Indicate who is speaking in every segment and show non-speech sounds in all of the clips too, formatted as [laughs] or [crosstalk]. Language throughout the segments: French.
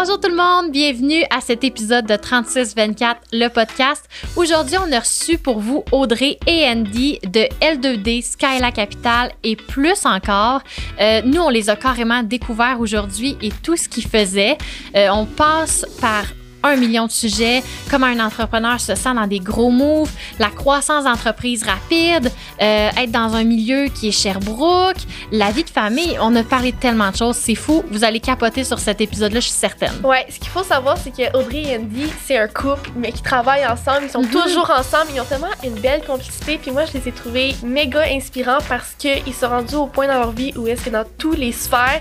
Speaker 1: Bonjour tout le monde, bienvenue à cet épisode de 3624, le podcast. Aujourd'hui, on a reçu pour vous Audrey et Andy de L2D, Skyla Capital et plus encore. Euh, nous, on les a carrément découverts aujourd'hui et tout ce qu'ils faisaient. Euh, on passe par un million de sujets, comment un entrepreneur se sent dans des gros moves, la croissance d'entreprise rapide, euh, être dans un milieu qui est Sherbrooke, la vie de famille. On a parlé de tellement de choses, c'est fou. Vous allez capoter sur cet épisode-là, je suis certaine.
Speaker 2: Ouais, ce qu'il faut savoir, c'est que Audrey et Andy, c'est un couple, mais qui travaillent ensemble. Ils sont
Speaker 1: Mhm.
Speaker 2: toujours ensemble. Ils ont tellement une belle complicité. Puis moi, je les ai trouvés méga inspirants parce qu'ils sont rendus au point dans leur vie où est-ce que dans tous les sphères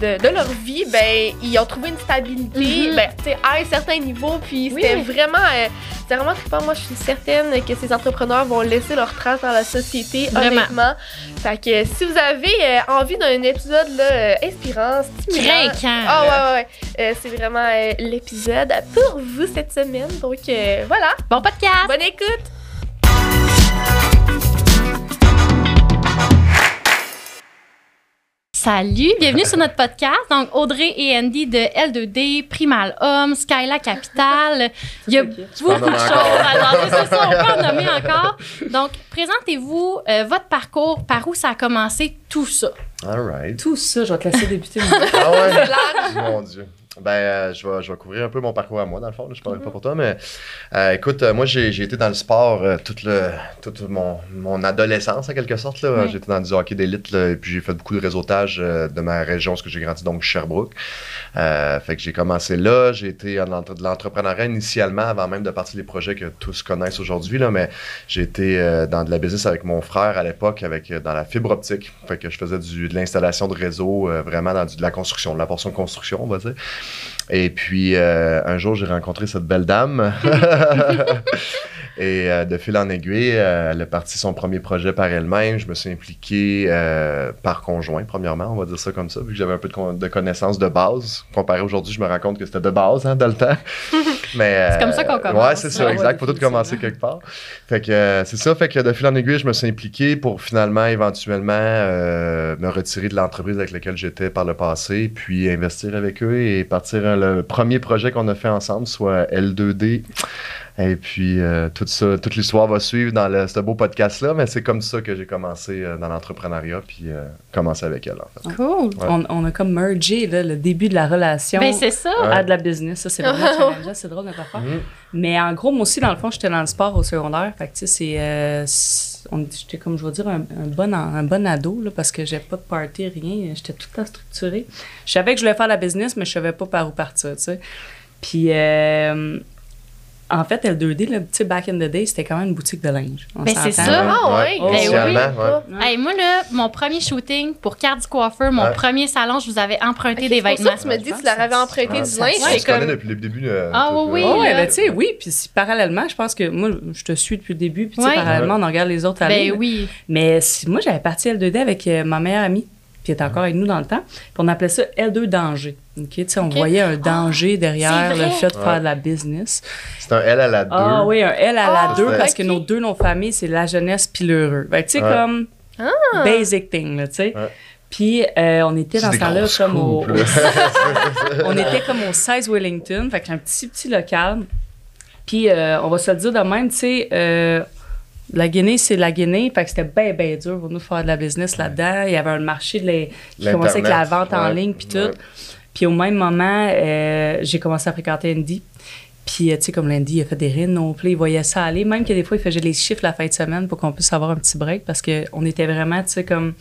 Speaker 2: de, de leur vie, ben, ils ont trouvé une stabilité,
Speaker 1: Mhm.
Speaker 2: ben, tu sais, à un certain niveau. Puis c'était
Speaker 1: Oui.
Speaker 2: vraiment, euh, c'était vraiment trippant. Moi, je suis certaine que ces entrepreneurs vont laisser leur trace dans la société,
Speaker 1: Vraiment.
Speaker 2: honnêtement. Fait que si vous avez euh, envie d'un épisode là, euh, inspirant, stimulant, ah
Speaker 1: là.
Speaker 2: ouais, ouais, ouais. Euh, c'est vraiment l'épisode pour vous cette semaine. Donc voilà,
Speaker 1: Bon podcast!
Speaker 2: bonne écoute!
Speaker 1: Salut, bienvenue sur notre podcast. Donc, Audrey et Andy de L2D, Primal Homme, Skyla Capital. Il y a beaucoup de choses jaser. C'est ça, on peut en nommer encore. Donc, présentez-vous euh, votre parcours, par où ça a commencé, tout ça.
Speaker 3: All right.
Speaker 4: Tout ça, je vais te laisser débuter.
Speaker 3: Ah ouais? Mon Dieu. Ben, euh, je, vais, je vais couvrir un peu mon parcours à moi, dans le fond. là. Je parlerai pas pour toi, mais euh, écoute, euh, moi, j'ai j'ai été dans le sport euh, toute, le, toute mon, mon adolescence, en quelque sorte. là. J'étais dans du hockey d'élite, là, et puis j'ai fait beaucoup de réseautage euh, de ma région, parce que j'ai grandi, donc Sherbrooke. Euh, fait que j'ai commencé là. J'ai été en de l'entrepreneuriat initialement, avant même de partir des projets que tous connaissent aujourd'hui, là, mais j'ai été dans de la business avec mon frère à l'époque, avec dans la fibre optique. Fait que je faisais du, de l'installation de réseau, vraiment dans du- de la construction, de la portion de construction, on va dire. Et puis, euh, un jour, j'ai rencontré cette belle dame. [laughs] Et euh, de fil en aiguille, euh, elle a parti son premier projet par elle-même. Je me suis impliqué euh, par conjoint, premièrement, on va dire ça comme ça, vu que j'avais un peu de, con- de connaissances de base. Comparé aujourd'hui, je me rends compte que c'était de base hein, dans le temps. [laughs] Mais,
Speaker 1: C'est comme ça qu'on commence.
Speaker 3: Ouais, c'est ça, exact. Faut tout commencer quelque part. Fait que c'est ça, fait que de fil en aiguille, je me suis impliqué pour finalement, éventuellement, me retirer de l'entreprise avec laquelle j'étais par le passé, puis investir avec eux et partir le premier projet qu'on a fait ensemble, soit L2D. Et puis, euh, tout ça, toute l'histoire va suivre dans le- ce beau podcast-là, mais c'est comme ça que j'ai commencé euh, dans l'entrepreneuriat, puis euh, commencé avec elle, en fait.
Speaker 1: Cool.
Speaker 3: Ouais.
Speaker 4: on, on a comme mergé là, le début de la relation
Speaker 1: Ben, c'est ça.
Speaker 3: Ouais.
Speaker 4: à de la business. Ça, c'est vraiment challengeant. C'est drôle notre affaire.
Speaker 3: Mhm.
Speaker 4: Mais en gros, moi aussi, dans le fond, j'étais dans le sport au secondaire. Fait que, tu sais, c'est. euh, j'étais comme, je vais dire, un, un bon, un bon ado, là, parce que j'avais pas de party, rien. J'étais tout le temps structurée. Je savais que je voulais faire la business, mais je savais pas par où partir, tu sais. Puis. Euh, en fait, L2D, là, tu sais, back in the day, c'était quand même une boutique de linge.
Speaker 1: Ben, c'est ça.
Speaker 2: Ah ouais,
Speaker 3: Ouais,
Speaker 2: ben oui.
Speaker 3: ouais.
Speaker 1: Hey, moi, là, mon premier shooting pour Carte du coiffeur, mon
Speaker 3: Ouais.
Speaker 1: premier salon, je vous avais emprunté des
Speaker 2: c'est pour
Speaker 1: vêtements.
Speaker 2: ça que tu me dis que tu leur avais emprunté
Speaker 3: Ouais,
Speaker 2: du linge.
Speaker 3: Connaît
Speaker 2: comme...
Speaker 3: depuis le début. euh,
Speaker 1: Ah, oui,
Speaker 3: là.
Speaker 1: oui.
Speaker 4: Ouais, ben, tu sais, oui, puis si- parallèlement, je pense que moi, je te suis depuis le début, puis parallèlement, on regarde les autres aller.
Speaker 1: Ben
Speaker 4: là.
Speaker 1: oui.
Speaker 4: Mais si- moi, j'avais parti L2D avec euh, ma meilleure amie, qui était encore avec nous dans le temps, puis on appelait ça L2 danger. OK, tu sais, on voyait un danger derrière le fait de
Speaker 3: Ouais.
Speaker 4: faire de la business.
Speaker 3: C'est un L à la 2.
Speaker 4: Ah oui, un L à
Speaker 2: Ah,
Speaker 4: la 2,
Speaker 3: ouais.
Speaker 4: parce que nos deux noms de famille, c'est la jeunesse puis l'heureux. Que, tu sais,
Speaker 3: Ouais.
Speaker 4: comme
Speaker 2: Ah.
Speaker 4: basic thing, tu sais.
Speaker 3: Ouais.
Speaker 4: Puis euh, on était dans ce temps-là comme au, [laughs] [laughs] on était comme au 16 Wellington, fait que un petit, petit local. Puis, euh, on va se le dire de même, tu sais, euh, la Guinée, c'est la Guinée, fait que c'était bien, bien dur pour nous de faire de la business là-dedans. Il y avait un marché de les- qui commençait avec la vente en ligne, puis tout.
Speaker 3: ouais.
Speaker 4: Puis au même moment, euh, j'ai commencé à fréquenter Andy. Puis, euh, tu sais, comme Landy, il a fait des rines non plus, il voyait ça aller. Même que des fois, il faisait les chiffres la fin de semaine pour qu'on puisse avoir un petit break parce qu'on était vraiment, tu sais, comme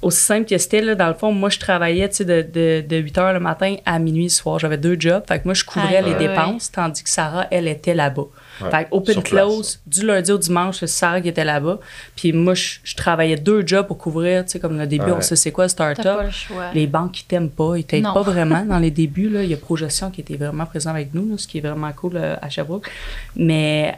Speaker 4: aussi simple que c'était, là, dans le fond, moi, je travaillais, tu sais, de, de, de 8 h le matin à minuit le soir. J'avais deux jobs. Fait que moi, je couvrais les dépenses, tandis que Sarah, elle était là-bas.
Speaker 3: Ouais,
Speaker 4: Fait que open
Speaker 3: place.
Speaker 4: close, du lundi au dimanche, c'est Sarah qui était là-bas. Puis moi, je, je travaillais deux jobs pour couvrir, tu sais, comme le début,
Speaker 3: Ouais.
Speaker 4: on sait c'est quoi start-up.
Speaker 1: pas le choix.
Speaker 4: Les banques qui t'aiment pas, ils t'aident
Speaker 1: Non.
Speaker 4: pas [laughs] vraiment dans les débuts. Là. Il y a Progestion qui était vraiment présent avec nous, là, ce qui est vraiment cool euh, à Sherbrooke. Mais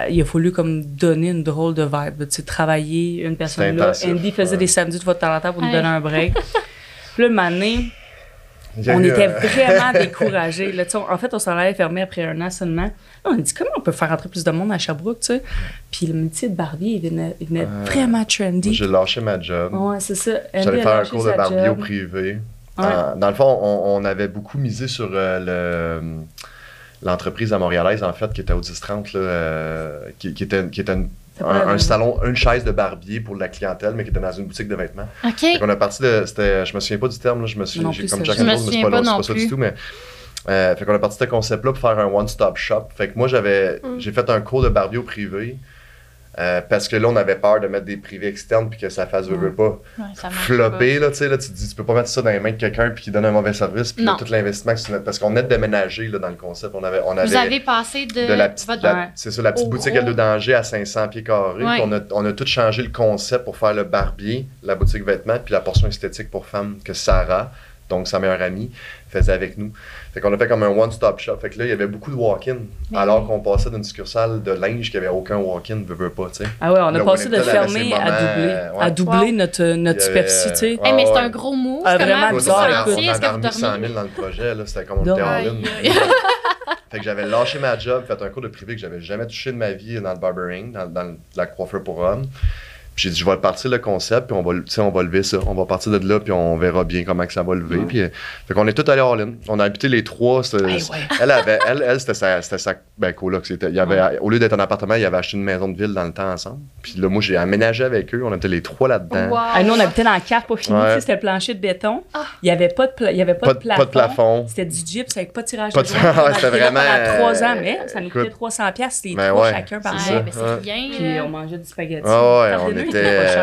Speaker 4: euh, il a fallu comme donner une drôle de vibe. Tu sais, travailler une personne là.
Speaker 3: intensif,
Speaker 4: Andy faisait
Speaker 3: ouais.
Speaker 4: des samedis de fois de temps en temps pour nous donner un break. [laughs] Puis là, année,
Speaker 3: Il y a
Speaker 4: on
Speaker 3: eu,
Speaker 4: était
Speaker 3: euh,
Speaker 4: vraiment [laughs] découragés. Là, en fait, on s'en allait fermer après un an seulement. On a dit comment on peut faire entrer plus de monde à Sherbrooke, tu sais? Puis le métier de barbier, il venait, il venait
Speaker 3: Euh,
Speaker 4: vraiment trendy.
Speaker 3: J'ai lâché ma job.
Speaker 4: Ouais, c'est ça.
Speaker 3: J'allais faire un cours de barbier au privé.
Speaker 4: Ouais.
Speaker 3: Euh, dans le fond, on, on avait beaucoup misé sur euh, le l'entreprise à montréalaise, en fait, qui était au 1030, là, euh, qui, qui était, qui était une- un, salon, une chaise de barbier pour la clientèle, mais qui était dans une boutique de vêtements.
Speaker 1: OK.
Speaker 3: Fait qu'on a parti de. C'était, je me souviens pas du terme, là, je me suis,
Speaker 4: Non
Speaker 3: j'ai-
Speaker 4: plus,
Speaker 3: comme
Speaker 4: ça,
Speaker 3: Jack
Speaker 1: je
Speaker 3: and
Speaker 1: me
Speaker 3: Rose, mais c'est
Speaker 1: souviens
Speaker 3: pas,
Speaker 1: pas
Speaker 3: ça du tout, mais. euh, fait qu'on a parti de ce concept-là pour faire un one-stop shop. Fait que moi, j'avais,
Speaker 2: Mm.
Speaker 3: j'ai fait un cours de barbier au privé. Euh, parce que là, on avait peur de mettre des privés externes puis que ça fasse veut,
Speaker 4: Mm.
Speaker 3: veut pas
Speaker 1: Ouais, ça
Speaker 3: flopper, là, tu sais, là, tu te dis, tu peux pas mettre ça dans les mains de quelqu'un puis qui donne un mauvais service, puis là, tout l'investissement, parce qu'on venait de déménager, là, dans le concept, on avait, on avait
Speaker 1: Vous avez passé de,
Speaker 3: de la petite,
Speaker 4: Ouais.
Speaker 3: c'est ça, la petite
Speaker 1: Au
Speaker 3: boutique
Speaker 1: gros.
Speaker 3: L2 d'Angers à 500 pieds carrés,
Speaker 1: Ouais.
Speaker 3: puis on a, on a tout changé le concept pour faire le barbier, la boutique vêtements, puis la portion esthétique pour femmes que Sarah, donc sa meilleure amie, faisait avec nous. Fait qu'on a fait comme un one-stop shop. Fait que là, il y avait beaucoup de walk-in, alors qu'on passait d'une succursale de linge qui avait aucun walk-in, veut, veut pas, tu sais.
Speaker 4: Ah ouais, on a passé de fermer à doubler.
Speaker 3: ouais.
Speaker 4: À doubler
Speaker 2: Wow.
Speaker 4: notre, notre superficie, tu sais.
Speaker 1: Hey, mais
Speaker 3: Ah
Speaker 1: c'est un gros move.
Speaker 4: Ah, vraiment bizarre?
Speaker 3: On a
Speaker 1: vous
Speaker 3: remis 100
Speaker 1: dormiez?
Speaker 3: 000 dans le projet, là, c'était comme on était. [laughs] Fait que j'avais lâché ma job, fait un cours de privé que j'avais jamais touché de ma vie dans le barbering, dans, dans la coiffeur pour hommes. Puis j'ai dit, je vais partir le concept, puis on va, le- tu sais, on va lever ça. On va partir de là, puis on verra bien comment que ça va lever.
Speaker 4: Ouais.
Speaker 3: Puis, euh, fait qu'on est tous allés all-in. On a habité les trois.
Speaker 4: Hey, ouais.
Speaker 3: Elle, avait, elle, elle c'était sa, c'était sa ben, coloc. C'était, il y avait, Au lieu d'être un appartement, il avait acheté une maison de ville dans le temps ensemble. Puis là, moi, j'ai aménagé avec eux. On était les trois là-dedans.
Speaker 1: Wow.
Speaker 4: Ah, nous, on habitait dans la cave pas fini,
Speaker 3: Ouais.
Speaker 4: tu sais, c'était plancher de béton.
Speaker 1: Ah.
Speaker 4: Il n'y avait pas de, pla- il y avait pas,
Speaker 3: Pas
Speaker 4: de
Speaker 3: de,
Speaker 4: plafond.
Speaker 3: pas de plafond.
Speaker 4: C'était du gyps avec pas de tirage
Speaker 3: Pas
Speaker 4: de
Speaker 3: de- [laughs] c'était
Speaker 4: là pendant
Speaker 3: vraiment,
Speaker 4: trois ans,
Speaker 3: euh,
Speaker 4: mais ça nous coûtait 300 pièces les
Speaker 3: Ben
Speaker 4: trois
Speaker 3: ouais,
Speaker 4: chacun par. Puis
Speaker 1: là.
Speaker 4: on mangeait du spaghetti.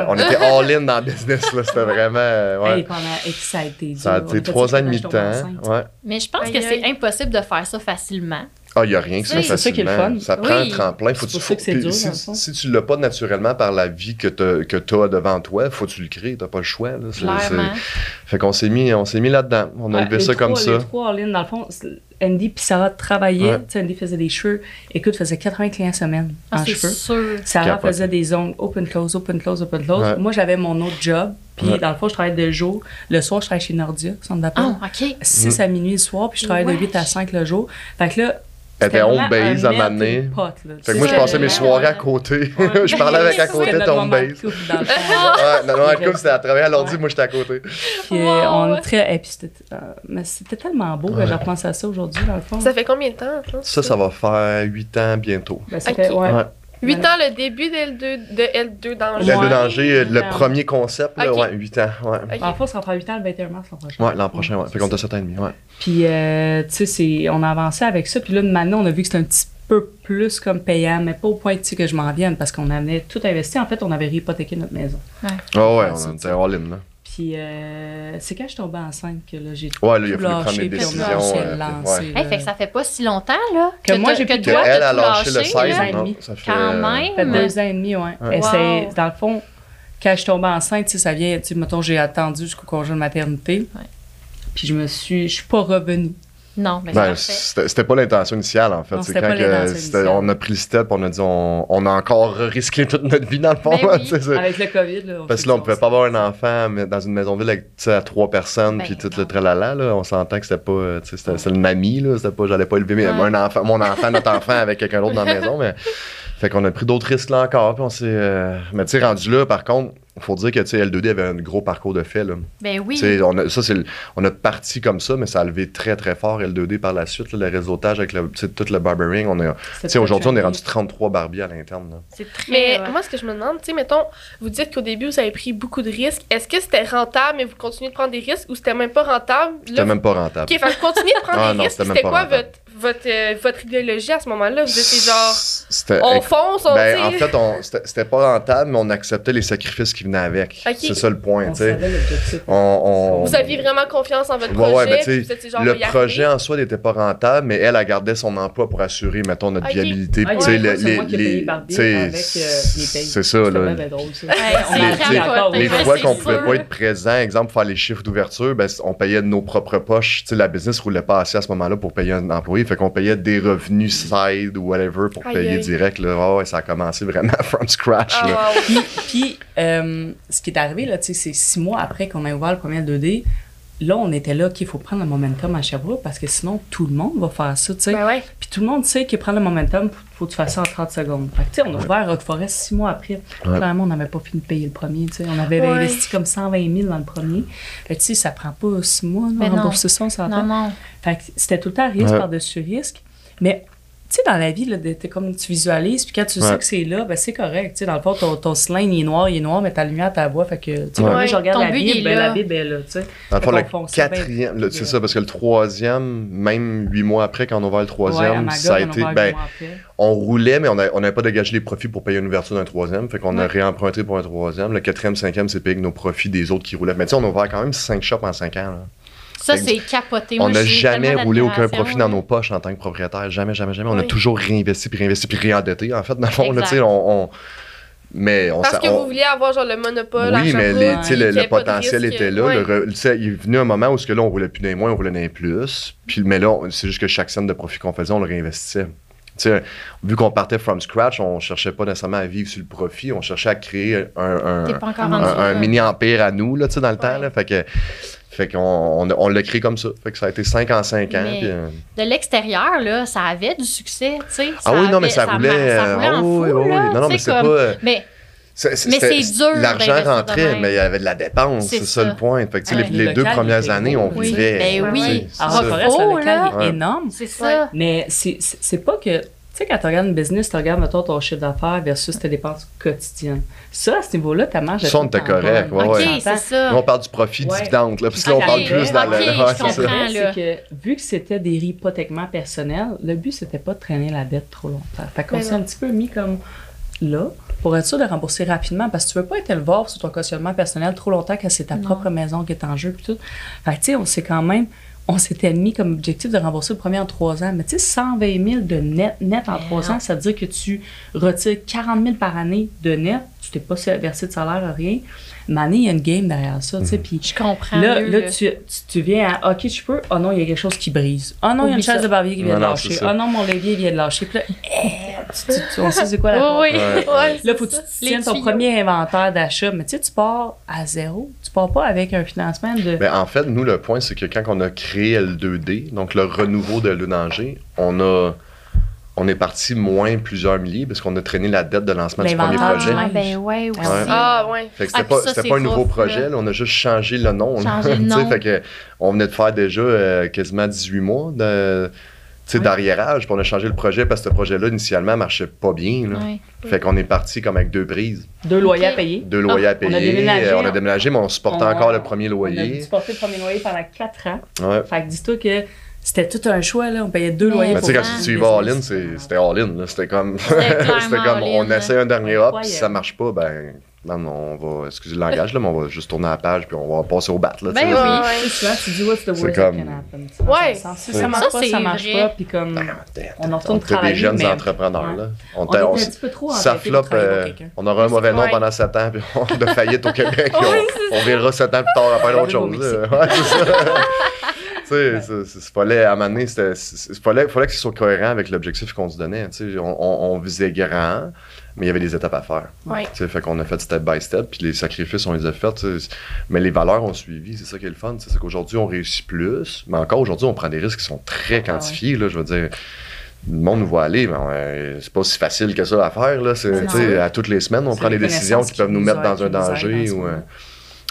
Speaker 3: On était, on all-in dans le business. Là. C'était vraiment. ouais.
Speaker 4: Hey, pendant, et ça a été dur.
Speaker 3: ça a été trois ans et demi de temps. Ouais.
Speaker 1: Mais je pense
Speaker 2: Aïe,
Speaker 1: que c'est impossible de faire ça facilement.
Speaker 3: Ah, il n'y a rien qui se fait
Speaker 4: C'est ça qui est le
Speaker 3: facilement.
Speaker 4: fun.
Speaker 3: Ça prend
Speaker 1: Oui.
Speaker 3: un tremplin. Faut tu,
Speaker 4: ça que dur,
Speaker 3: si, si tu l'as pas naturellement par la vie que tu as devant toi, faut que tu le crées. Tu pas le choix. Là. C'est-
Speaker 1: Clairement.
Speaker 3: Fait qu'on s'est mis, on s'est mis là-dedans. On a
Speaker 4: Ouais,
Speaker 3: levé ça comme
Speaker 4: trois-
Speaker 3: ça.
Speaker 4: Les trois en ligne, dans le fond, Andy puis Sarah travaillaient.
Speaker 3: Ouais.
Speaker 4: Tu sais, Andy faisait des cheveux. Écoute, faisait 80 clients semaine
Speaker 1: Ah,
Speaker 4: en
Speaker 1: c'est
Speaker 4: cheveux.
Speaker 1: sûr.
Speaker 4: Sarah faisait des ongles open close, open close, open close.
Speaker 3: Ouais.
Speaker 4: Moi, j'avais mon autre job. Puis,
Speaker 3: Ouais.
Speaker 4: dans le fond, je travaillais de jour. Le soir, je travaillais chez Nordia, centre d'appel.
Speaker 1: Ah, OK.
Speaker 4: 6 à minuit le soir, puis je travaillais de
Speaker 1: Wesh.
Speaker 4: 8 à 5 le jour. Fait que là,
Speaker 3: Elle était
Speaker 4: c'était
Speaker 3: home base à
Speaker 4: là.
Speaker 3: Fait que moi, je passais mes soirées à côté. [laughs] Je parlais avec à côté de ton base.
Speaker 4: couple, dans le fond. [laughs]
Speaker 3: Ouais, non, non, la
Speaker 4: Ouais.
Speaker 3: coupe, c'était à travailler à l'ordi, moi, j'étais à côté.
Speaker 4: Puis, euh, on est très. Et puis, c'était euh, mais c'était tellement beau que je repense à ça aujourd'hui, dans le fond.
Speaker 2: Ça fait combien de temps? toi?
Speaker 3: Ça, ça? va faire 8 ans bientôt.
Speaker 4: Ben, ça fait- ouais.
Speaker 3: Ouais.
Speaker 2: 8 ans, le début de L2, de L2 dans le
Speaker 3: La
Speaker 4: Ouais.
Speaker 3: de danger, le
Speaker 4: Ouais.
Speaker 3: premier concept, là, ouais, 8 ans. Ouais.
Speaker 4: En fait, ça va faire 8 ans le 21 mars l'an prochain.
Speaker 3: ouais l'an prochain, ouais.
Speaker 4: c'est
Speaker 3: Fait qu'on
Speaker 4: ça.
Speaker 3: a 7 ans et demi, ouais.
Speaker 4: Puis, euh, tu sais, c'est- on a avancé avec ça. Puis là, maintenant, on a vu que c'était un petit peu plus comme payant, mais pas au point que je m'en vienne parce qu'on avait tout investi. En fait, on avait hypothéqué notre maison.
Speaker 3: Ah ouais,
Speaker 4: Ah, ça,
Speaker 3: on était all in, là.
Speaker 4: Puis, euh, c'est quand je suis tombée enceinte que là, j'ai
Speaker 3: Ouais, là, il a
Speaker 4: tout
Speaker 3: fallu prendre
Speaker 4: lâché,
Speaker 3: des décisions.
Speaker 4: lancé
Speaker 3: euh, ouais.
Speaker 1: Hey, fait que ça fait pas si longtemps, là.
Speaker 4: Que moi, j'ai de
Speaker 3: Que
Speaker 1: toi,
Speaker 3: elle a lâché le
Speaker 1: lâché,
Speaker 3: 16,
Speaker 1: là.
Speaker 4: ans et
Speaker 3: non?
Speaker 4: demi.
Speaker 3: Ça fait,
Speaker 1: Quand
Speaker 3: euh,
Speaker 1: même.
Speaker 4: Ça fait deux ans et demi, ouais.
Speaker 3: Ouais.
Speaker 4: Et
Speaker 1: Wow.
Speaker 4: dans le fond, quand je suis tombée enceinte, tu sais, ça vient, tu sais, mettons, j'ai attendu jusqu'au congé de maternité.
Speaker 1: Ouais.
Speaker 4: Puis je me suis, je suis pas revenue.
Speaker 1: Non, mais
Speaker 3: Ben, c'était pas l'intention initiale, en fait.
Speaker 4: Non,
Speaker 3: quand
Speaker 4: pas
Speaker 3: que
Speaker 4: l'intention
Speaker 3: c'était-
Speaker 4: initiale.
Speaker 3: on a pris le step, on a dit on, on a encore risqué toute notre vie, dans le fond.
Speaker 1: Ben [laughs] oui.
Speaker 4: Avec le COVID, là.
Speaker 3: Parce que là, on pouvait pas avoir un enfant mais dans une maison ville avec à trois personnes
Speaker 1: Ben
Speaker 3: puis tout
Speaker 1: non.
Speaker 3: le tralala là, on s'entend que c'était pas euh, c'était une mamie là, c'était pas j'allais pas élever un enfant mon enfant notre enfant avec quelqu'un d'autre dans la [laughs] maison mais fait qu'on a pris d'autres risques là encore puis on s'est euh, mais tu sais rendu là par contre faut dire que tu sais L2D avait un gros parcours de fait là.
Speaker 1: Ben oui.
Speaker 3: On a, ça c'est le- on a parti comme ça mais ça a levé très très fort L2D par la suite là, le réseautage avec le, tout le barbering on a
Speaker 4: C'était
Speaker 3: tu sais aujourd'hui on est rendu 33 barbiers à l'interne
Speaker 1: très.
Speaker 2: Mais
Speaker 1: ouais.
Speaker 2: moi, ce que je me demande, tu sais, mettons, vous dites qu'au début, vous avez pris beaucoup de risques. Est-ce que c'était rentable, mais vous continuez de prendre des risques ou c'était même pas rentable?
Speaker 3: C'était même pas rentable
Speaker 2: Ok, fait que vous continuez de prendre
Speaker 3: Ah
Speaker 2: des
Speaker 3: non,
Speaker 2: risques.
Speaker 3: c'était
Speaker 2: quoi
Speaker 3: rentable.
Speaker 2: votre, votre, euh, votre idéologie à ce moment-là? Vous étiez genre,
Speaker 3: C'était-
Speaker 2: on fonce, on
Speaker 3: Ben, en fait, on- c'était c'était pas rentable, mais on acceptait les sacrifices qui venaient avec.
Speaker 2: Ok.
Speaker 3: C'est ça le point,
Speaker 4: On
Speaker 3: tu sais.
Speaker 4: savait l'objectif.
Speaker 3: On, on-
Speaker 2: Vous aviez vraiment confiance en votre
Speaker 3: Ouais,
Speaker 2: projet.
Speaker 3: ouais,
Speaker 2: puis étiez genre,
Speaker 3: le projet en soi n'était pas rentable, mais elle a gardé son emploi pour assurer, mettons, notre
Speaker 2: Ok.
Speaker 3: viabilité.
Speaker 4: Ah,
Speaker 3: Puis, tu sais,
Speaker 4: ouais,
Speaker 3: les, les-
Speaker 4: avec, euh, les
Speaker 3: c'est ça, là. Les- les- Les fois qu'on pouvait
Speaker 1: sûr.
Speaker 3: pas être présent, exemple, pour faire les chiffres d'ouverture, ben, on payait de nos propres poches. Tu sais, la business roulait pas assez à ce moment-là pour payer un employé. Fait qu'on payait des revenus side ou whatever pour payer
Speaker 2: aïe.
Speaker 3: direct. Là. Ouais, ça a commencé vraiment [laughs] from scratch.
Speaker 2: Ah,
Speaker 3: là.
Speaker 2: wow.
Speaker 4: Puis, puis, euh, ce qui est arrivé, là, c'est six mois après qu'on a ouvert le premier 2D, là, on était là, qu'il faut prendre le momentum à Sherbrooke parce que sinon, tout le monde va faire ça, tu sais.
Speaker 2: Ben ouais.
Speaker 4: Puis tout le monde sait que prendre le momentum, faut que tu fasses ça en 30 secondes. Fait que, tu sais, on a ouvert Rock Forest six mois après. Clairement, on n'avait pas fini de payer le premier, tu sais. On avait
Speaker 2: Ouais.
Speaker 4: investi comme 120 000 dans le premier. Fait que, tu sais, ça prend pas six mois, là,
Speaker 1: non.
Speaker 4: rembourser ça, on s'entend.
Speaker 1: Non, non.
Speaker 4: Fait que c'était tout le temps risque
Speaker 3: Ouais.
Speaker 4: par-dessus risque. Mais, sais, dans la vie, là, comme tu visualises, puis quand tu sais que c'est là, ben c'est correct. Tu sais, dans le fond, ton, ton cylindre, il est noir, il est noir, mais ta lumière, ta voix. Fait que, tu sais,
Speaker 3: Ouais.
Speaker 4: moi, je regarde
Speaker 1: Ton
Speaker 4: la Bible,
Speaker 1: est
Speaker 4: ben, la Bible est là, tu sais.
Speaker 3: Dans le fond, le quatrième, c'est ça, parce que le troisième, même huit mois après, quand on a ouvert le troisième, ça a
Speaker 4: on
Speaker 3: été.
Speaker 4: ouvert
Speaker 3: Ben, on roulait, mais on a- on n'avait pas dégagé les profits pour payer une ouverture d'un troisième. Fait qu'on a réemprunté pour un troisième. Le quatrième, cinquième, c'est payé avec nos profits des autres qui roulaient. Mais tu sais, on a ouvert quand même cinq shops en cinq ans. là.
Speaker 1: Ça,
Speaker 3: que
Speaker 1: c'est capoté.
Speaker 3: on n'a jamais roulé aucun profit dans nos poches en tant que propriétaire. Jamais, jamais, jamais. On a toujours réinvesti, puis réinvesti, puis réendetté, en fait, dans le fond. Là, on, on- Mais on
Speaker 2: Parce que
Speaker 3: on-
Speaker 2: vous vouliez avoir genre le monopole à
Speaker 3: Oui, mais les- tu sais, le, le potentiel
Speaker 2: risque.
Speaker 3: était là.
Speaker 2: Ouais.
Speaker 3: Le il est venu un moment où ce que là, on roulait plus d'un moins, on roulait d'un plus. Puis, mais là, c'est juste que chaque scène de profit qu'on faisait, on le réinvestissait. Tu sais, vu qu'on partait from scratch, on cherchait pas nécessairement à vivre sur le profit, on cherchait à créer un, un-
Speaker 1: là.
Speaker 3: mini-empire à nous, là, tu sais, dans le temps.
Speaker 2: Ouais.
Speaker 3: Là, fait que, fait qu'on on, on l'a créé comme ça. Fait que ça a été 5 en 5 ans. Puis, euh,
Speaker 1: De l'extérieur, là, ça avait du succès, tu sais.
Speaker 3: ah oui, non, mais ça roulait.
Speaker 1: Ça roulait en
Speaker 3: ah
Speaker 1: fou,
Speaker 3: oui, oui, Non, non, mais c'est
Speaker 1: comme-
Speaker 3: pas.
Speaker 1: Mais
Speaker 3: c'est-
Speaker 1: Mais
Speaker 3: c'était-
Speaker 1: c'est dur
Speaker 3: L'argent rentrait, mais il y avait de la dépense.
Speaker 1: C'est
Speaker 3: C'est ça
Speaker 1: ça.
Speaker 3: le point. Fait que, tu sais, les,
Speaker 4: Le
Speaker 3: les deux premières années, on
Speaker 1: Oui.
Speaker 3: vivait.
Speaker 1: Ben oui.
Speaker 4: Ah,
Speaker 3: c'est
Speaker 4: Rock
Speaker 3: ça.
Speaker 4: Forest, le
Speaker 1: Faux,
Speaker 4: local
Speaker 1: là.
Speaker 4: est énorme.
Speaker 1: c'est ça.
Speaker 4: Mais c'est pas que. Tu sais, quand tu regardes une business, tu regardes, mettons, ton chiffre d'affaires versus tes dépenses quotidiennes. Ça, à ce niveau-là, ta marge.
Speaker 3: Ça, on était correct, ouais,
Speaker 1: OK,
Speaker 3: ouais.
Speaker 1: c'est ça.
Speaker 3: Là, on parle du profit
Speaker 4: Ouais.
Speaker 3: dividende, là, parce que là, on parle plus dans
Speaker 1: ok,
Speaker 3: le. ouais, [laughs] c'est ça.
Speaker 4: que vu que c'était des hypothèquements personnels, le but, c'était pas de traîner la dette trop longtemps. Fait qu'on s'est un petit peu mis comme là pour être sûr de rembourser rapidement parce que tu veux pas être éleveur sur ton cautionnement personnel trop longtemps que c'est ta
Speaker 1: Non.
Speaker 4: propre maison qui est en jeu puis tout. Fait que tu sais, on s'est quand même on s'était mis comme objectif de rembourser le premier en trois ans. Mais tu sais, 120 000 de net, net en trois ans, ça veut dire que tu retires 40 000 par année de net. Tu t'es pas versé de salaire, rien. Mais année, il y a une game derrière ça, tu sais. Puis
Speaker 1: Je comprends.
Speaker 4: Là, là, tu, tu, tu viens à OK, je peux? Oh non, il y a quelque chose qui brise. Oh non, il y a une chaise de barbier qui vient
Speaker 3: Non,
Speaker 4: de lâcher. Oh non, mon levier vient de lâcher. Puis là, eh, tu, tu- tu- on sait c'est quoi la [laughs]
Speaker 1: Oui, oui.
Speaker 3: Ouais.
Speaker 4: Là, faut que tu tiennes ton
Speaker 1: tuyaux.
Speaker 4: premier inventaire d'achat. Mais tu sais, tu pars à zéro. Tu pars pas avec un financement de.
Speaker 3: Ben, en fait, nous, le point, c'est que quand on a créé L2D, donc le renouveau de Lunanger, on a. On est parti moins plusieurs milliers parce qu'on a traîné la dette de lancement du premier projet.
Speaker 1: Ah, ben ouais, aussi.
Speaker 4: Ouais.
Speaker 2: Ah, ouais.
Speaker 3: Fait que
Speaker 1: Ah,
Speaker 3: c'était pas,
Speaker 1: ça,
Speaker 3: un nouveau projet,
Speaker 1: là.
Speaker 3: on a juste changé le nom.
Speaker 1: Changé [laughs] le nom.
Speaker 3: fait que on venait de faire déjà euh, quasiment 18 mois de, tu sais,
Speaker 4: Ouais.
Speaker 3: d'arriérage, puis on a changé le projet parce que ce projet-là, initialement, marchait pas bien. là.
Speaker 1: Ouais.
Speaker 3: Fait qu'on est parti comme avec deux prises,
Speaker 4: Deux loyers à payer.
Speaker 3: deux loyers à
Speaker 4: Ah, on a
Speaker 3: payer.
Speaker 4: déménagé,
Speaker 3: euh, on a déménagé, mais on supportait
Speaker 4: On-
Speaker 3: encore le premier
Speaker 4: On a
Speaker 3: loyer.
Speaker 4: supporté le premier loyer pendant quatre ans.
Speaker 3: Ouais.
Speaker 4: Fait que dis-toi que c'était tout un choix. Là. On payait deux loyers
Speaker 3: Mais
Speaker 4: pour
Speaker 3: tu sais, quand tu y vas all-in, c'était all-in. là. C'était comme,
Speaker 1: C'était [laughs]
Speaker 3: comme on essaie un dernier hop, si ça marche pas, ben, on va, excusez le langage, là, mais on va juste tourner la page puis on va passer au bat. Là,
Speaker 1: Ben oui.
Speaker 4: Sais, souvent, tu dis, what's the worst
Speaker 3: C'est
Speaker 4: that
Speaker 3: comme-
Speaker 4: can happen?
Speaker 2: Ouais.
Speaker 3: Ça,
Speaker 4: ça marche pas, ça marche
Speaker 1: vrai.
Speaker 4: pas. Puis comme.
Speaker 3: Ben,
Speaker 4: On en retourne
Speaker 3: était des
Speaker 4: travailler,
Speaker 3: jeunes
Speaker 4: mais-
Speaker 3: entrepreneurs. Là. On,
Speaker 4: On
Speaker 3: était-
Speaker 4: était
Speaker 3: on
Speaker 4: un petit peu trop
Speaker 3: ça floppe,
Speaker 4: travailler
Speaker 3: euh, on aura un mauvais nom
Speaker 2: Ouais.
Speaker 3: pendant 7 ans, puis on de [laughs] faillite au Québec,
Speaker 2: Oui,
Speaker 3: on, on verra 7 ans plus tard à faire autre chose. Ouais, c'est ça. [laughs] Sais, c'est fallait, à un fallait, fallait que ce soit cohérent avec l'objectif qu'on se donnait. tu sais. On, on- on visait grand, mais il y avait des étapes à faire.
Speaker 2: Ouais.
Speaker 3: Tu sais, Fait qu'on a fait step by step, puis les sacrifices, on les a faits. Mais les valeurs ont suivi, c'est ça qui est le fun. C'est qu'aujourd'hui, on réussit plus, mais encore aujourd'hui, on prend des risques qui sont très
Speaker 4: Ah
Speaker 3: quantifiés. là, je veux dire, le monde nous voit aller, mais euh, c'est pas si facile que ça à faire. Là. C'est, à toutes les semaines, on prend des décisions qui peuvent nous mettre dans un danger.
Speaker 4: dans
Speaker 3: ou, euh.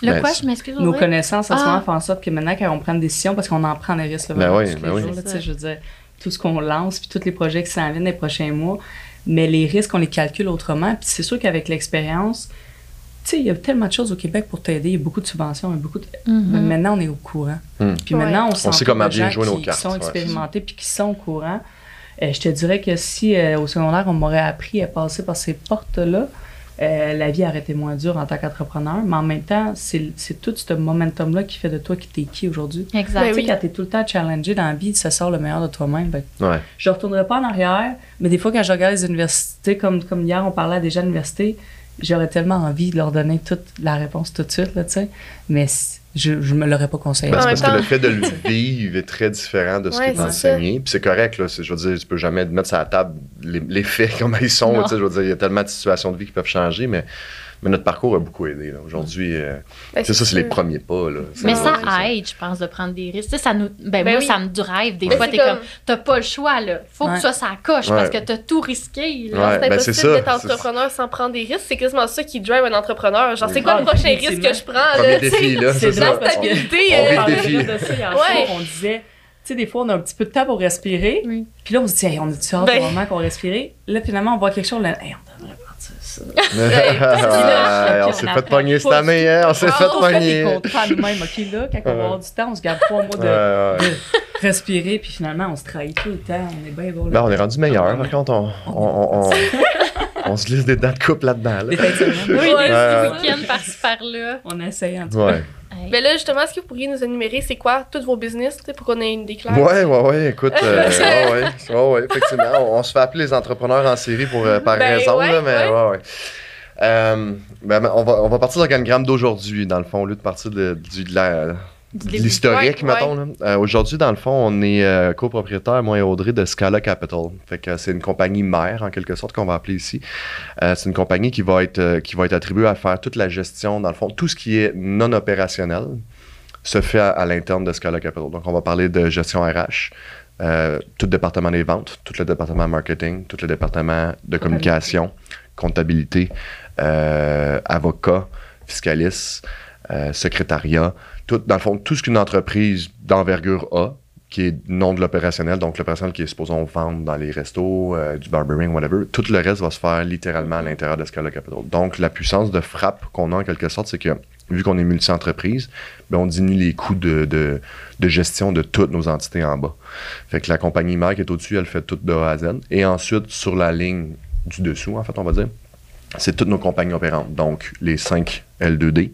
Speaker 1: Le
Speaker 3: Ben,
Speaker 1: quoi,
Speaker 3: c'est-
Speaker 1: je m'excuse.
Speaker 4: Nos connaissances en ce moment font en sorte que maintenant, quand on prend une décision, parce qu'on en prend des risques, là,
Speaker 3: Ben oui,
Speaker 4: tous les
Speaker 3: ben oui.
Speaker 4: jours, là, je veux dire, tout ce qu'on lance, puis tous les projets qui s'en viennent les prochains mois, mais les risques, on les calcule autrement. Puis c'est sûr qu'avec l'expérience, tu sais, il y a tellement de choses au Québec pour t'aider. Il y a beaucoup de subventions, il y a beaucoup de...
Speaker 1: Mhm.
Speaker 4: Mais maintenant, on est au courant.
Speaker 3: Hmm.
Speaker 4: Puis
Speaker 2: Ouais.
Speaker 4: maintenant, on,
Speaker 3: On sait comment bien jouer nos
Speaker 4: qui,
Speaker 3: cartes,
Speaker 4: qui sont
Speaker 3: ouais,
Speaker 4: expérimentés puis qui sont au courant. Euh, je te dirais que si euh, au secondaire, on m'aurait appris à passer par ces portes-là, euh, la vie aurait été moins dure en tant qu'entrepreneur. Mais en même temps, c'est c'est tout ce momentum-là qui fait de toi qui t'es qui aujourd'hui.
Speaker 1: Exact.
Speaker 2: Ben
Speaker 4: Tu sais,
Speaker 2: oui.
Speaker 4: quand t'es tout le temps challengé dans la vie, ça sort le meilleur de toi-même. Que
Speaker 3: Ouais.
Speaker 4: je ne retournerai pas en arrière, mais des fois, quand je regarde les universités, comme, comme hier, on parlait à des j'aurais tellement envie de leur donner toute la réponse tout de suite, là, tu sais. Mais je ne me l'aurais pas conseillé.
Speaker 3: Ben, parce que le fait de le vivre est très différent de ce
Speaker 2: Ouais,
Speaker 3: qui est
Speaker 2: c'est
Speaker 3: enseigné. Puis c'est correct, là. Je veux dire, tu peux jamais mettre sur la table les, les faits [laughs] comme ils sont.
Speaker 1: Non.
Speaker 3: tu sais, Je veux dire, il y a tellement de situations de vie qui peuvent changer, mais Mais notre parcours a beaucoup aidé. là. Aujourd'hui, euh,
Speaker 2: Ben,
Speaker 3: c'est ça, c'est les premiers pas. Là.
Speaker 1: Mais ça aide, je pense, de prendre des risques. Tu sais, ça nous, ben,
Speaker 2: Ben
Speaker 1: moi,
Speaker 2: oui.
Speaker 1: ça me drive. Des
Speaker 2: Mais
Speaker 1: fois, t'es
Speaker 2: comme-
Speaker 1: comme, t'as pas le choix, là. Faut que
Speaker 4: Ouais.
Speaker 1: tu sois sa coche parce que t'as tout risqué, là.
Speaker 3: Ouais,
Speaker 2: c'est
Speaker 3: ben,
Speaker 2: impossible
Speaker 3: ça,
Speaker 2: d'être entrepreneur sans prendre des risques. C'est quasiment ça qui drive un entrepreneur. Genre, c'est quoi
Speaker 4: Ah,
Speaker 2: le prochain risque que je prends?
Speaker 3: C'est ça.
Speaker 2: La
Speaker 4: parce que-
Speaker 2: stabilité.
Speaker 3: On
Speaker 4: ça disait, tu sais, des fois, on a un petit peu de temps pour respirer.
Speaker 1: Oui.
Speaker 4: Puis là, on se dit, Hey, on a-tu hâte
Speaker 2: Ben-
Speaker 4: au moment qu'on respirer? Là, finalement, on voit quelque chose, là, Hey, on ça. [laughs]
Speaker 3: Ouais, on s'est fait pogner cette année, hein? On s'est
Speaker 2: Ah,
Speaker 3: fait
Speaker 2: on
Speaker 4: On fait des
Speaker 3: pogner.
Speaker 4: contrats à nous-mêmes, OK, là, quand on va avoir du temps, on se garde trois mois de,
Speaker 3: Ouais, ouais.
Speaker 4: de respirer, puis finalement, on se trahit tout le temps. On est bien beau. là.
Speaker 3: Ben, on est rendu meilleur. Par contre, on, on, on, on, on [laughs] se glisse des dents de couple là-dedans.
Speaker 4: Des
Speaker 3: Là.
Speaker 4: fins de semaine.
Speaker 1: Oui, des
Speaker 3: ouais.
Speaker 1: week-ends par-ci par-là.
Speaker 4: On essaye, en tout cas.
Speaker 3: Ouais.
Speaker 2: Mais là, justement, est-ce que vous pourriez nous énumérer c'est quoi tous vos business pour qu'on ait une déclaire?
Speaker 3: Ouais, ouais, ouais, écoute, euh, [laughs] ouais, ouais, ouais, ouais, effectivement, on, on se fait appeler les entrepreneurs en série pour, euh, par
Speaker 2: Ben,
Speaker 3: raison,
Speaker 2: ouais,
Speaker 3: là, mais
Speaker 2: ouais.
Speaker 3: ouais, ouais. Euh, ben, on, va, on va partir de l'organigramme d'aujourd'hui, dans le fond, au lieu de partir de, du- de la-. L'historique,
Speaker 2: Ouais,
Speaker 3: mettons. Euh, Aujourd'hui, dans le fond, on est euh, copropriétaire, moi et Audrey, de Scala Capital. Fait que euh, c'est une compagnie mère, en quelque sorte, qu'on va appeler ici. Euh, c'est une compagnie qui va, être, qui va être attribuée à faire toute la gestion, dans le fond, tout ce qui est non opérationnel se fait à, à l'interne de Scala Capital. Donc, on va parler de gestion RH, tout le département des ventes, tout le département marketing, tout le département de communication, comptabilité, avocat, fiscaliste, euh, secrétariat, tout, dans le fond, tout ce qu'une entreprise d'envergure a, qui est non de l'opérationnel, donc l'opérationnel qui est supposé vendre dans les restos, euh, du barbering, whatever, tout le reste va se faire littéralement à l'intérieur de Scala Capital. Donc, la puissance de frappe qu'on a en quelque sorte, c'est que vu qu'on est multi-entreprise, ben, on diminue les coûts de, de, de gestion de toutes nos entités en bas. Fait que la compagnie mère qui est au-dessus, elle fait tout de A à Z. Et ensuite, sur la ligne du dessous, en fait, on va dire, c'est toutes nos compagnies opérantes. Donc, les 5 L2D,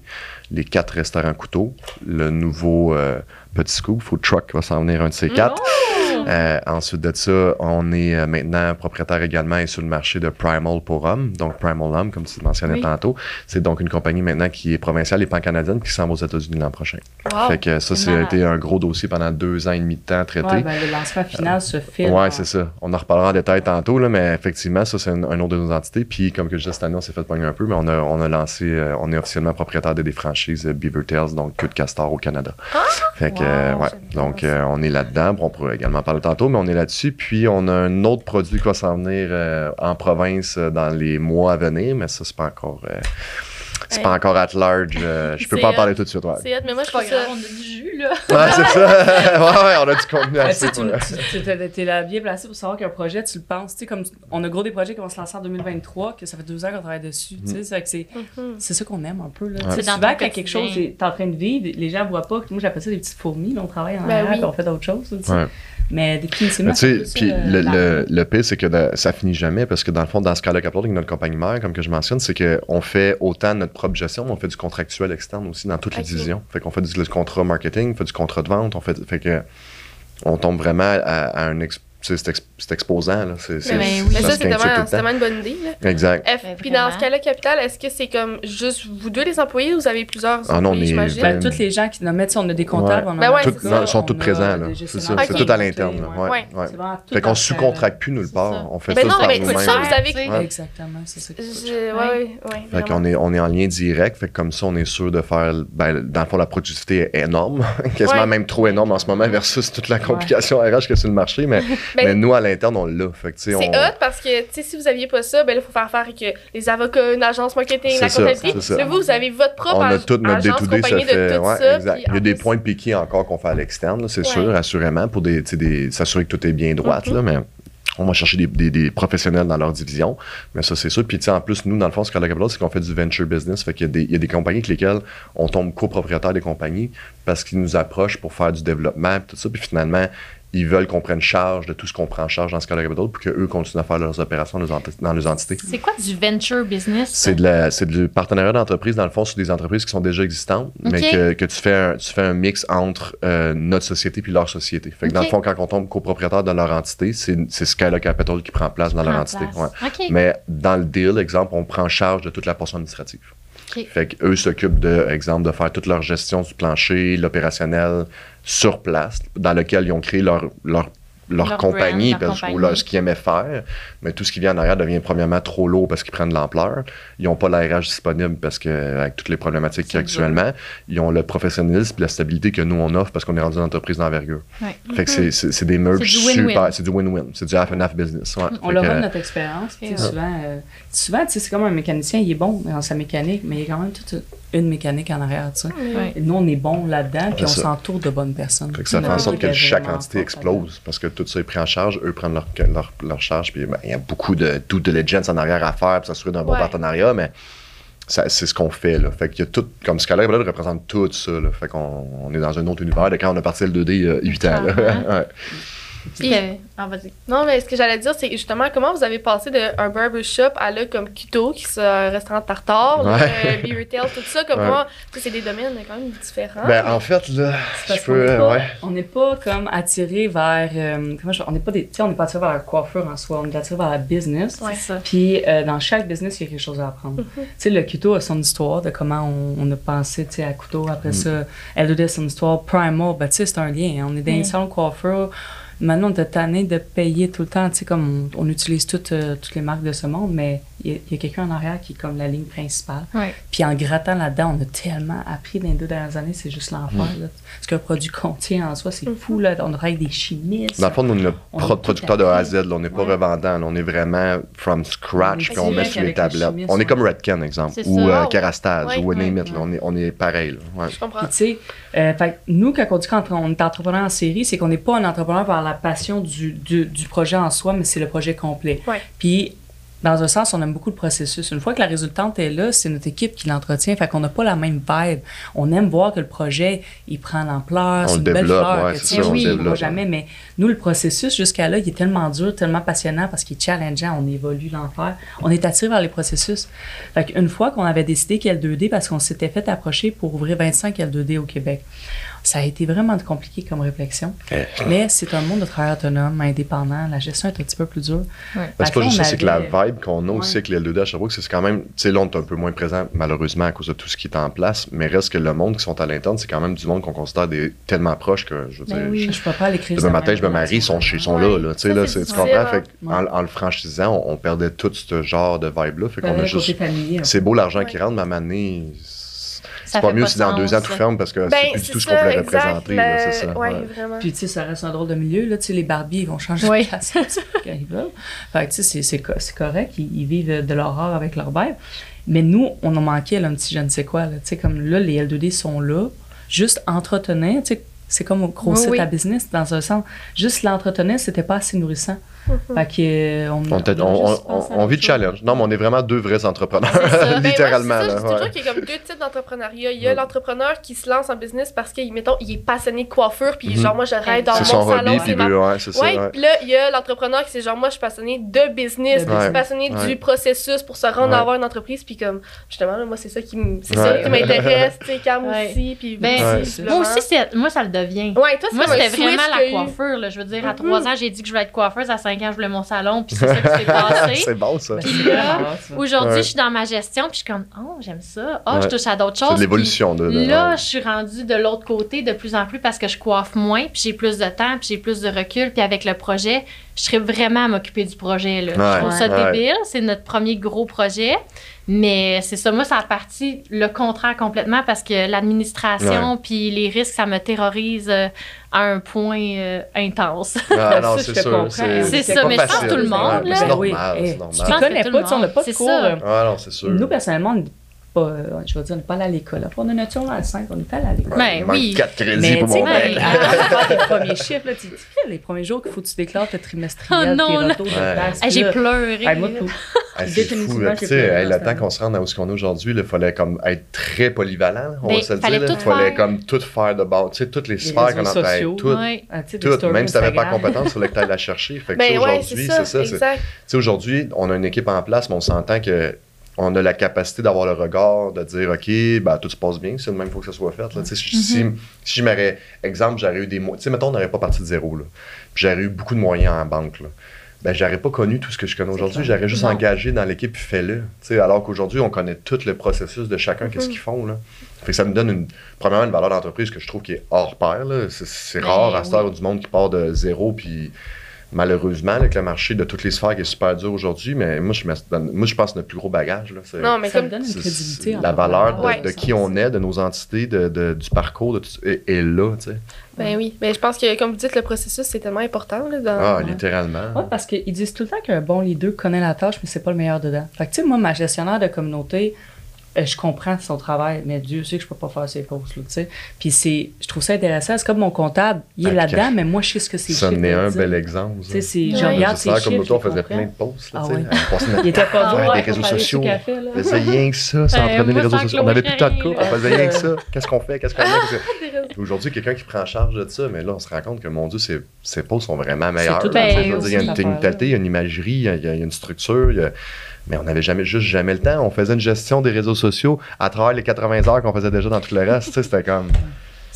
Speaker 3: les 4 restaurants couteaux, le nouveau euh, Petit Scoop, Food Truck va s'en venir un de ces quatre. Euh, ensuite de ça, on est euh, maintenant propriétaire également et sur le marché de Primal pour hommes. Donc, Primal Homme, comme tu mentionnais
Speaker 1: Oui.
Speaker 3: tantôt, c'est donc une compagnie maintenant qui est provinciale et pan-canadienne qui s'en va aux États-Unis l'an prochain.
Speaker 2: Wow.
Speaker 3: Fait que ça, ça a été un gros dossier pendant deux ans et demi de temps traité.
Speaker 4: Ouais, ben, le lancement final se fait. Dans-
Speaker 3: c'est ça. On en reparlera en détail tantôt, là, mais effectivement, ça, c'est un, un autre de nos entités. Puis, comme que je disais, cette année, on s'est fait pogner un peu, mais on a, on a lancé, euh, on est officiellement propriétaire de des franchises euh, Beaver Tales, donc queue de castor au Canada. fait que,
Speaker 4: Wow,
Speaker 3: euh, ouais.
Speaker 4: j'aime
Speaker 3: Donc, euh, on est là-dedans. On pourrait également en parler tantôt, mais on est là-dessus. Puis, on a un autre produit qui va s'en venir euh, en province euh, dans les mois à venir, mais ça, c'est pas encore. euh, c'est pas encore at large. euh, je peux pas en parler tout de suite. Ouais,
Speaker 2: C'est mais moi, je
Speaker 1: C'est pas
Speaker 2: trouve ça.
Speaker 1: grave, on a du jus, là.
Speaker 3: ouais c'est ça. [laughs] ouais, ouais, on a du contenu
Speaker 4: tu
Speaker 3: assez.
Speaker 4: tu, t'es- t'es là bien placé pour savoir qu'un projet, tu le penses. Tu sais, comme on a gros des projets qui vont se lancer en 2023, que ça fait deux ans qu'on travaille dessus. Tu sais, c'est que c'est,
Speaker 2: Mhm.
Speaker 4: c'est ça qu'on aime un peu. Là.
Speaker 3: Ouais.
Speaker 4: Tu sais,
Speaker 1: C'est dans
Speaker 4: souvent, quand quelque chose est en train de vivre, les gens voient pas. que Moi, j'appelle ça des petites fourmis. on travaille en
Speaker 2: Ben
Speaker 4: arrière,
Speaker 2: oui.
Speaker 4: on fait d'autres choses. tu sais. Mais définitivement,
Speaker 3: tu sais, puis
Speaker 4: plus, euh,
Speaker 3: le, le, le pire, c'est que de- ça finit jamais parce que dans le fond, dans ce cas-là, Capital, avec notre compagnie mère, comme que je mentionne, c'est qu'on fait autant notre propre gestion, mais on fait du contractuel externe aussi dans toutes les divisions. Fait qu'on fait du le contrat marketing, on fait du contrat de vente, on fait, fait que on tombe vraiment à, à un ex- tu sais, c'est ex- c'est exposant. Là. C'est, c'est,
Speaker 1: Ben
Speaker 2: Mais,
Speaker 1: oui.
Speaker 2: ça, c'est tellement, une bonne idée. Là.
Speaker 3: Exact.
Speaker 2: F-
Speaker 1: Ben,
Speaker 2: puis dans ce cas-là, Capital, est-ce que c'est comme juste vous deux les employés ou vous avez plusieurs
Speaker 3: Ah non,
Speaker 2: employés, j'imagine?
Speaker 3: vingt-
Speaker 4: Ben, tous les gens qui nous mettent, si on a des comptables,
Speaker 3: Ouais.
Speaker 4: on en
Speaker 2: Ben ouais,
Speaker 3: Toutes- non, sont tous présents. Là. C'est, ça, tout à l'interne.
Speaker 4: ouais.
Speaker 3: Fait qu'on
Speaker 4: en
Speaker 3: sous-contracte plus nulle part. On fait
Speaker 2: Ben
Speaker 3: tout
Speaker 2: non,
Speaker 3: par nous-mêmes.
Speaker 4: Exactement, c'est ça.
Speaker 3: Fait qu'on est, on est en lien direct, fait que comme ça, on est sûr de faire. Ben, dans le fond, la productivité est énorme, [laughs] quasiment même trop énorme en ce moment versus toute la complication RH que sur le marché, mais, [laughs]
Speaker 2: Ben,
Speaker 3: mais nous, à l'interne, on l'a. Fait que,
Speaker 2: C'est
Speaker 3: on-
Speaker 2: hot parce que, tu sais, si vous aviez pas ça, ben il faut faire affaire avec euh, les avocats, une agence marketing, la comptabilité.
Speaker 3: ça.
Speaker 2: Là, vous, vous avez votre propre
Speaker 3: on a tout notre
Speaker 2: agence
Speaker 3: D2D, ça
Speaker 2: compagnie de
Speaker 3: fait.
Speaker 2: tout
Speaker 3: ouais,
Speaker 2: ça.
Speaker 3: exact. Il y a des
Speaker 2: plus-
Speaker 3: points piqués encore qu'on fait à l'externe, là, c'est
Speaker 2: Ouais.
Speaker 3: sûr, assurément, pour des, des, s'assurer que tout est bien droite,
Speaker 2: Mhm.
Speaker 3: là, mais. On va chercher des, des- des professionnels dans leur division, mais ça, c'est sûr. Puis, tu sais, en plus, nous, dans le fond, ce qu'on a c'est qu'on fait du venture business. Fait qu'il y a des, il y a des compagnies avec lesquelles on tombe copropriétaire des compagnies parce qu'ils nous approchent pour faire du développement, puis tout ça. Puis finalement, ils veulent qu'on prenne charge de tout ce qu'on prend en charge dans ce cas Capital pour qu'eux continuent à faire leurs opérations dans leurs entités.
Speaker 1: C'est quoi du venture business?
Speaker 3: C'est du partenariat d'entreprise, dans le fond, sur des entreprises qui sont déjà existantes, mais que, que tu, fais un, tu fais un mix entre euh, notre société puis leur société. Fait que dans le fond, quand on tombe copropriétaire de leur entité, c'est, Skyla Capital qui prend place dans leur
Speaker 1: En
Speaker 3: entité. ouais. Mais dans le deal, exemple, on prend en charge de toute la portion administrative.
Speaker 1: Ok.
Speaker 3: Fait qu'eux s'occupent de, exemple, de faire toute leur gestion du plancher, l'opérationnel sur place, dans lequel ils ont créé leur leur, Leur compagnie,
Speaker 1: brand, leur
Speaker 3: parce- ou leur- ce qu'ils aimaient faire, mais tout ce qui vient en arrière devient premièrement trop lourd parce qu'ils prennent de l'ampleur. Ils n'ont pas l'ARH disponible parce que avec toutes les problématiques qu'il y a actuellement, ils ont le professionnalisme et la stabilité que nous on offre parce qu'on est rendu une entreprise d'envergure.
Speaker 1: Ouais.
Speaker 3: Fait que c'est- c'est c'est des merges
Speaker 1: C'est du win-win.
Speaker 3: super, c'est du win-win, c'est du half and half business. ouais.
Speaker 4: On leur donne notre expérience. Souvent, euh, souvent c'est comme un mécanicien, il est bon dans sa mécanique, mais il a quand même toute une mécanique en arrière.
Speaker 1: Ouais.
Speaker 4: Et nous, on est bon là-dedans, puis on
Speaker 3: C'est ça.
Speaker 4: s'entoure de bonnes personnes.
Speaker 3: Fait que ça fait en sorte que chaque entité explose parce que tout ça est pris en charge, eux prennent leur, leur, leur charge, puis ben, il y a beaucoup de due diligence en arrière à faire pour s'assurer d'un bon
Speaker 2: Ouais.
Speaker 3: partenariat, mais ça- c'est ce qu'on fait. Là. Fait qu'il y a tout, comme Skyler Blood représente tout ça. Là. Fait qu'on on est dans un autre univers de quand on a parti le 2D il y a 8 ans. Là.
Speaker 1: Clairement. [laughs]
Speaker 3: Ouais.
Speaker 1: Puis, euh, ah, vas-y.
Speaker 2: Non, mais ce que j'allais dire, c'est justement comment vous avez passé d'un barbershop à là comme Kuto, qui est un restaurant de tartare,
Speaker 3: Ouais.
Speaker 2: euh, Beer Tail, tout ça. Comme
Speaker 3: Ouais.
Speaker 2: moi, tu sais, c'est des domaines quand même différents.
Speaker 3: Ben, en fait, là, je peux.
Speaker 4: n'est
Speaker 3: euh,
Speaker 4: pas,
Speaker 3: ouais.
Speaker 4: on n'est pas comme attiré vers. euh, comment je, on n'est pas des, tu sais, on n'est pas attiré vers la coiffure en soi, on est attiré vers la business.
Speaker 1: Ça.
Speaker 4: Puis euh, dans chaque business, il y a quelque chose à apprendre. Tu sais, le Kuto a son histoire de comment on, on a pensé tu sais, à Couteau. Après ça, L2D a son histoire. Primal, ben, tu sais, c'est un lien. hein. On est dans
Speaker 1: Mm.
Speaker 4: un salon de coiffeur. Maintenant, on est tanné de payer tout le temps. Tu sais, comme on, on utilise toutes, euh, toutes les marques de ce monde, mais il y a, il y a quelqu'un en arrière qui est comme la ligne principale.
Speaker 1: Ouais.
Speaker 4: Puis en grattant là-dedans, on a tellement appris dans les deux dernières années, c'est juste l'enfer. là. Ce qu'un produit contient en soi, c'est fou. Là. On travaille avec des chimistes.
Speaker 3: Dans le fond, nous, on est notre propre producteur de A à. Z. là. On n'est pas
Speaker 4: Ouais.
Speaker 3: revendant. là. On est vraiment from scratch,
Speaker 4: On est
Speaker 3: puis on met sur les tablettes. On est comme Redken, exemple, ou euh,
Speaker 2: Ouais.
Speaker 3: ou Name
Speaker 4: Ouais.
Speaker 3: It, là. On est, on est pareil. là. Ouais.
Speaker 2: Je comprends.
Speaker 4: Puis, tu sais, euh, fait que nous, quand on dit qu'on est entrepreneur en série, c'est qu'on n'est pas un entrepreneur par la passion du, du, du projet en soi, mais c'est le projet complet.
Speaker 2: Ouais.
Speaker 4: Puis, dans un sens, on aime beaucoup le processus. Une fois que la résultante est là, c'est notre équipe qui l'entretient. Fait qu'on n'a pas la même vibe. On aime voir que le projet, il prend l'ampleur. C'est une belle fleur.
Speaker 3: ouais,
Speaker 4: que, sais,
Speaker 1: ça,
Speaker 4: oui, on
Speaker 3: développe,
Speaker 4: jamais. Mais nous, le processus, jusqu'à là, il est tellement dur, tellement passionnant parce qu'il est challengeant. On évolue l'enfer. On est attiré vers les processus. Fait qu'une fois qu'on avait décidé qu'il y a le 2D, parce qu'on s'était fait approcher pour ouvrir 25 L2D au Québec, ça a été vraiment compliqué comme réflexion. Mais c'est un monde de travail autonome, indépendant. La gestion est un petit peu plus dure.
Speaker 3: Ben,
Speaker 4: Fait
Speaker 3: c'est
Speaker 4: que
Speaker 3: pas juste ça, c'est que la vibe qu'on a aussi
Speaker 4: Ouais.
Speaker 3: avec les L2D à Sherbrooke, c'est quand même, tu sais, là, on est un peu moins présent, malheureusement, à cause de tout ce qui est en place, mais reste que le monde qui sont à l'interne, c'est quand même du monde qu'on considère des, tellement proche que, je veux
Speaker 1: Ben
Speaker 3: dire,
Speaker 1: oui.
Speaker 4: Je peux pas aller créer
Speaker 3: Demain matin, je me marie, ils sont, chez, ils sont là,
Speaker 2: Ouais.
Speaker 3: là. Tu sais,
Speaker 2: Ça,
Speaker 3: là, tu comprends? Fait que
Speaker 4: Ouais.
Speaker 3: en, en le franchisant, on, on perdait tout ce genre de vibe-là. Fait qu'on a juste. C'est beau l'argent qui
Speaker 2: Ouais.
Speaker 3: rentre, mais à un moment donné,
Speaker 1: Ça
Speaker 3: c'est pas mieux
Speaker 1: pas
Speaker 3: si dans deux ans tout ferme parce que
Speaker 2: Ben,
Speaker 3: c'est plus du tout ce
Speaker 2: ça,
Speaker 3: qu'on voulait
Speaker 2: exact,
Speaker 3: représenter. là,
Speaker 2: le-
Speaker 3: C'est ça.
Speaker 2: Ouais,
Speaker 3: ouais.
Speaker 2: vraiment.
Speaker 4: Puis, tu sais, ça reste un drôle de milieu. Là, tu sais, les Barbies, ils vont changer
Speaker 1: Oui.
Speaker 4: de place quand ils veulent. Fait que, tu sais, c'est- c'est co- c'est correct. Ils, ils vivent de art avec leur bête. Mais nous, on en manquait là, un petit je ne sais quoi. Là. Tu sais, comme là, les L2D sont là. Juste entretenir, tu sais, c'est comme au gros
Speaker 1: Oui,
Speaker 4: site
Speaker 1: oui.
Speaker 4: à business, dans un sens. Juste l'entretenir, c'était pas assez nourrissant. Fait que, euh, on,
Speaker 3: On, on- on- vit de challenge. Non, mais on est vraiment deux vrais entrepreneurs,
Speaker 1: ça. [laughs] Ben,
Speaker 2: Ben,
Speaker 3: littéralement.
Speaker 2: ouais, c'est toujours qu'il y a comme deux types d'entrepreneuriat. Il y a
Speaker 3: Ouais.
Speaker 2: l'entrepreneur qui se lance en business parce qu'il, mettons, il est passionné de coiffure, puis
Speaker 3: Mhm.
Speaker 2: genre, moi, je rêve dans mon
Speaker 3: C'est son
Speaker 2: salon.
Speaker 3: hobby, puis
Speaker 2: ma-
Speaker 3: ouais, c'est ça.
Speaker 2: Puis là, il y a l'entrepreneur qui c'est genre, moi, je suis passionné de business, je suis passionné du processus pour se rendre à avoir une entreprise, puis comme, justement, là, moi, c'est ça qui, m- c'est
Speaker 3: Ouais.
Speaker 2: ça qui m'intéresse, tu sais, Cam aussi, puis
Speaker 1: Ben. Moi aussi, c'est- moi, ça le devient.
Speaker 2: Ouais, toi, c'est
Speaker 1: Moi, c'était vraiment la coiffure. Là. Je veux dire, à
Speaker 2: Mhm.
Speaker 1: trois ans, j'ai dit que je voulais être coiffeuse. À cinq ans, je voulais mon salon. Puis c'est ça qui s'est [laughs] passé.
Speaker 3: c'est bon, ça.
Speaker 1: Puis là. Aujourd'hui,
Speaker 3: Ouais.
Speaker 1: je suis dans ma gestion. Puis je suis comme, oh, j'aime ça. Oh, je touche à d'autres choses.
Speaker 3: C'est de l'évolution. de- de-
Speaker 1: Là,
Speaker 3: ouais.
Speaker 1: je suis rendue de l'autre côté de plus en plus parce que je coiffe moins, puis j'ai plus de temps, puis j'ai plus de recul, puis avec le projet, je serais vraiment à m'occuper du projet. Là.
Speaker 3: Ouais.
Speaker 1: Je trouve ça
Speaker 3: Ouais.
Speaker 1: débile, c'est notre premier gros projet, mais c'est ça, moi, ça a parti le contraire complètement parce que l'administration, puis les risques, ça me terrorise euh, à un point euh, intense.
Speaker 3: Ah, non, [laughs]
Speaker 4: Ça,
Speaker 3: c'est sûr.
Speaker 4: comprends.
Speaker 1: C'est ça, mais je pense tout le monde.
Speaker 3: C'est
Speaker 4: oui.
Speaker 3: normal,
Speaker 4: Eh, Tu
Speaker 3: normal.
Speaker 1: que
Speaker 4: connais pas, tu on n'a pas de
Speaker 1: c'est
Speaker 4: cours.
Speaker 1: ça.
Speaker 3: Ah non, c'est sûr.
Speaker 4: Nous, personnellement, pas, euh, je vais dire, on n'est pas allé à l'école. On a notre à 5, on est allé à l'école.
Speaker 1: Ben
Speaker 3: il manque
Speaker 1: oui.
Speaker 3: 4 crédits pour mon
Speaker 1: ben,
Speaker 3: bac.
Speaker 4: quand tu vas faire tes premiers chiffres, là, tu les premiers jours qu'il faut que tu déclares tes trimestriels,
Speaker 1: Oh non,
Speaker 4: tes retours
Speaker 3: Ouais.
Speaker 1: j'ai pleuré.
Speaker 4: hey, moi, tout.
Speaker 3: Ah, c'est fou, là. Tu sais, le temps qu'on se rende à où ce qu'on est aujourd'hui, il fallait comme être très polyvalent, on
Speaker 1: Ben,
Speaker 3: va se le dire.
Speaker 1: tout
Speaker 3: Il fallait comme tout faire de bord. Tu sais, toutes les sphères qu'on en fait,
Speaker 4: sociaux.
Speaker 3: toutes,
Speaker 1: Ouais.
Speaker 4: Ah, tu sais, des
Speaker 3: toutes.
Speaker 4: stories
Speaker 3: Même si tu n'avais pas compétence, il fallait que tu ailles la chercher. Fait que, tu sais,
Speaker 2: Ben ouais,
Speaker 3: aujourd'hui,
Speaker 2: c'est ça,
Speaker 3: aujourd'hui, on a une équipe en place, mais on s'entend que on a la capacité d'avoir le regard, de dire, OK, ben, tout se passe bien, c'est le même, il faut que ça soit fait. Là. Si, si, si je m'aurais, exemple, j'aurais eu des moyens, tu sais, mettons, on n'aurait pas parti de zéro, là, puis j'aurais eu beaucoup de moyens en banque, là. ben, j'aurais pas connu tout ce que je connais aujourd'hui. J'aurais juste
Speaker 1: Non.
Speaker 3: engagé dans l'équipe puis sais, Alors qu'aujourd'hui, on connaît tout le processus de chacun, qu'est-ce
Speaker 2: Mhm.
Speaker 3: qu'ils font. Là. Fait que ça me donne une, premièrement une valeur d'entreprise que je trouve qui est hors pair. là. C'est,
Speaker 1: Ben,
Speaker 3: rare à cette
Speaker 1: oui.
Speaker 3: heure du monde qui part de zéro. Puis malheureusement, avec le marché de toutes les sphères qui est super dur aujourd'hui, mais moi, je, me- moi, je pense que notre plus gros bagage, là, c'est,
Speaker 2: Non, mais
Speaker 4: ça
Speaker 2: comme.
Speaker 4: me donne une crédibilité.
Speaker 3: la valeur de, qui on est, de nos entités, de, de- du parcours, de tout, est, est là. tu sais.
Speaker 2: Ben oui. Mais je pense que, comme vous dites, le processus, c'est tellement important. Là, dans...
Speaker 3: Ah, littéralement.
Speaker 4: Ouais, parce qu'ils disent tout le temps qu'un bon leader connaît la tâche, mais c'est pas le meilleur dedans. Fait que, tu sais, moi, ma gestionnaire de communauté, je comprends son travail, mais Dieu sait que je peux pas faire ses pauses, là, tu sais. Puis c'est, je trouve ça intéressant. C'est comme mon comptable, il est
Speaker 3: Ah,
Speaker 4: là-dedans, mais moi, je sais ce que c'est.
Speaker 3: Ça en est un bel
Speaker 4: exemple. Tu sais,
Speaker 3: ça.
Speaker 4: c'est, je regarde ses
Speaker 3: comme nous, on faisait plein de posts. Là,
Speaker 4: Ah
Speaker 3: tu sais.
Speaker 4: ouais.
Speaker 3: On
Speaker 4: Il était pas
Speaker 1: Ah
Speaker 4: bon
Speaker 1: ouais,
Speaker 3: des réseaux sociaux. On faisait rien que ça, ça
Speaker 1: Euh,
Speaker 3: entraînait les réseaux sociaux. On avait plus de temps de couple, on faisait rien que ça. Qu'est-ce qu'on fait? Qu'est-ce qu'on [laughs] fait? Aujourd'hui, quelqu'un qui prend en charge de ça, mais là, on se rend compte que, mon Dieu, ses, ses posts sont vraiment meilleurs. Il y a une technicalité, il y a une imagerie, il y a, il y a une structure. Mais on n'avait jamais, juste jamais le temps. On faisait une gestion des réseaux sociaux à travers les 80 heures qu'on faisait déjà dans tout le reste. C'était comme.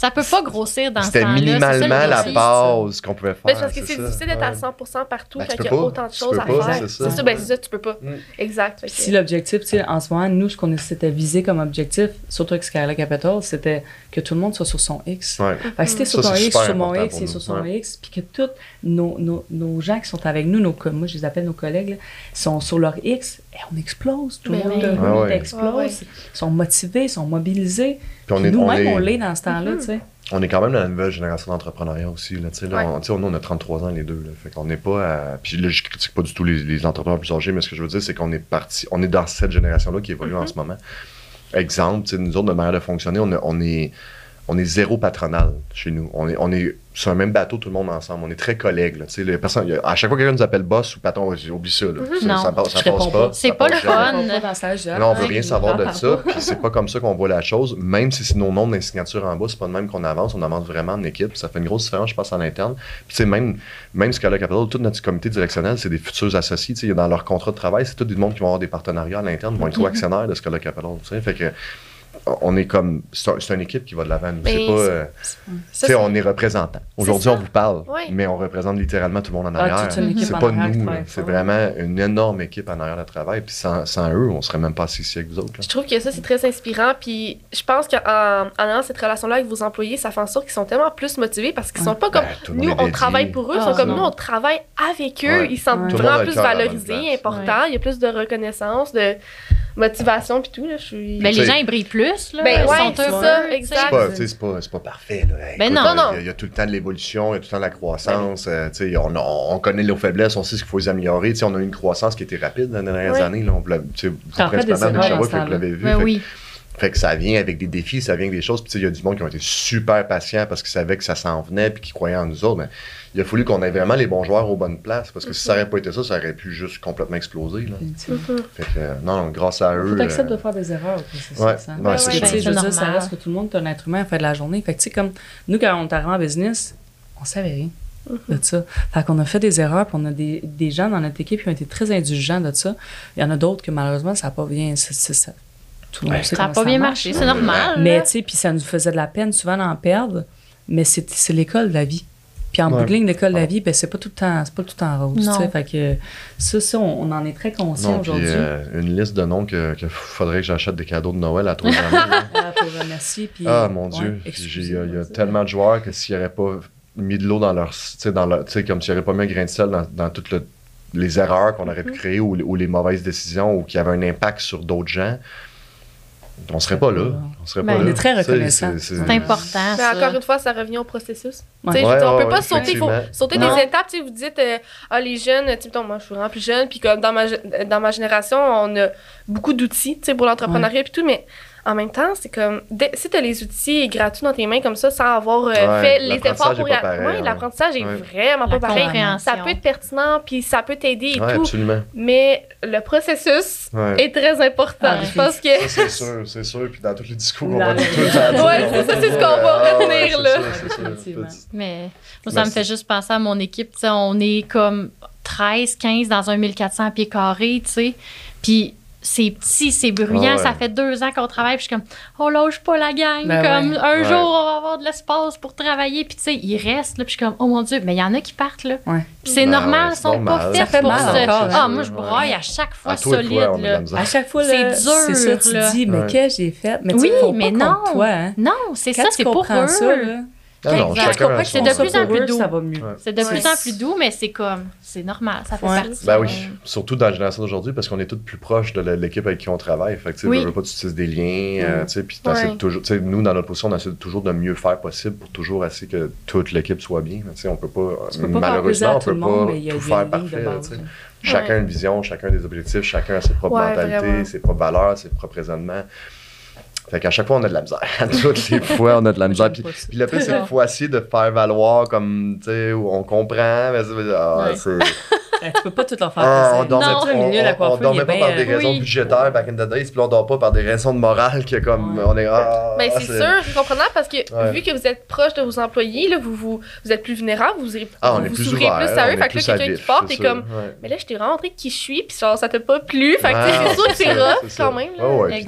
Speaker 1: Ça peut pas grossir dans ce
Speaker 3: C'était minimalement la base qu'on pouvait
Speaker 2: Ben,
Speaker 3: faire.
Speaker 2: c'est parce que c'est difficile d'être à
Speaker 3: Ouais.
Speaker 2: 100% partout
Speaker 3: Ben,
Speaker 2: quand il y a
Speaker 3: pas.
Speaker 2: autant de choses à
Speaker 3: pas,
Speaker 2: faire.
Speaker 3: c'est ça.
Speaker 2: C'est ça, ben c'est ça, tu peux pas.
Speaker 3: Mm.
Speaker 2: Exact.
Speaker 4: Si l'objectif, tu sais, en ce moment, nous, ce qu'on s'était visé comme objectif, surtout avec Skyla Capital, c'était que tout le monde soit sur son X.
Speaker 3: Ouais.
Speaker 4: Fait que si t'es sur
Speaker 3: Ça,
Speaker 4: ton X, sur mon X, et sur son
Speaker 3: ouais.
Speaker 4: X, puis que tous nos, nos, nos gens qui sont avec nous, nos, moi je les appelle nos collègues, là, sont sur leur X, et on explose. Tout le
Speaker 2: Ben
Speaker 4: monde,
Speaker 2: oui.
Speaker 4: tout le
Speaker 3: Ah
Speaker 4: explose.
Speaker 2: Ah.
Speaker 4: Ils sont motivés, ils sont mobilisés.
Speaker 3: Puis on est,
Speaker 4: nous-mêmes,
Speaker 3: est-
Speaker 4: on l'est dans ce temps-là,
Speaker 2: Mhm.
Speaker 4: tu sais.
Speaker 3: On est quand même dans la nouvelle génération d'entrepreneuriat aussi. Là, on, tu sais, nous, on a 33 ans les deux. Là, fait qu'on n'est pas à... Puis là, je critique pas du tout les, les entrepreneurs plus âgés, mais ce que je veux dire, c'est qu'on est parti... On est dans cette génération-là qui évolue en ce moment. Exemple, tu sais, nous autres, notre manière de fonctionner, on, a- on est... On est zéro patronal chez nous. On est, on est sur un même bateau, tout le monde ensemble. On est très collègues. là. Y a- à chaque fois que quelqu'un nous appelle boss ou patron, on dit, oublie ça. Là. Ça-
Speaker 1: Non,
Speaker 3: ça, passe- ça
Speaker 4: réponds
Speaker 3: passe
Speaker 4: pas.
Speaker 3: pas.
Speaker 1: C'est
Speaker 3: ça
Speaker 1: pas le fun.
Speaker 4: On va pas dans ça, je dis,
Speaker 3: Là, on veut
Speaker 4: ah,
Speaker 3: rien savoir de
Speaker 4: parle
Speaker 3: ça, c'est pas comme ça qu'on voit la chose. Même si c'est nos noms de signature en bas, c'est pas de même qu'on avance, on avance vraiment en équipe. Ça fait une grosse différence, je pense, en interne. Puis tu sais, même, même Scala Capital, tout notre comité directionnel, c'est des futurs associés. Tu sais, dans leur contrat de travail, c'est tout du monde qui vont avoir des partenariats à l'interne, qui vont être
Speaker 1: Mhm.
Speaker 3: actionnaires de Scala Capital. Tu sais, fait que on est comme. C'est un- c'est une équipe qui va de l'avant. C'est pas. euh,
Speaker 2: c'est-
Speaker 3: on est représentant. Aujourd'hui, on vous parle,
Speaker 2: Ouais.
Speaker 3: mais on représente littéralement tout le monde en
Speaker 4: Ah,
Speaker 3: arrière.
Speaker 4: toute une équipe
Speaker 3: c'est
Speaker 4: en
Speaker 3: pas
Speaker 4: arrière
Speaker 3: nous, c'est vraiment une énorme équipe en arrière de travail. Puis sans, sans eux, on serait même pas assis ici avec vous autres. là.
Speaker 2: Je trouve que ça, c'est très inspirant. Puis je pense qu'en en ayant cette relation-là avec vos employés, ça fait en sorte qu'ils sont tellement plus motivés parce qu'ils sont pas comme
Speaker 3: Ben,
Speaker 2: nous, on travaille pour eux, ils
Speaker 4: Ah,
Speaker 2: sont comme
Speaker 4: non.
Speaker 2: nous, on travaille avec eux.
Speaker 3: Ouais.
Speaker 2: Ils se sentent
Speaker 4: Ouais.
Speaker 2: Vraiment plus valorisés, importants. Il y a plus de reconnaissance, de motivation, puis tout. Là, je suis...
Speaker 1: Ben, les gens, ils brillent plus. Là.
Speaker 2: Ben
Speaker 1: Ils
Speaker 2: ouais,
Speaker 1: sont
Speaker 2: c'est
Speaker 1: heureux,
Speaker 2: ça, exact.
Speaker 3: C'est pas, c'est pas, c'est pas parfait. Là.
Speaker 1: Ben
Speaker 3: Écoute,
Speaker 1: non.
Speaker 3: il y a-
Speaker 2: Non, non.
Speaker 3: Il, y a, tout le temps de l'évolution, il y a tout le temps de la croissance. euh, tu sais, on, on, on connaît nos faiblesses, on sait ce qu'il faut les améliorer. Tu sais, on a eu une croissance qui était rapide dans les dernières
Speaker 2: Ouais.
Speaker 3: années. Là, on, vous principalement, vous l'avez vu. Fait, que ça vient avec des défis, ça vient avec des choses. Puis tu sais, il y a du monde qui ont été super patients parce qu'ils savaient que ça s'en venait puis qui croyaient en nous autres. Mais il a fallu qu'on ait vraiment les bons joueurs aux bonnes places parce que si ça n'aurait pas été ça, ça aurait pu juste complètement exploser. Là. Fait que, euh, non, non, grâce à eux.
Speaker 4: Faut accepter
Speaker 3: euh,
Speaker 4: de faire des erreurs, c'est
Speaker 3: Ouais,
Speaker 4: ça.
Speaker 3: ouais,
Speaker 4: Parce
Speaker 3: c'est
Speaker 4: tu sais, je veux dire, ça reste que tout le monde est un être humain à fin de la journée. Fait que, tu sais, comme nous, quand on est arrivé en business, on savait rien de ça. Fait qu'on a fait des erreurs, puis on a des, des gens dans notre équipe qui ont été très indulgents de ça. Il y en a d'autres que malheureusement, ça n'a pas bien. c'est- c'est- ça- tout le monde
Speaker 3: Ouais.
Speaker 4: sait
Speaker 1: Ça n'a pas bien
Speaker 4: marche,
Speaker 1: marché, c'est normal.
Speaker 4: Mais tu sais, puis ça nous faisait de la peine souvent d'en perdre, mais c'est c'est l'école de la vie. Puis en
Speaker 3: Ouais.
Speaker 4: bout de ligne, l'école de la vie, ben, c'est pas tout le temps, c'est pas tout le temps rose.
Speaker 1: Non.
Speaker 4: tu sais. Fait que ça, ça, on, on en est très conscient aujourd'hui.
Speaker 3: euh, une liste de noms que, que faudrait que j'achète des cadeaux de Noël à trois. [laughs]
Speaker 4: Ah, faut remercier, puis,
Speaker 3: Ah mon Dieu, il y a tellement de joueurs que s'il n'y aurait pas mis de l'eau dans leur. Tu sais, dans leur- tu sais, comme s'il n'y aurait pas mis un grain de sel dans, dans toutes le- les erreurs qu'on aurait pu créer ou, ou les mauvaises décisions ou qui avaient un impact sur d'autres gens, on serait pas là. On serait
Speaker 1: Ben,
Speaker 3: pas
Speaker 1: on
Speaker 3: là.
Speaker 4: est très reconnaissant.
Speaker 3: c'est-
Speaker 1: important.
Speaker 2: Mais encore une fois, ça revient au processus.
Speaker 4: Ouais.
Speaker 3: Ouais,
Speaker 2: dire, on
Speaker 3: ouais,
Speaker 2: peut pas
Speaker 3: ouais,
Speaker 2: sauter, il faut
Speaker 3: effectivement.
Speaker 2: sauter
Speaker 1: Non.
Speaker 2: des étapes. Vous dites, euh, ah, les jeunes, moi, je suis vraiment plus jeune, puis comme dans ma, dans ma génération, on a beaucoup d'outils, tu sais, pour l'entrepreneuriat et tout, mais en même temps, c'est comme, si tu as les outils gratuits dans tes mains comme ça, sans avoir euh,
Speaker 3: Ouais,
Speaker 2: fait les efforts pour Ouais,
Speaker 3: ouais.
Speaker 2: l'apprentissage est
Speaker 3: Ouais.
Speaker 2: vraiment
Speaker 1: La
Speaker 2: pas pareil. Ça peut être pertinent, puis ça peut t'aider et
Speaker 3: Ouais,
Speaker 2: tout,
Speaker 3: absolument.
Speaker 2: mais le processus
Speaker 3: Ouais.
Speaker 2: est très important.
Speaker 1: Ah,
Speaker 2: je pense que.
Speaker 3: Ça, c'est sûr, c'est sûr. Puis dans tous les discours
Speaker 4: La
Speaker 3: va dire tout le
Speaker 4: réalité.
Speaker 3: temps.
Speaker 2: Ouais, c'est ça, c'est ce qu'on va
Speaker 3: Ah, ouais,
Speaker 2: retenir,
Speaker 3: c'est
Speaker 2: là.
Speaker 1: Mais moi, ça me fait juste penser à mon équipe. on est comme 13, 15 dans un 1400 pieds carrés, tu sais. Puis c'est petit, c'est bruyant,
Speaker 3: Ouais.
Speaker 1: ça fait deux ans qu'on travaille, puis je suis comme, on lâche pas la gang,
Speaker 4: Ben
Speaker 1: comme
Speaker 4: ouais.
Speaker 1: un
Speaker 3: Ouais.
Speaker 1: jour on va avoir de l'espace pour travailler, puis tu sais, ils restent, là, puis je suis comme, oh mon Dieu, mais il y en a qui partent, là.
Speaker 4: Ouais.
Speaker 1: Puis c'est
Speaker 3: Ben
Speaker 1: normal, ils sont pas faits
Speaker 4: fait
Speaker 1: pour
Speaker 4: mal
Speaker 1: ça.
Speaker 4: encore,
Speaker 1: Ah,
Speaker 3: hein.
Speaker 1: moi, je broye à chaque fois
Speaker 3: À
Speaker 1: solide,
Speaker 3: toi,
Speaker 1: là.
Speaker 4: À chaque fois,
Speaker 1: C'est
Speaker 4: là,
Speaker 1: dur,
Speaker 4: c'est ça, tu
Speaker 1: là.
Speaker 4: te dis, mais
Speaker 3: Ouais.
Speaker 4: qu'est-ce que j'ai fait? Mais
Speaker 1: Oui, mais
Speaker 4: pas
Speaker 1: non.
Speaker 4: toi, hein.
Speaker 1: Non, c'est ça, c'est pour
Speaker 4: comprends
Speaker 1: eux.
Speaker 4: ça, là,
Speaker 3: Non, non,
Speaker 1: Exact.
Speaker 3: chacun a
Speaker 4: comprends
Speaker 3: son-
Speaker 1: c'est de plus en plus doux.
Speaker 4: ça va mieux.
Speaker 3: Ouais.
Speaker 1: C'est de plus en plus doux, mais c'est comme, c'est normal, ça fait
Speaker 4: Ouais.
Speaker 1: partie.
Speaker 3: Ben oui, surtout dans la génération d'aujourd'hui, parce qu'on est tous plus proches de l'équipe avec qui on travaille. Fait que, tu sais,
Speaker 1: Oui.
Speaker 3: veux, pas, tu tisses des liens, euh,
Speaker 4: Mm.
Speaker 3: tu sais, puis
Speaker 2: Ouais.
Speaker 3: toujours, tu sais, nous, dans notre position, on essaie de toujours de mieux faire possible pour toujours essayer que toute l'équipe soit bien. Tu sais, on peut pas,
Speaker 4: Tu
Speaker 3: malheureusement, on peut pas
Speaker 4: mais il y a
Speaker 3: tout faire parfait. Chacun une vision, chacun a des objectifs, chacun a ses propres
Speaker 2: Ouais,
Speaker 3: mentalités,
Speaker 2: vraiment.
Speaker 3: ses propres valeurs, ses propres raisonnements. Fait qu'à chaque fois, on a de la misère. [laughs] À toutes les [laughs] fois, on a de la misère. Puis, puis le pire, c'est qu'il faut essayer de faire valoir comme, tu sais, où on comprend, mais c'est- ah,
Speaker 1: Ouais.
Speaker 3: c'est...
Speaker 4: Ben, [laughs] tu peux pas tout leur faire
Speaker 3: Ah, on dormait,
Speaker 1: Non.
Speaker 4: Milieu
Speaker 3: on- on dormait
Speaker 4: est
Speaker 3: pas
Speaker 4: bien,
Speaker 3: par des
Speaker 4: euh,
Speaker 3: raisons
Speaker 1: oui.
Speaker 3: budgétaires back in the days, puis on dort pas par des raisons de morale que comme
Speaker 4: Ouais.
Speaker 3: on est ah,
Speaker 2: Ben, c'est sûr, c'est comprenable parce que
Speaker 3: Ouais.
Speaker 2: vu que vous êtes proche de vos employés, là, vous, vous, vous êtes plus vulnérable, vous, irez-
Speaker 3: Ah, on
Speaker 2: vous
Speaker 3: est
Speaker 2: vous
Speaker 3: plus
Speaker 2: plus à eux.
Speaker 3: est
Speaker 2: Fait que là, quelqu'un qui part, t'es
Speaker 3: ça,
Speaker 2: comme,
Speaker 3: ouais.
Speaker 2: mais là, je t'ai rencontré qui je suis, puis genre, ça t'a pas plu. Fait que c'est sûr que c'est rough quand même.
Speaker 3: Ouais,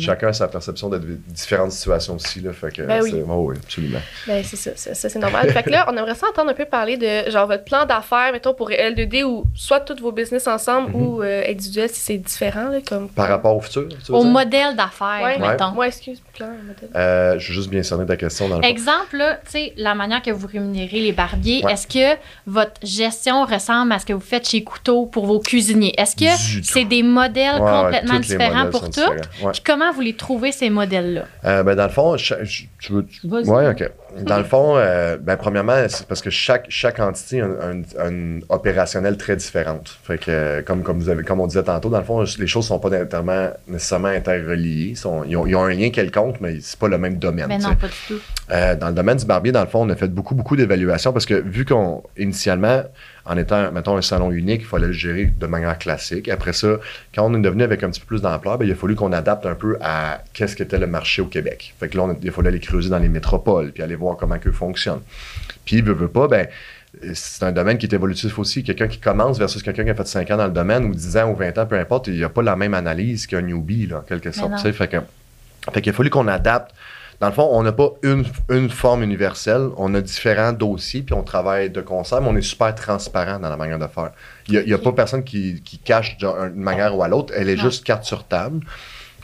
Speaker 3: chacun a sa perception de différentes situations aussi, là, fait que
Speaker 2: Ben
Speaker 3: c'est- absolument.
Speaker 2: Ben, c'est ça, c'est normal. fait que là, on aimerait ça entendre un peu parler de genre votre plan d'affaires, mettons, pour L2D ou soit tous vos business ensemble
Speaker 3: Mhm.
Speaker 2: ou euh, individuel si c'est différent, là, comme.
Speaker 3: Par rapport au futur, tu veux
Speaker 1: Au
Speaker 3: dire?
Speaker 1: modèle d'affaires,
Speaker 2: Ouais,
Speaker 1: mettons.
Speaker 2: Moi, excuse,
Speaker 3: Euh, je veux juste bien cerner ta question dans le fond.
Speaker 1: Exemple, là, tu sais, la manière que vous rémunérez les barbiers,
Speaker 3: Ouais.
Speaker 1: est-ce que votre gestion ressemble à ce que vous faites chez Couteau pour vos cuisiniers? Est-ce que c'est des modèles
Speaker 3: Ouais,
Speaker 1: complètement différents
Speaker 3: modèles
Speaker 1: pour toutes?
Speaker 3: Ouais.
Speaker 1: Puis comment vous les trouvez, ces modèles-là?
Speaker 3: Euh, ben, dans le fond, je- tu veux. Ouais, ok. Dans le fond, euh, ben, premièrement, c'est parce que chaque, chaque entité a un- un- une opérationnelle très différente. Fait que, comme, comme, vous avez, comme on disait tantôt, dans le fond, les choses sont pas nécessairement, nécessairement interreliées. Sont- ils, ont, ils ont un lien quelconque, mais c'est pas le même domaine.
Speaker 1: Mais non, pas du tout.
Speaker 3: Euh, dans le domaine du barbier, dans le fond, on a fait beaucoup, beaucoup d'évaluations parce que vu qu'on, initialement, en étant, mettons, un salon unique, il fallait le gérer de manière classique. Après ça, quand on est devenu avec un petit peu plus d'ampleur, ben, il a fallu qu'on adapte un peu à qu'est-ce qu'était le marché au Québec. Fait que là, on a- il fallait aller creuser dans les métropoles, puis aller voir comment que fonctionne. Puis, veut, veut pas, ben, c'est un domaine qui est évolutif aussi. Quelqu'un qui commence versus quelqu'un qui a fait 5 ans dans le domaine, ou 10 ans, ou 20 ans, peu importe, il n'y a pas la même analyse qu'un newbie, là, en quelque sorte. Fait que, fait qu'il a fallu qu'on adapte. Dans le fond, on n'a pas une, une forme universelle. On a différents dossiers, puis on travaille de concert, mais on est super transparent dans la manière de faire. Il n'y a, pas personne qui, qui cache d'une manière ou à l'autre. Elle est
Speaker 1: Non.
Speaker 3: juste carte sur table.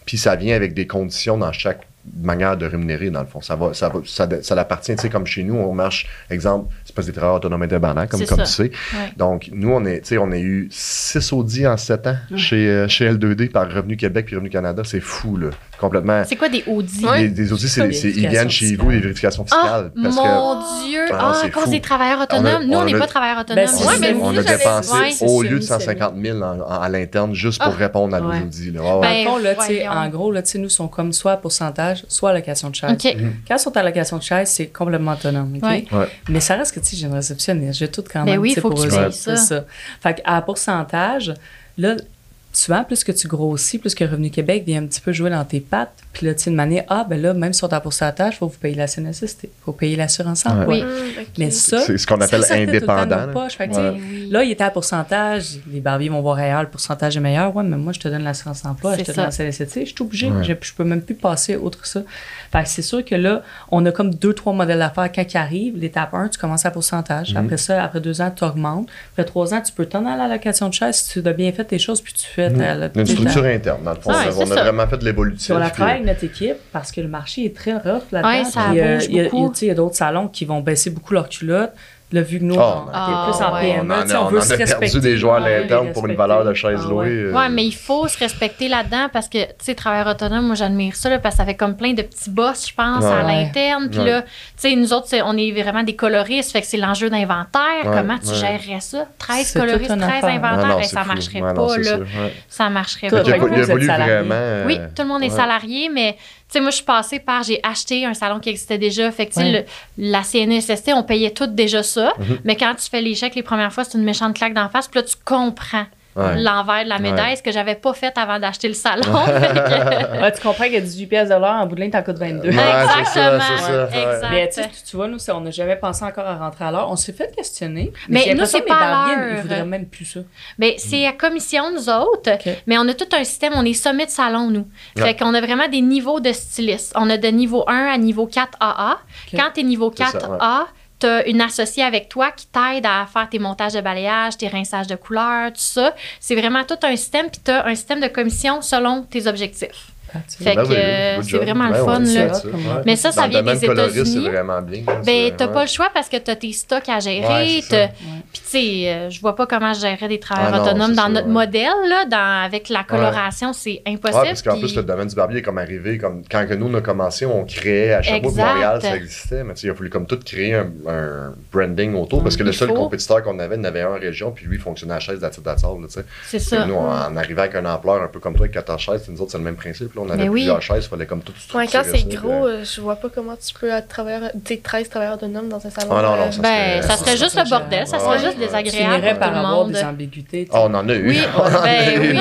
Speaker 3: Puis ça vient avec des conditions dans chaque manière de rémunérer, dans le fond. Ça va, ça va, ça, ça l'appartient, tu sais, comme chez nous, on marche, exemple, c'est pas des travailleurs autonomes indépendants, comme, comme
Speaker 1: ça.
Speaker 3: tu sais.
Speaker 1: Ouais.
Speaker 3: Donc, nous, on, est, tu sais, on a eu 6 audits en 7 ans chez, euh, chez L2D par Revenu Québec puis Revenu Canada. C'est fou, là. Complètement.
Speaker 1: C'est quoi des audits?
Speaker 2: Ouais.
Speaker 3: Les, des audits, c'est,
Speaker 4: Des
Speaker 3: c'est- ils viennent chez vous, des vérifications
Speaker 1: Ah,
Speaker 3: fiscales. parce que
Speaker 1: mon Dieu!
Speaker 3: Ah, c'est
Speaker 1: à cause des travailleurs
Speaker 3: On a-
Speaker 1: autonomes. Nous, on n'est pas travailleurs autonomes.
Speaker 4: Ben, c'est
Speaker 3: on,
Speaker 2: Ouais,
Speaker 3: a-
Speaker 2: mais
Speaker 3: on
Speaker 2: nous,
Speaker 3: a
Speaker 2: j'avais-
Speaker 3: dépensé au lieu de
Speaker 4: ça,
Speaker 3: 150 000 en- en- à l'interne juste pour
Speaker 1: Ah.
Speaker 3: répondre à nos audits.
Speaker 1: Ben,
Speaker 4: en gros, là, tu sais, nous, sont comme soit pourcentage, soit à location de chaise.
Speaker 1: OK.
Speaker 4: Quand ils sont à location de chaise, c'est complètement autonome. Mais ça reste que, tu sais, j'ai une réceptionniste. J'ai tout quand
Speaker 1: Ben
Speaker 4: même.
Speaker 1: oui,
Speaker 4: tu sais,
Speaker 1: faut que
Speaker 4: pour
Speaker 1: tu
Speaker 4: eux
Speaker 1: payes
Speaker 4: autres,
Speaker 1: ça.
Speaker 4: c'est ça. Fait qu'à pourcentage, là, souvent, plus que tu grossis, plus que Revenu Québec vient un petit peu jouer dans tes pattes. Puis là, tu sais, de manière, ah, ben là, même si on est à pourcentage, il faut vous payer la CNSST. Il faut payer l'assurance emploi.
Speaker 1: Oui.
Speaker 2: Hum, ok.
Speaker 4: Mais ça,
Speaker 3: C'est ce qu'on appelle
Speaker 4: ça,
Speaker 3: indépendant, là.
Speaker 4: poches. Fait que, tu sais,
Speaker 3: Ouais.
Speaker 1: Oui.
Speaker 4: Là, il était à pourcentage. Les barbiers vont voir ailleurs, le pourcentage est meilleur. Ouais, mais moi, je te donne l'assurance emploi, je te
Speaker 1: ça.
Speaker 4: donne la CNSST. Je suis obligée.
Speaker 3: Ouais.
Speaker 4: Je, je peux même plus passer outre que ça. Fait que c'est sûr que là, on a comme deux, trois modèles d'affaires. Quand ils arrivent, l'étape 1, tu commences à pourcentage.
Speaker 3: Mhm.
Speaker 4: Après ça, après deux ans, tu augmentes. Après trois ans, tu peux t'en aller à la location de chaise si tu as bien fait tes choses, puis tu fais ta, la-
Speaker 3: Une structure interne, dans le fond.
Speaker 1: Ouais,
Speaker 3: on a-
Speaker 1: c'est
Speaker 3: on a
Speaker 1: ça.
Speaker 3: vraiment fait de l'évolutif.
Speaker 4: puis on la
Speaker 3: puis-
Speaker 4: travaille avec notre équipe parce que le marché est très rough là-dedans.
Speaker 1: Ouais, ça
Speaker 4: Puis, euh, il y a- a- a d'autres salons qui vont baisser beaucoup leurs culottes. Là, vu que nous,
Speaker 3: Oh,
Speaker 4: on est
Speaker 1: Ah,
Speaker 4: plus en
Speaker 1: ouais.
Speaker 4: PME,
Speaker 3: on en a,
Speaker 4: on
Speaker 3: on
Speaker 4: veut
Speaker 3: en
Speaker 4: se
Speaker 3: a
Speaker 4: respecter.
Speaker 3: perdu des joueurs à l'interne pour une valeur de chaise
Speaker 4: Ah,
Speaker 3: louée.
Speaker 4: ouais.
Speaker 3: euh,
Speaker 1: Ouais, mais il faut se respecter là-dedans parce que, tu sais, travailleur autonome, moi, j'admire ça, là, parce que ça fait comme plein de petits boss, je pense, à l'interne. Puis
Speaker 3: Ouais.
Speaker 1: là, tu sais, nous autres, on est vraiment des coloristes, fait que c'est l'enjeu d'inventaire.
Speaker 3: Ouais,
Speaker 1: Comment tu
Speaker 3: ouais.
Speaker 1: gérerais ça? 13
Speaker 4: C'est
Speaker 1: coloristes,
Speaker 4: toute une
Speaker 1: 13
Speaker 4: affaire.
Speaker 1: inventaires,
Speaker 3: Ah non,
Speaker 1: et
Speaker 3: c'est
Speaker 1: ça
Speaker 3: fou.
Speaker 1: marcherait
Speaker 3: Ouais, non,
Speaker 1: pas, là. Ça marcherait pas.
Speaker 3: Il vraiment. euh,
Speaker 1: Oui, tout le monde est salarié, mais sais, moi, je suis passée par, j'ai acheté un salon qui existait déjà. Fait que,
Speaker 4: Ouais.
Speaker 1: le- la CNSST, on payait tout déjà ça.
Speaker 3: Mhm.
Speaker 1: Mais quand tu fais les chèques les premières fois, c'est une méchante claque d'en face. Puis là, tu comprends L'envers de la médaille, ce que j'avais pas fait avant d'acheter le salon.
Speaker 4: ouais, [laughs] [laughs] tu comprends que 18 pièces de l'heure en bout de ligne, t'en coûtes 22.
Speaker 1: Exactement.
Speaker 4: Mais tu, vois, nous, on n'a jamais pensé encore à rentrer à l'heure. On s'est fait questionner.
Speaker 1: Mais,
Speaker 4: mais
Speaker 1: nous, c'est pas l'heure.
Speaker 4: Ils voudraient hein. même plus ça.
Speaker 1: Mais c'est à commission, nous autres. Mais on a tout un système. On est sommet de salon, nous. Fait qu'on a vraiment des niveaux de stylistes. On a de niveau 1 à niveau
Speaker 4: 4AA.
Speaker 1: Quand t'es niveau 4A, une associée avec toi qui t'aide à faire tes montages de balayage, tes rinçages de couleurs, tout ça. C'est vraiment tout un système, puis tu as un système de commission selon tes objectifs. Fait
Speaker 3: Ben
Speaker 1: que euh, c'est vraiment le
Speaker 3: Ben
Speaker 1: fun. là.
Speaker 4: Mais
Speaker 3: ouais.
Speaker 1: Mais ça, ça vient
Speaker 3: domaine
Speaker 1: des
Speaker 3: coloriste,
Speaker 1: États-Unis.
Speaker 3: c'est vraiment bien. là,
Speaker 1: Ben, t'as
Speaker 3: ouais.
Speaker 1: pas le choix parce que t'as tes stocks à gérer. Puis, tu sais, euh, je vois pas comment je gérerais des travailleurs
Speaker 3: Ah non,
Speaker 1: autonomes dans
Speaker 3: ça,
Speaker 1: notre
Speaker 3: ouais.
Speaker 1: modèle, là, dans, avec la coloration, c'est impossible.
Speaker 3: Ouais, parce qu'en
Speaker 1: puis-
Speaker 3: plus, le domaine du barbier est comme arrivé, comme quand que nous, on a commencé, on créait à Sherbrooke,
Speaker 1: Exact.
Speaker 3: Montréal, ça existait, mais tu sais, il a fallu comme tout créer un, un branding autour, parce que le seul compétiteur qu'on avait, il en avait un en région, puis lui, il fonctionnait à chaise d'attitude d'attitude, tu sais.
Speaker 1: C'est ça.
Speaker 3: Nous, en arrivant avec un ampleur un peu comme toi, avec 14 chaises, nous autres, c'est le même principe, là. On avait
Speaker 1: Mais oui.
Speaker 3: plusieurs chaises, il fallait comme tout
Speaker 2: Ouais,
Speaker 3: structurer
Speaker 2: quand c'est gros,
Speaker 3: puis-
Speaker 2: euh, je vois pas comment tu peux être travailleur, tu sais, 13 travailleurs autonomes dans un salon.
Speaker 3: Ah non, non,
Speaker 2: euh,
Speaker 3: ça
Speaker 1: Ben, ça
Speaker 3: serait-
Speaker 1: serait juste le bordel, ça serait
Speaker 3: Ouais,
Speaker 1: juste
Speaker 3: ouais.
Speaker 1: Désagréable pour tout le
Speaker 4: avoir
Speaker 1: monde.
Speaker 4: des ambiguïtés.
Speaker 3: Ah, on en a eu.
Speaker 1: Oui, [laughs]
Speaker 3: On en a
Speaker 1: ben
Speaker 3: eu.
Speaker 1: Ben,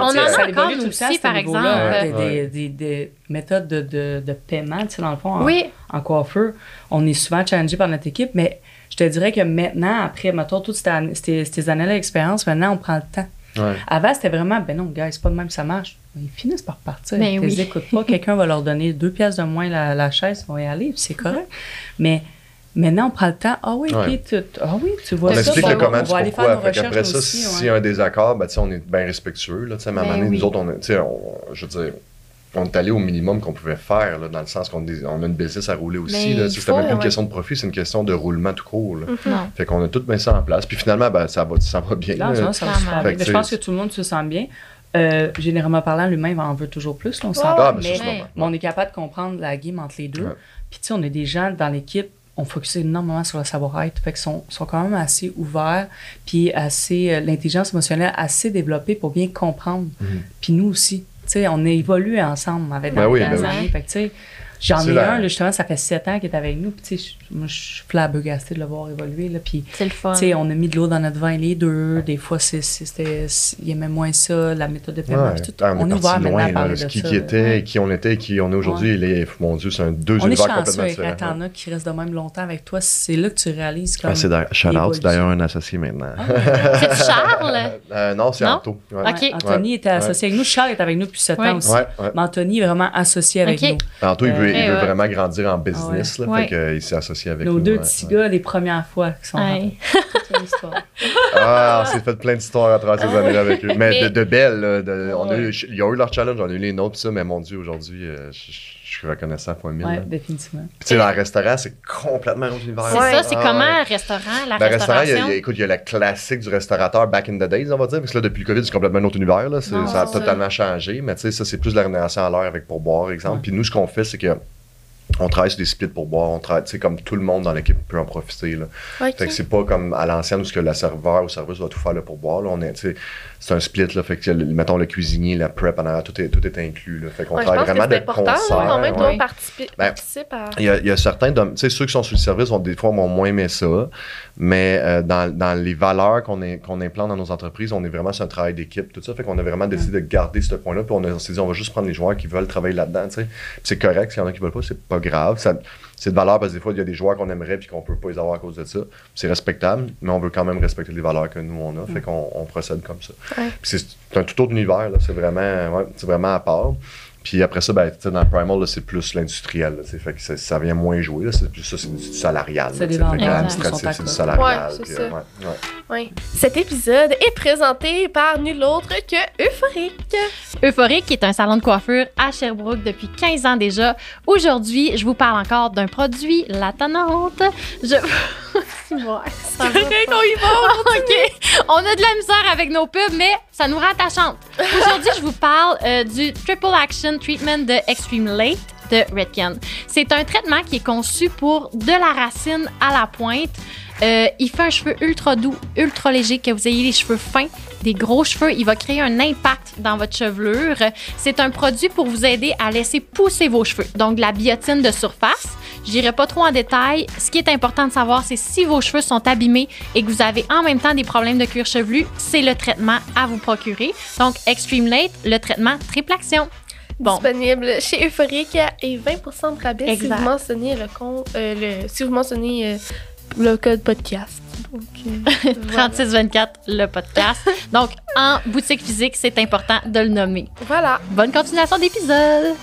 Speaker 1: on en encore, nous
Speaker 4: temps,
Speaker 1: aussi, par exemple.
Speaker 3: Ouais.
Speaker 4: Des, des, des méthodes de, paiement, tu sais, dans le fond, en,
Speaker 1: Oui,
Speaker 4: en coiffeur. On est souvent challengé par notre équipe, mais je te dirais que maintenant, après, mettons, toutes ces, années- ces, ces années d'expérience, maintenant, on prend le temps.
Speaker 3: Ouais.
Speaker 4: Avant, c'était vraiment, ben non, gars, c'est pas de même que ça marche. Ils finissent par partir.
Speaker 1: Ben
Speaker 4: Ils
Speaker 1: oui.
Speaker 4: les écoutent pas. [laughs] Quelqu'un va leur donner deux pièces de moins la, la chaise, ils vont y aller, puis c'est correct. Mais maintenant, on prend le temps. Ah oui,
Speaker 3: Ouais.
Speaker 4: tu, ah oui, tu vois
Speaker 3: On
Speaker 4: ça.
Speaker 3: explique
Speaker 4: bon,
Speaker 3: le comment
Speaker 4: on
Speaker 3: du
Speaker 4: va aller faire nos recherches
Speaker 3: qu'après ça,
Speaker 4: aussi.
Speaker 3: s'il
Speaker 4: ouais.
Speaker 3: y a un désaccord, ben, tu sais, on est bien respectueux. Là, Tu sais, à un moment
Speaker 1: Ben
Speaker 3: donné,
Speaker 1: oui.
Speaker 3: nous autres, est- on- je veux dire, on est allé au minimum qu'on pouvait faire, là, dans le sens qu'on on a une business à rouler aussi.
Speaker 1: Il
Speaker 3: C'était même pas une question de profit, c'est une question de roulement tout court. là.
Speaker 2: Mhm.
Speaker 1: non.
Speaker 3: Fait qu'on a tout mis ça en place. Puis finalement, ben, ça, va, ça va bien.
Speaker 4: Là, ça va
Speaker 3: Fait que
Speaker 4: Je pense que tout le monde se sent bien. Euh, généralement parlant, l'humain en veut toujours plus, là, on s'entend.
Speaker 3: Ah, ben,
Speaker 4: mais,
Speaker 3: c'est
Speaker 4: mais on est capable de comprendre la game entre les deux.
Speaker 3: Ouais.
Speaker 4: Puis, tu sais, on a des gens dans l'équipe, on focus énormément sur le savoir-être. Fait qu'ils sont, sont quand même assez ouverts, puis assez, euh, l'intelligence émotionnelle assez développée pour bien comprendre.
Speaker 3: Mhm.
Speaker 4: Puis nous aussi. Tu sais, on a évolué ensemble avec
Speaker 3: Ben
Speaker 4: dans
Speaker 3: oui,
Speaker 4: les
Speaker 3: ben
Speaker 4: dernières
Speaker 1: oui.
Speaker 4: années. Fait que, j'en ai
Speaker 3: la-
Speaker 4: un, là, justement, ça fait sept ans qu'il est avec nous. Puis, tu sais, je- moi, je suis flabbergastée de le voir évoluer, là. Puis,
Speaker 1: C'est le fun.
Speaker 4: tu sais, on a mis de l'eau dans notre vin les deux. Des fois, c'est, c'est- c'était, il aimait moins ça, la méthode de paiement.
Speaker 3: Ouais.
Speaker 4: tout.
Speaker 3: Ah,
Speaker 4: on est ouvert maintenant
Speaker 3: loin,
Speaker 4: à parler
Speaker 3: là,
Speaker 4: de
Speaker 3: qui,
Speaker 4: ça.
Speaker 3: qui était,
Speaker 4: Ouais.
Speaker 3: qui on était, qui on est aujourd'hui. il est- Mon Dieu, c'est un deux
Speaker 4: On est
Speaker 3: univers
Speaker 4: chanceux
Speaker 3: complètement différents.
Speaker 4: quand t'en as qui restent de même longtemps avec toi. C'est là que tu réalises comme.
Speaker 3: Ah, c'est d'ailleurs, shout out,
Speaker 4: l'évolution.
Speaker 3: c'est d'ailleurs un associé maintenant. [laughs]
Speaker 1: C'est Charles?
Speaker 3: Euh, non, c'est? Anto.
Speaker 4: Anthony était associé avec nous. Charles est avec nous depuis sept ans aussi. Mais Anthony est vraiment associé avec nous.
Speaker 3: Anto, il veut, il veut
Speaker 1: ouais.
Speaker 3: vraiment grandir en business, là,
Speaker 1: Ouais.
Speaker 3: fait qu'il s'est associé avec
Speaker 4: Nos
Speaker 3: nous.
Speaker 4: deux petits
Speaker 3: ouais.
Speaker 4: gars, les premières fois qui sont [laughs] Histoire.
Speaker 3: Ah, on s'est fait plein d'histoires à travers ces années-là avec eux. Mais,
Speaker 1: Mais-
Speaker 3: de, de belles, là, de- on a eu, il y a eu leur challenge, on a eu les nôtres, ça, mais mon Dieu, aujourd'hui, euh, je, je suis reconnaissant à fois mille.
Speaker 4: Ouais,
Speaker 3: là.
Speaker 4: définitivement.
Speaker 3: Puis, tu sais, dans le restaurant, c'est complètement un autre univers.
Speaker 1: C'est ça, c'est
Speaker 3: Ah,
Speaker 1: comment un restaurant, la
Speaker 3: Ben, restaurant, il y, a,
Speaker 1: restauration?
Speaker 3: il y a- écoute, il y a la classique du restaurateur back in the days, on va dire, parce que là, depuis le COVID, c'est complètement un autre univers. Là.
Speaker 1: Non,
Speaker 3: ça a
Speaker 1: ça.
Speaker 3: totalement changé, mais tu sais, ça, c'est plus de la rémunération à l'heure avec pourboire, exemple.
Speaker 4: Ouais.
Speaker 3: Puis nous, ce qu'on fait, c'est que on travaille sur des splits pour boire, on travaille, tu sais, comme tout le monde dans l'équipe peut en profiter. Là.
Speaker 2: Ok.
Speaker 3: Fait que c'est pas comme à l'ancienne où ce que la serveur ou serveuse va tout faire le pourboire. Là, on est, c'est un split, là. Fait que, le- mettons, le cuisinier, la prep en arrière, tout est, tout est inclus, là. Fait qu'on
Speaker 2: Ouais,
Speaker 3: travaille vraiment
Speaker 2: c'est
Speaker 3: de concert.
Speaker 2: là, quand même,
Speaker 3: ouais.
Speaker 2: participe,
Speaker 3: Ben,
Speaker 2: participe à...
Speaker 3: Il y, a, y a certains, tu sais, ceux qui sont sur le service vont des fois vont moins aimer ça, mais euh, dans, dans les valeurs qu'on est- qu'on implante dans nos entreprises, on est vraiment sur un travail d'équipe, tout ça. Fait qu'on a vraiment décidé de garder ce point-là, puis on, s'est dit, on va juste prendre les joueurs qui veulent travailler là-dedans, tu sais. C'est correct, s'il y en a qui veulent pas, c'est pas grave. Ça- c'est de valeur parce que des fois, il y a des joueurs qu'on aimerait puis qu'on peut pas les avoir à cause de ça. C'est respectable, mais on veut quand même respecter les valeurs que nous, on a. Fait qu'on on procède comme ça.
Speaker 2: Ouais.
Speaker 3: C'est un tout autre univers. C'est vraiment, ouais, vraiment à part. Puis après ça, ben, dans le Primal, là, c'est plus l'industriel. Fait que ça, ça vient moins jouer. là. C'est plus ça, c'est du salarial.
Speaker 4: C'est
Speaker 3: c'est du salarial.
Speaker 2: Ouais, c'est
Speaker 3: puis,
Speaker 2: ça.
Speaker 3: euh, ouais, ouais.
Speaker 2: Oui. Cet épisode est présenté par nul autre que Euphorique.
Speaker 1: Euphorique, qui est un salon de coiffure à Sherbrooke depuis 15 ans déjà. Aujourd'hui, je vous parle encore d'un produit, la tannante. Je... [laughs] Ouais, ça va
Speaker 2: Correct, on y va. [laughs]
Speaker 1: OK. On a de la misère avec nos pubs, mais ça nous rend attachante. [laughs] Aujourd'hui, je vous parle euh, du Triple Action Treatment de Extreme Late de Redken. C'est un traitement qui est conçu pour de la racine à la pointe. Euh, il fait un cheveu ultra doux, ultra léger, que vous ayez les cheveux fins, des gros cheveux. Il va créer un impact dans votre chevelure. C'est un produit pour vous aider à laisser pousser vos cheveux. Donc, de la biotine de surface Je n'irai pas trop en détail. Ce qui est important de savoir, c'est si vos cheveux sont abîmés et que vous avez en même temps des problèmes de cuir chevelu, c'est le traitement à vous procurer. Donc, Extreme Late, le traitement triple action. Bon,
Speaker 2: Disponible chez Euphorique et 20% de rabais si vous mentionnez le compte, euh, le, si vous mentionnez euh, le code podcast. Donc, euh, [laughs] voilà.
Speaker 1: 3624, le podcast. [laughs] Donc, en boutique physique, c'est important de le nommer.
Speaker 2: Voilà.
Speaker 1: Bonne continuation d'épisode.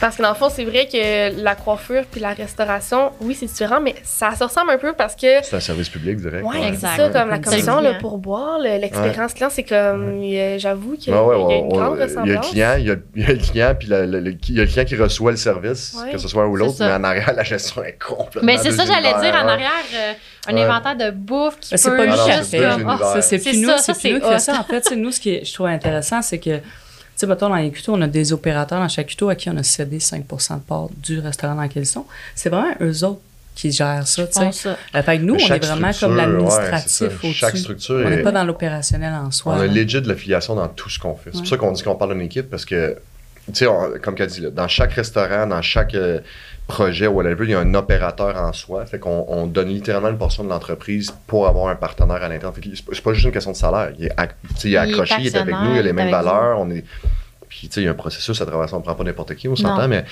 Speaker 2: Parce que dans le fond, c'est vrai que la coiffure puis la restauration, oui, c'est différent, mais ça se ressemble un peu parce que.
Speaker 3: C'est un service public direct.
Speaker 2: Ouais,
Speaker 3: ouais.
Speaker 1: exact.
Speaker 2: c'est ça, comme la commission,
Speaker 1: le
Speaker 2: pourboire, le- l'expérience client, c'est comme. J'avoue qu'il y
Speaker 3: Ouais,
Speaker 2: a
Speaker 3: ouais,
Speaker 2: il y a une grande
Speaker 3: Il y a le
Speaker 2: ressemblance.
Speaker 3: client, il y a, le client, puis le- le- le- il y a le client qui reçoit le service,
Speaker 2: Ouais.
Speaker 3: que ce soit un ou l'autre, mais en arrière, la gestion est complètement.
Speaker 1: Mais c'est ça, j'allais dire en arrière, euh, un
Speaker 3: Ouais.
Speaker 1: inventaire de bouffe qui
Speaker 4: Ben, c'est
Speaker 1: peut
Speaker 4: pas nous
Speaker 3: Ah non,
Speaker 4: qui
Speaker 3: c'est
Speaker 1: juste
Speaker 3: ça,
Speaker 1: comme-
Speaker 3: c'est
Speaker 1: Ah,
Speaker 4: c'est plus nous, qui fait ça. En fait, c'est nous, ce qui est- je trouve intéressant, c'est que, sais, mettons, dans les cuteaux, on a des opérateurs dans chaque cuteau à qui on a cédé 5% de part du restaurant dans lequel ils sont. C'est vraiment eux autres qui gèrent ça, tu sais. Euh, Fait que nous, on est vraiment comme
Speaker 3: ouais, c'est
Speaker 4: l'administratif au-dessus.
Speaker 3: Chaque structure
Speaker 4: On n'est
Speaker 3: est-
Speaker 4: pas dans l'opérationnel en soi.
Speaker 3: On a legit de l'affiliation dans tout ce qu'on fait. C'est
Speaker 4: Ouais.
Speaker 3: pour ça qu'on dit qu'on parle d'une équipe parce que, tu sais, comme qu'elle dit, là, dans chaque restaurant, dans chaque euh, projet, whatever, il y a un opérateur en soi. Fait qu'on on donne littéralement une portion de l'entreprise pour avoir un partenaire à l'intérieur. Fait que c'est pas- juste une question de salaire. Il est, ac- tu sais, il est
Speaker 1: Il est
Speaker 3: accroché, il est avec nous, il a les mêmes valeurs. On est... Puis, tu sais, il y a un processus à travers ça. On ne prend pas n'importe qui, on s'entend, mais.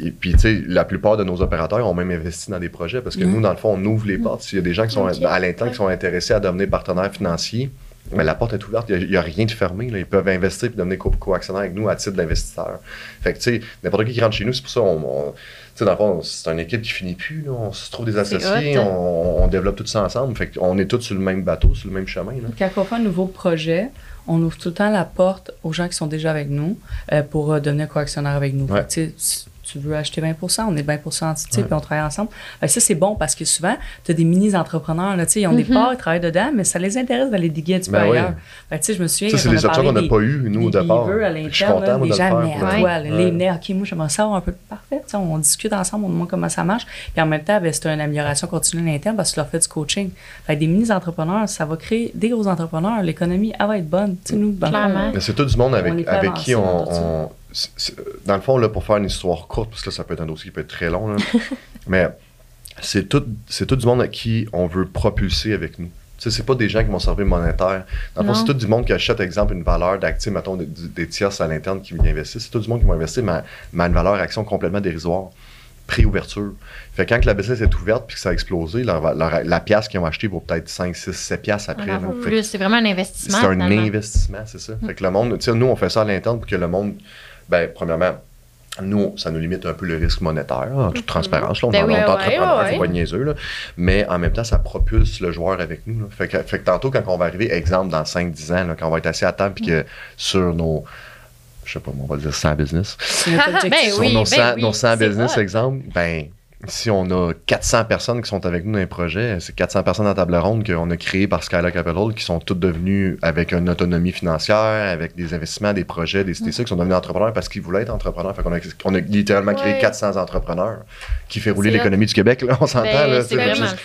Speaker 3: Et puis, tu sais, la plupart de nos opérateurs ont même investi dans des projets parce que
Speaker 4: Mhm.
Speaker 3: nous, dans le fond, on ouvre les portes. S'il y a des gens qui sont à l'interne qui sont intéressés à devenir partenaires financiers, mais la porte est ouverte, il n'y a, rien de fermé. là. Ils peuvent investir et devenir co- co-actionnaires avec nous à titre d'investisseur. Fait que, tu sais, n'importe qui qui rentre chez nous, c'est pour ça, on, on- tu sais, dans le fond, c'est une équipe qui finit plus. là. On se trouve des associés,
Speaker 1: hot.
Speaker 3: on, on développe tout ça ensemble. Fait qu'on est tous sur le même bateau, sur le même chemin. là.
Speaker 4: Quand on fait un nouveau projet, on ouvre tout le temps la porte aux gens qui sont déjà avec nous euh, pour euh, devenir coactionnaire avec nous.
Speaker 3: Ouais.
Speaker 4: Fait que, tu veux acheter 20 on est 20 entité,
Speaker 3: Ouais.
Speaker 4: puis on travaille ensemble. Fait que ça, c'est bon parce que souvent, tu as des mini-entrepreneurs, là, tu sais, ils ont des
Speaker 1: Mhm.
Speaker 4: parts, ils travaillent dedans, mais ça les intéresse d'aller diguer un petit peu
Speaker 3: Ben oui.
Speaker 4: ailleurs. Fait que, je me souviens
Speaker 3: Ça, c'est des options qu'on n'a pas eues, nous, au départ.
Speaker 4: à
Speaker 3: Je suis
Speaker 4: l'interne,
Speaker 3: content,
Speaker 4: là,
Speaker 3: moi,
Speaker 4: les gens, mais à toi, là, les
Speaker 3: Ouais.
Speaker 4: nerfs, OK, moi, j'aimerais savoir un peu. Parfait, tu sais, on discute ensemble, on demande comment ça marche. Puis en même temps, ben, c'est une amélioration continue à l'interne parce que tu leur fais du coaching. Fait que des mini-entrepreneurs, ça va créer des gros entrepreneurs. L'économie, elle va être bonne. Tu sais, nous.
Speaker 3: Mais c'est tout du monde
Speaker 4: On
Speaker 3: avec, qui on. Dans le fond, là, pour faire une histoire courte, parce que là, ça peut être un dossier qui peut être très long, là, [laughs] mais c'est tout, c'est tout du monde à qui on veut propulser avec nous. Sais, c'est pas des gens qui vont servir monétaire. Dans le fond, c'est tout du monde qui achète, exemple, une valeur d'actifs, mettons, des, des tierces à l'interne qui investissent. C'est tout du monde qui va investir, mais, mais à une valeur action complètement dérisoire. Pré-ouverture. Fait que quand que la business est ouverte puis que ça a explosé, leur- leur- la pièce qu'ils ont achetée vaut peut-être 5, 6, 7 piastres après.
Speaker 1: C'est vraiment un investissement.
Speaker 3: c'est un
Speaker 1: finalement.
Speaker 3: investissement, c'est ça. Fait que le monde, nous, on fait ça à l'interne pour que le monde, ben, premièrement, nous, ça nous limite un peu le risque monétaire, en toute transparence. Là, on
Speaker 1: Ben
Speaker 3: est
Speaker 1: oui.
Speaker 3: en
Speaker 2: Ouais,
Speaker 3: entrepreneur,
Speaker 2: ouais,
Speaker 3: faut pas niaiseux, là. Mais en même temps, ça propulse le joueur avec nous. là. Fait, que, fait que tantôt, quand on va arriver, exemple, dans 5-10 ans, là, quand on va être assis à table, puis que sur nos, je sais pas, on va dire 100 business. [laughs]
Speaker 1: Ben
Speaker 3: sur
Speaker 1: oui,
Speaker 3: nos
Speaker 1: ben
Speaker 3: 100,
Speaker 1: oui,
Speaker 3: nos 100
Speaker 1: c'est
Speaker 3: business, exemple, ben, si on a 400 personnes qui sont avec nous dans un projet, c'est 400 personnes en table ronde qu'on a créées par Skylar Capital qui sont toutes devenues avec une autonomie financière, avec des investissements, des projets, des CTC, qui sont devenus entrepreneurs parce qu'ils voulaient être entrepreneurs. Fait qu'on a, on a littéralement créé
Speaker 2: Ouais.
Speaker 3: 400 entrepreneurs qui fait rouler l'économie du Québec. Là, on s'entend.
Speaker 1: Ben,
Speaker 3: là,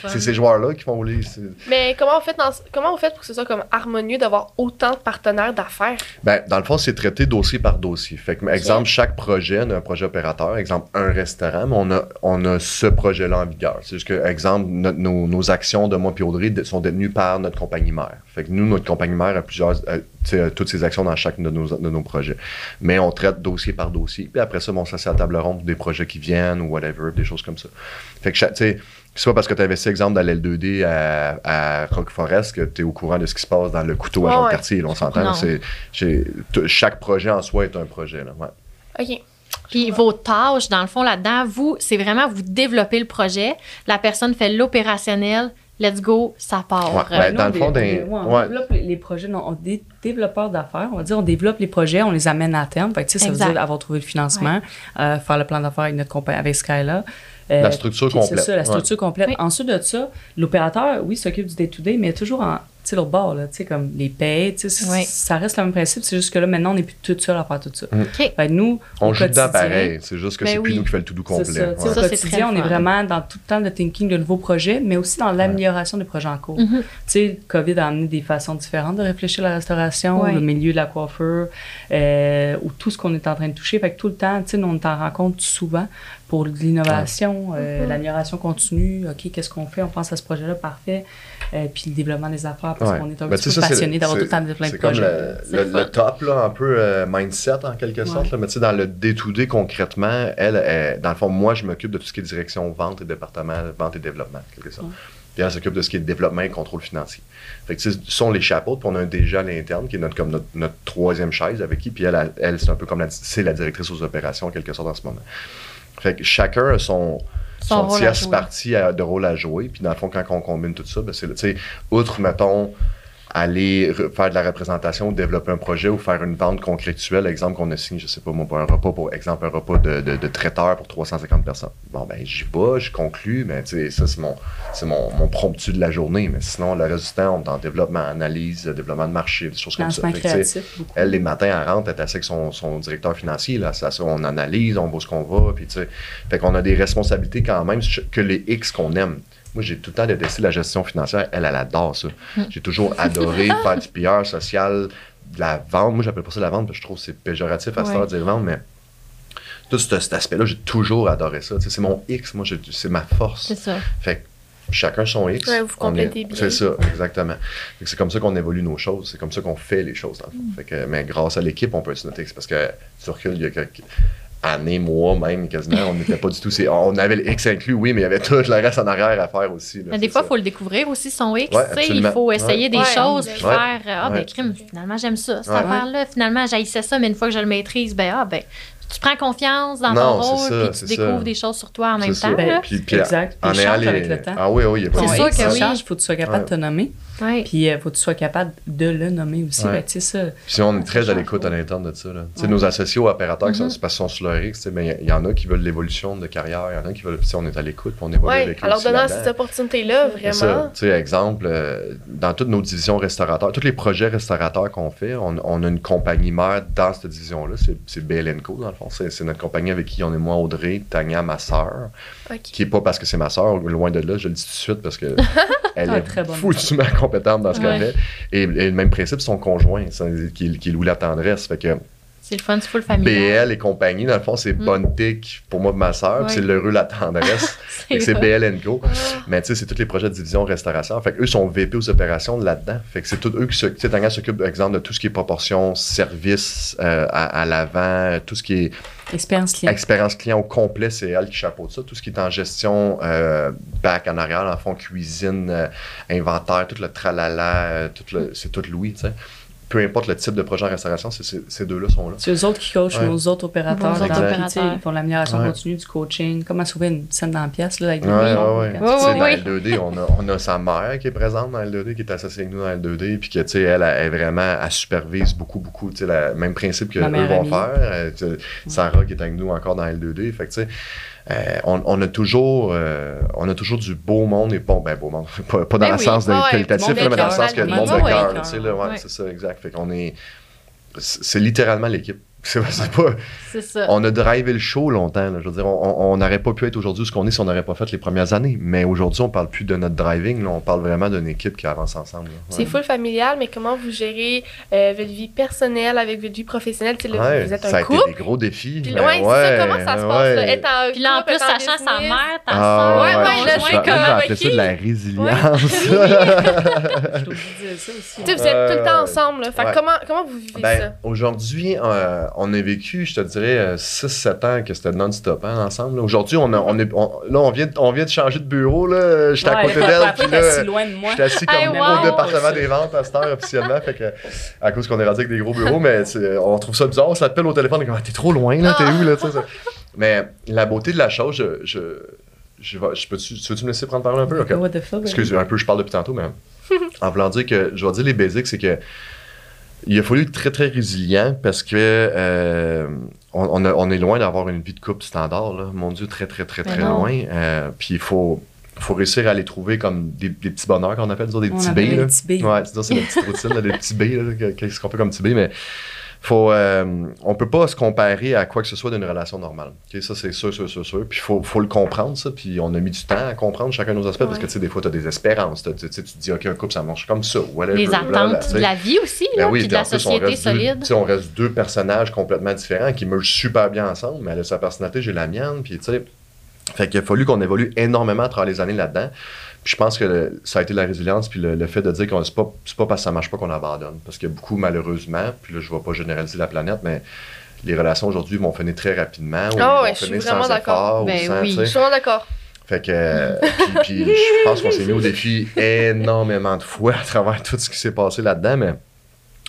Speaker 1: c'est
Speaker 3: ces joueurs-là qui font rouler.
Speaker 2: Mais comment on fait, dans, comment on fait pour que ce soit comme harmonieux d'avoir autant de partenaires d'affaires?
Speaker 3: Ben, dans le fond, c'est traité dossier par dossier. Fait que, exemple, chaque projet, on a un projet opérateur. Exemple, un restaurant, mais on a, on a ce projet-là en vigueur. C'est juste que, exemple, notre- nos, nos actions de moi et Audrey sont détenues par notre compagnie mère. Fait que nous, notre compagnie mère a plusieurs, euh, a toutes ses actions dans chacun de nos, de nos projets. Mais on traite dossier par dossier. Puis après ça, bon, ça, c'est à table ronde pour des projets qui viennent ou whatever, des choses comme ça. Fait que, tu sais, c'est pas parce que tu investis, exemple, dans l'L2D à, à Rock Forest que tu es au courant de ce qui se passe dans le couteau à
Speaker 2: Ouais,
Speaker 3: Jean
Speaker 2: ouais.
Speaker 3: On s'entend. Chaque projet en soi est un projet. Là, ouais.
Speaker 2: OK.
Speaker 1: Puis vos tâches, dans le fond, là-dedans, vous, c'est vraiment vous développez le projet. La personne fait l'opérationnel. Let's go, ça part.
Speaker 3: Ouais, ben,
Speaker 4: Nous,
Speaker 3: dans
Speaker 4: on
Speaker 3: le fond,
Speaker 4: on ouais, développe les, les projets, non, on est développeurs d'affaires, on va dire, on développe les projets, on les amène à terme. Fait que, ça veut dire avoir trouvé le financement, euh, faire le plan d'affaires avec notre compagnie, avec Skyla. Euh,
Speaker 3: La structure complète.
Speaker 4: C'est ça, la
Speaker 3: ouais.
Speaker 4: structure complète.
Speaker 1: Oui.
Speaker 4: Ensuite de ça, l'opérateur, oui, s'occupe du day-to-day, mais toujours en, sais, l'autre bord, là, tu sais, comme les payes, tu sais,
Speaker 1: Oui.
Speaker 4: ça reste le même principe, c'est juste que là, maintenant, on n'est plus tout seul à faire tout ça.
Speaker 3: Mm.
Speaker 4: Fait nous,
Speaker 3: On joue dedans pareil. C'est juste que
Speaker 1: Ben
Speaker 3: c'est plus
Speaker 1: oui.
Speaker 3: nous qui fait le
Speaker 4: c'est
Speaker 3: complet.
Speaker 4: ça.
Speaker 3: Ouais.
Speaker 4: Au
Speaker 1: Ça,
Speaker 4: quotidien, on est vraiment dans tout le temps de thinking de nouveaux projets, mais aussi dans l'amélioration des projets en cours.
Speaker 1: Mhm.
Speaker 4: Tu sais, le COVID a amené des façons différentes de réfléchir à la restauration,
Speaker 1: Ouais.
Speaker 4: le milieu de la coiffure, euh, ou tout ce qu'on est en train de toucher. Fait que tout le temps, tu sais, on t'en rend compte souvent pour l'innovation, euh,
Speaker 2: Mhm.
Speaker 4: l'amélioration continue. OK, qu'est-ce qu'on fait? On pense à ce projet-là, parfait. Euh, puis le développement des affaires, parce
Speaker 3: Ouais.
Speaker 4: qu'on est un
Speaker 3: Ben,
Speaker 4: petit peu passionné d'avoir tout le temps de plein de
Speaker 3: C'est comme
Speaker 4: projets.
Speaker 3: le,
Speaker 1: C'est
Speaker 3: le-
Speaker 1: le fun.
Speaker 3: le top, là, un peu euh, mindset en quelque sorte. Là. Mais tu sais, dans le D2D concrètement, elle, elle- dans le fond, moi, je m'occupe de tout ce qui est direction vente et département vente et développement, en quelque sorte.
Speaker 4: Ouais.
Speaker 3: Puis elle s'occupe de ce qui est développement et contrôle financier. Fait que tu sais, ce sont les chapeaux, puis on a un DG à l'interne qui est notre, comme notre, notre troisième chaise avec qui, puis elle, elle, elle, c'est un peu comme la, c'est la directrice aux opérations en quelque sorte en ce moment. Fait que chacun a son,
Speaker 1: Son
Speaker 3: tierce partie à- de rôle à jouer. Puis dans le fond, quand on combine tout ça, ben c'est, là, tu sais, outre, mettons, aller re- faire de la représentation, développer un projet ou faire une vente concrétuelle, exemple qu'on a signé, je sais pas moi, pour un repas, pour exemple, un repas de, de, de traiteur pour 350 personnes. Bon, ben, j'y vais, je conclue, mais tu sais, ça, c'est mon, c'est mon, mon promptu de la journée. Mais sinon, le reste du temps, on est en développement, analyse, développement de marché, des choses comme ça. Fait elle, les matins, elle rentre, elle est assise avec son, son directeur financier. Là, ça, ça, on analyse, on voit ce qu'on va. Puis, tu sais, fait qu'on a des responsabilités quand même que les X qu'on aime. Moi, j'ai tout le temps détesté la gestion financière. Elle, elle adore ça. J'ai toujours adoré [laughs] faire du PR social, de la vente. Moi, j'appelle pas ça la vente parce que je trouve que c'est péjoratif à ce
Speaker 1: Ouais.
Speaker 3: temps de dire vente, mais tout ce- cet aspect-là, j'ai toujours adoré ça. C'est mon X, moi, j'ai- c'est ma force.
Speaker 1: C'est ça.
Speaker 3: Fait que chacun son X.
Speaker 2: Ouais, vous complétez bien.
Speaker 3: C'est ça, exactement. Fait que C'est comme ça qu'on évolue nos choses. C'est comme ça qu'on fait les choses, dans le fond.
Speaker 2: Mm.
Speaker 3: Fait que, mais grâce à l'équipe, on peut être notre X. Parce que tu recules, il y a quelques années, mois même, quasiment, on n'était pas du tout. c'est- On avait le X inclus, oui, mais il y avait tout le reste en arrière à faire aussi. là,
Speaker 1: Mais des fois, il faut le découvrir aussi, son X.
Speaker 3: Ouais,
Speaker 1: tu sais, il faut essayer des
Speaker 2: Ouais.
Speaker 1: choses puis
Speaker 3: Ouais.
Speaker 1: faire Ah, ben, crime, finalement, j'aime ça. Cette
Speaker 3: Ouais.
Speaker 1: affaire-là, finalement, j'haïssais ça, mais une fois que je le maîtrise, ben, ah, ben, tu prends confiance dans
Speaker 3: Non,
Speaker 1: ton rôle
Speaker 3: ça,
Speaker 1: puis tu découvres
Speaker 3: ça.
Speaker 1: des choses sur toi en même temps. là.
Speaker 3: Puis, puis,
Speaker 4: Exact. Puis change
Speaker 3: les-
Speaker 4: avec le temps.
Speaker 3: Ah oui, oui, il y a pas
Speaker 1: C'est
Speaker 3: de-
Speaker 1: sûr que
Speaker 4: Ça
Speaker 1: oui.
Speaker 4: change, il faut que tu sois capable de te nommer.
Speaker 1: Ouais.
Speaker 4: Puis il faut que tu sois capable de le nommer aussi.
Speaker 3: Ouais.
Speaker 4: Ben, tu sais, ça.
Speaker 3: Puis on est très à l'écoute à l'interne de ça. Là. Tu sais,
Speaker 4: Ouais.
Speaker 3: Nos associés ou opérateurs, qui sont-
Speaker 1: Mhm.
Speaker 3: c'est parce qu'ils sont sur leur X, tu sais, mais il y, y en a qui veulent l'évolution de carrière, il y en a qui veulent. sais, On est à l'écoute, puis on évolue
Speaker 2: Ouais,
Speaker 3: avec eux.
Speaker 2: alors donnant cette opportunité-là, vraiment.
Speaker 3: Tu sais, exemple, euh, dans toutes nos divisions restaurateurs, tous les projets restaurateurs qu'on fait, on, on a une compagnie mère dans cette division-là. C'est, c'est BL Co, dans le fond. C'est, c'est notre compagnie avec qui on est moi, Audrey, Tania, ma sœur, qui est pas parce que c'est ma sœur, loin de là, je le dis tout de suite parce que [laughs] elle
Speaker 4: Ah,
Speaker 3: est foutument compétente dans ce qu'elle fait. Et, et le même principe, son conjoint, qui, qui loue la tendresse. Fait que
Speaker 1: C'est le fun, c'est full familial.
Speaker 3: BL et compagnie, dans le fond, c'est
Speaker 1: Mm.
Speaker 3: Bonne Tic pour moi, ma sœur, puis
Speaker 1: Ouais.
Speaker 3: c'est l'heureux, la tendresse. [laughs] C'est. BL Co. Mais tu sais, c'est tous les projets de division restauration. Fait que eux sont VP aux opérations là-dedans. Fait que c'est tous eux qui se- tu sais, Tania s'occupe, par exemple, de tout ce qui est proportion, service euh, à, à l'avant, tout ce qui est
Speaker 4: Expérience client.
Speaker 3: expérience client au complet, c'est elle qui chapeaute ça. Tout ce qui est en gestion, euh, back en arrière, en fond, cuisine, euh, inventaire, tout le tralala, euh, tout le, c'est tout Louis, tu sais. Peu importe le type de projet en restauration, c'est- c'est- ces deux-là sont là.
Speaker 4: C'est eux autres qui coachent
Speaker 3: Ouais.
Speaker 4: nos autres opérateurs.
Speaker 1: Nos opérateurs.
Speaker 4: font l'amélioration
Speaker 3: Ouais.
Speaker 4: continue du coaching. Comment sauver une scène dans la pièce là, avec
Speaker 3: Ouais, ouais, ouais.
Speaker 4: quand
Speaker 1: Ouais,
Speaker 3: Tu sais,
Speaker 1: ouais,
Speaker 3: dans
Speaker 1: ouais.
Speaker 3: L2D, on a, on a sa mère qui est présente dans L2D, qui est associée avec nous dans L2D, puis que, tu sais, elle, elle, est vraiment, elle supervise beaucoup, beaucoup, tu sais, le même principe que eux vont
Speaker 4: amie.
Speaker 3: faire. Euh, tu sais, Sarah qui est avec nous encore dans L2D, fait que, tu sais, euh, on, on a toujours, euh, on a toujours du beau monde et bon, ben, beau monde, [laughs] pas, pas dans
Speaker 1: Ben
Speaker 3: le
Speaker 1: oui.
Speaker 3: sens
Speaker 2: Ouais,
Speaker 3: qualitatif, là, mais dans le sens que le monde de cœur, c'est ça, exact. Fait qu'on est, c'est littéralement l'équipe. C'est c'est pas,
Speaker 1: C'est ça.
Speaker 3: on a drivé le show longtemps. là. Je veux dire, on n'aurait pas pu être aujourd'hui ce qu'on est si on n'aurait pas fait les premières années. Mais aujourd'hui, on parle plus de notre driving. là. On parle vraiment d'une équipe qui avance ensemble. là.
Speaker 2: C'est
Speaker 3: Ouais.
Speaker 2: full familial, mais comment vous gérez euh, votre vie personnelle avec votre vie professionnelle? Là,
Speaker 3: Ouais,
Speaker 2: vous êtes
Speaker 3: ça
Speaker 2: un
Speaker 3: a
Speaker 2: couple.
Speaker 3: été des gros défis.
Speaker 2: Puis,
Speaker 3: Ben
Speaker 2: ouais, c'est ça, comment ça se passe? Là?
Speaker 3: ouais.
Speaker 2: Être en
Speaker 1: Puis là, en plus, sachant sa mère, ta
Speaker 3: Ah,
Speaker 1: soeur,
Speaker 2: Ouais, ouais, là, je
Speaker 3: ça de la résilience. [laughs]
Speaker 4: Je suis obligée de dire ça aussi.
Speaker 2: Tu sais, vous êtes tout le temps
Speaker 3: Euh,
Speaker 2: ensemble.
Speaker 3: Ouais.
Speaker 2: comment vous vivez
Speaker 3: Ben,
Speaker 2: ça?
Speaker 3: aujourd'hui, euh, on a vécu, je te dirais, 6-7 ans que c'était non-stop hein, ensemble. Aujourd'hui, on, a- on est, on- là, on vient, de- on vient de changer de bureau. là. J'étais à côté d'elle. puis là,
Speaker 4: si loin de moi.
Speaker 3: J'étais assis comme
Speaker 1: Hey,
Speaker 3: au département des ventes à cette heure officiellement, fait que, à cause qu'on est rendu avec des gros bureaux, mais on trouve ça bizarre, on s'appelle au téléphone, on est comme, Ah, t'es trop loin, là, t'es où, là, ça. Mais la beauté de la chose, je, je, je, vais- je peux-tu, tu veux-tu me laisser prendre parole un peu? Ok.
Speaker 4: What the fuck?
Speaker 3: Excuse, un peu, je parle depuis tantôt, mais en voulant dire que, je vais dire les basics, c'est que il a fallu être très, très résilient parce que euh, on, on a- on est loin d'avoir une vie de couple standard, là. Mon Dieu, très, très, très,
Speaker 1: Ben
Speaker 3: très
Speaker 1: non.
Speaker 3: loin. Euh, puis il faut, faut réussir à les trouver comme des, des petits bonheurs qu'on appelle, disons, des
Speaker 4: On
Speaker 3: petits
Speaker 4: appelle
Speaker 3: B.
Speaker 4: les
Speaker 3: là.
Speaker 4: petits B.
Speaker 3: Ouais, c'est ça, c'est la petite routine, là, des petits B, là, que- qu'est-ce qu'on fait comme petit B, mais faut, euh, on peut pas se comparer à quoi que ce soit d'une relation normale. Ça, c'est sûr, sûr, sûr, sûr. Puis il faut, faut le comprendre, ça. Puis on a mis du temps à comprendre chacun de nos aspects parce que, tu sais, des fois, tu as des espérances. Tu te dis, OK, un couple, ça marche comme ça. whatever,
Speaker 1: Les attentes de la vie aussi,
Speaker 3: Ben
Speaker 1: là,
Speaker 3: oui,
Speaker 1: puis de la
Speaker 3: plus,
Speaker 1: société
Speaker 3: deux-
Speaker 1: solide.
Speaker 3: sais, on reste deux personnages complètement différents qui mergent super bien ensemble. Mais elle a sa personnalité, j'ai la mienne. Puis, tu sais, Fait qu'il a fallu qu'on évolue énormément à travers les années là-dedans. Puis je pense que le- ça a été la résilience, puis le, le fait de dire qu'on c'est pas, c'est pas parce que ça marche pas qu'on abandonne. Parce a beaucoup, malheureusement, puis là, je ne vais pas généraliser la planète, mais les relations aujourd'hui vont finir très rapidement. ou
Speaker 2: Ah ouais, je suis
Speaker 3: finir
Speaker 2: vraiment
Speaker 3: sans
Speaker 2: d'accord.
Speaker 3: effort, ou
Speaker 1: Ben
Speaker 3: sans,
Speaker 1: oui.
Speaker 2: Je suis vraiment d'accord.
Speaker 3: Fait que, euh, puis, puis je pense qu'on s'est mis au défi énormément de fois à travers tout ce qui s'est passé là-dedans, mais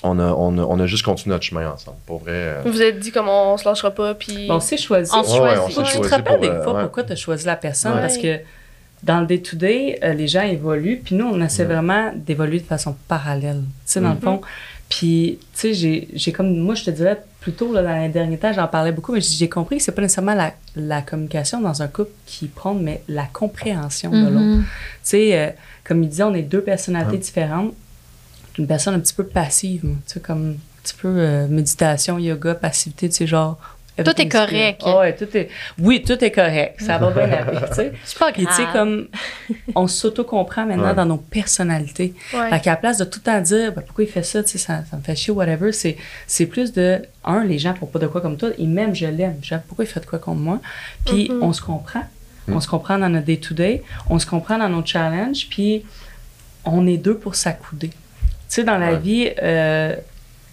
Speaker 3: on a, on, a, on a juste continué notre chemin ensemble. Pour vrai. euh,
Speaker 2: Vous vous êtes dit comment on se lâchera pas, puis.
Speaker 4: Bon, c'est choisi.
Speaker 1: On se
Speaker 3: ouais, ouais,
Speaker 1: choisit.
Speaker 3: on s'est
Speaker 4: tu te
Speaker 3: choisi
Speaker 4: rappelles des
Speaker 3: euh,
Speaker 4: fois pourquoi tu as choisi la personne?
Speaker 2: Ouais.
Speaker 4: Parce que dans le day-to-day, euh, les gens évoluent, puis nous, on essaie vraiment d'évoluer de façon parallèle, tu sais, dans
Speaker 3: Mhm.
Speaker 4: le fond. Puis, tu sais, j'ai- comme, moi, je te dirais, plutôt là, dans les derniers temps, j'en parlais beaucoup, mais j'ai compris que c'est pas nécessairement la, la communication dans un couple qui prône, mais la compréhension de l'autre.
Speaker 1: Mhm.
Speaker 4: Tu sais, euh, comme il disait, on est deux personnalités
Speaker 3: Ouais.
Speaker 4: différentes. Une personne un petit peu passive, tu sais, comme un petit peu euh, méditation, yoga, passivité, tu sais, genre.
Speaker 1: Tout est correct.
Speaker 4: Ah ouais, tout est. Oui, tout est correct. Ça va bien aller, tu sais. [laughs]
Speaker 1: C'est pas
Speaker 4: Puis,
Speaker 1: grave.
Speaker 4: tu sais, comme. [laughs] On s'auto-comprend maintenant
Speaker 3: Ouais.
Speaker 4: dans nos personnalités.
Speaker 2: Ouais.
Speaker 4: Fait qu'à la place de tout le temps dire ben, pourquoi il fait ça, tu sais, ça, ça me fait chier, whatever, c'est, c'est plus de, un, les gens font pas de quoi comme toi, ils m'aiment, je l'aime. Pourquoi il fait de quoi contre moi? Puis
Speaker 2: Mhm.
Speaker 4: on se comprend.
Speaker 3: Mhm.
Speaker 4: On se comprend dans notre day-to-day, on se comprend dans nos challenges, puis on est deux pour s'accouder. Tu sais, dans la
Speaker 3: Ouais.
Speaker 4: vie, euh,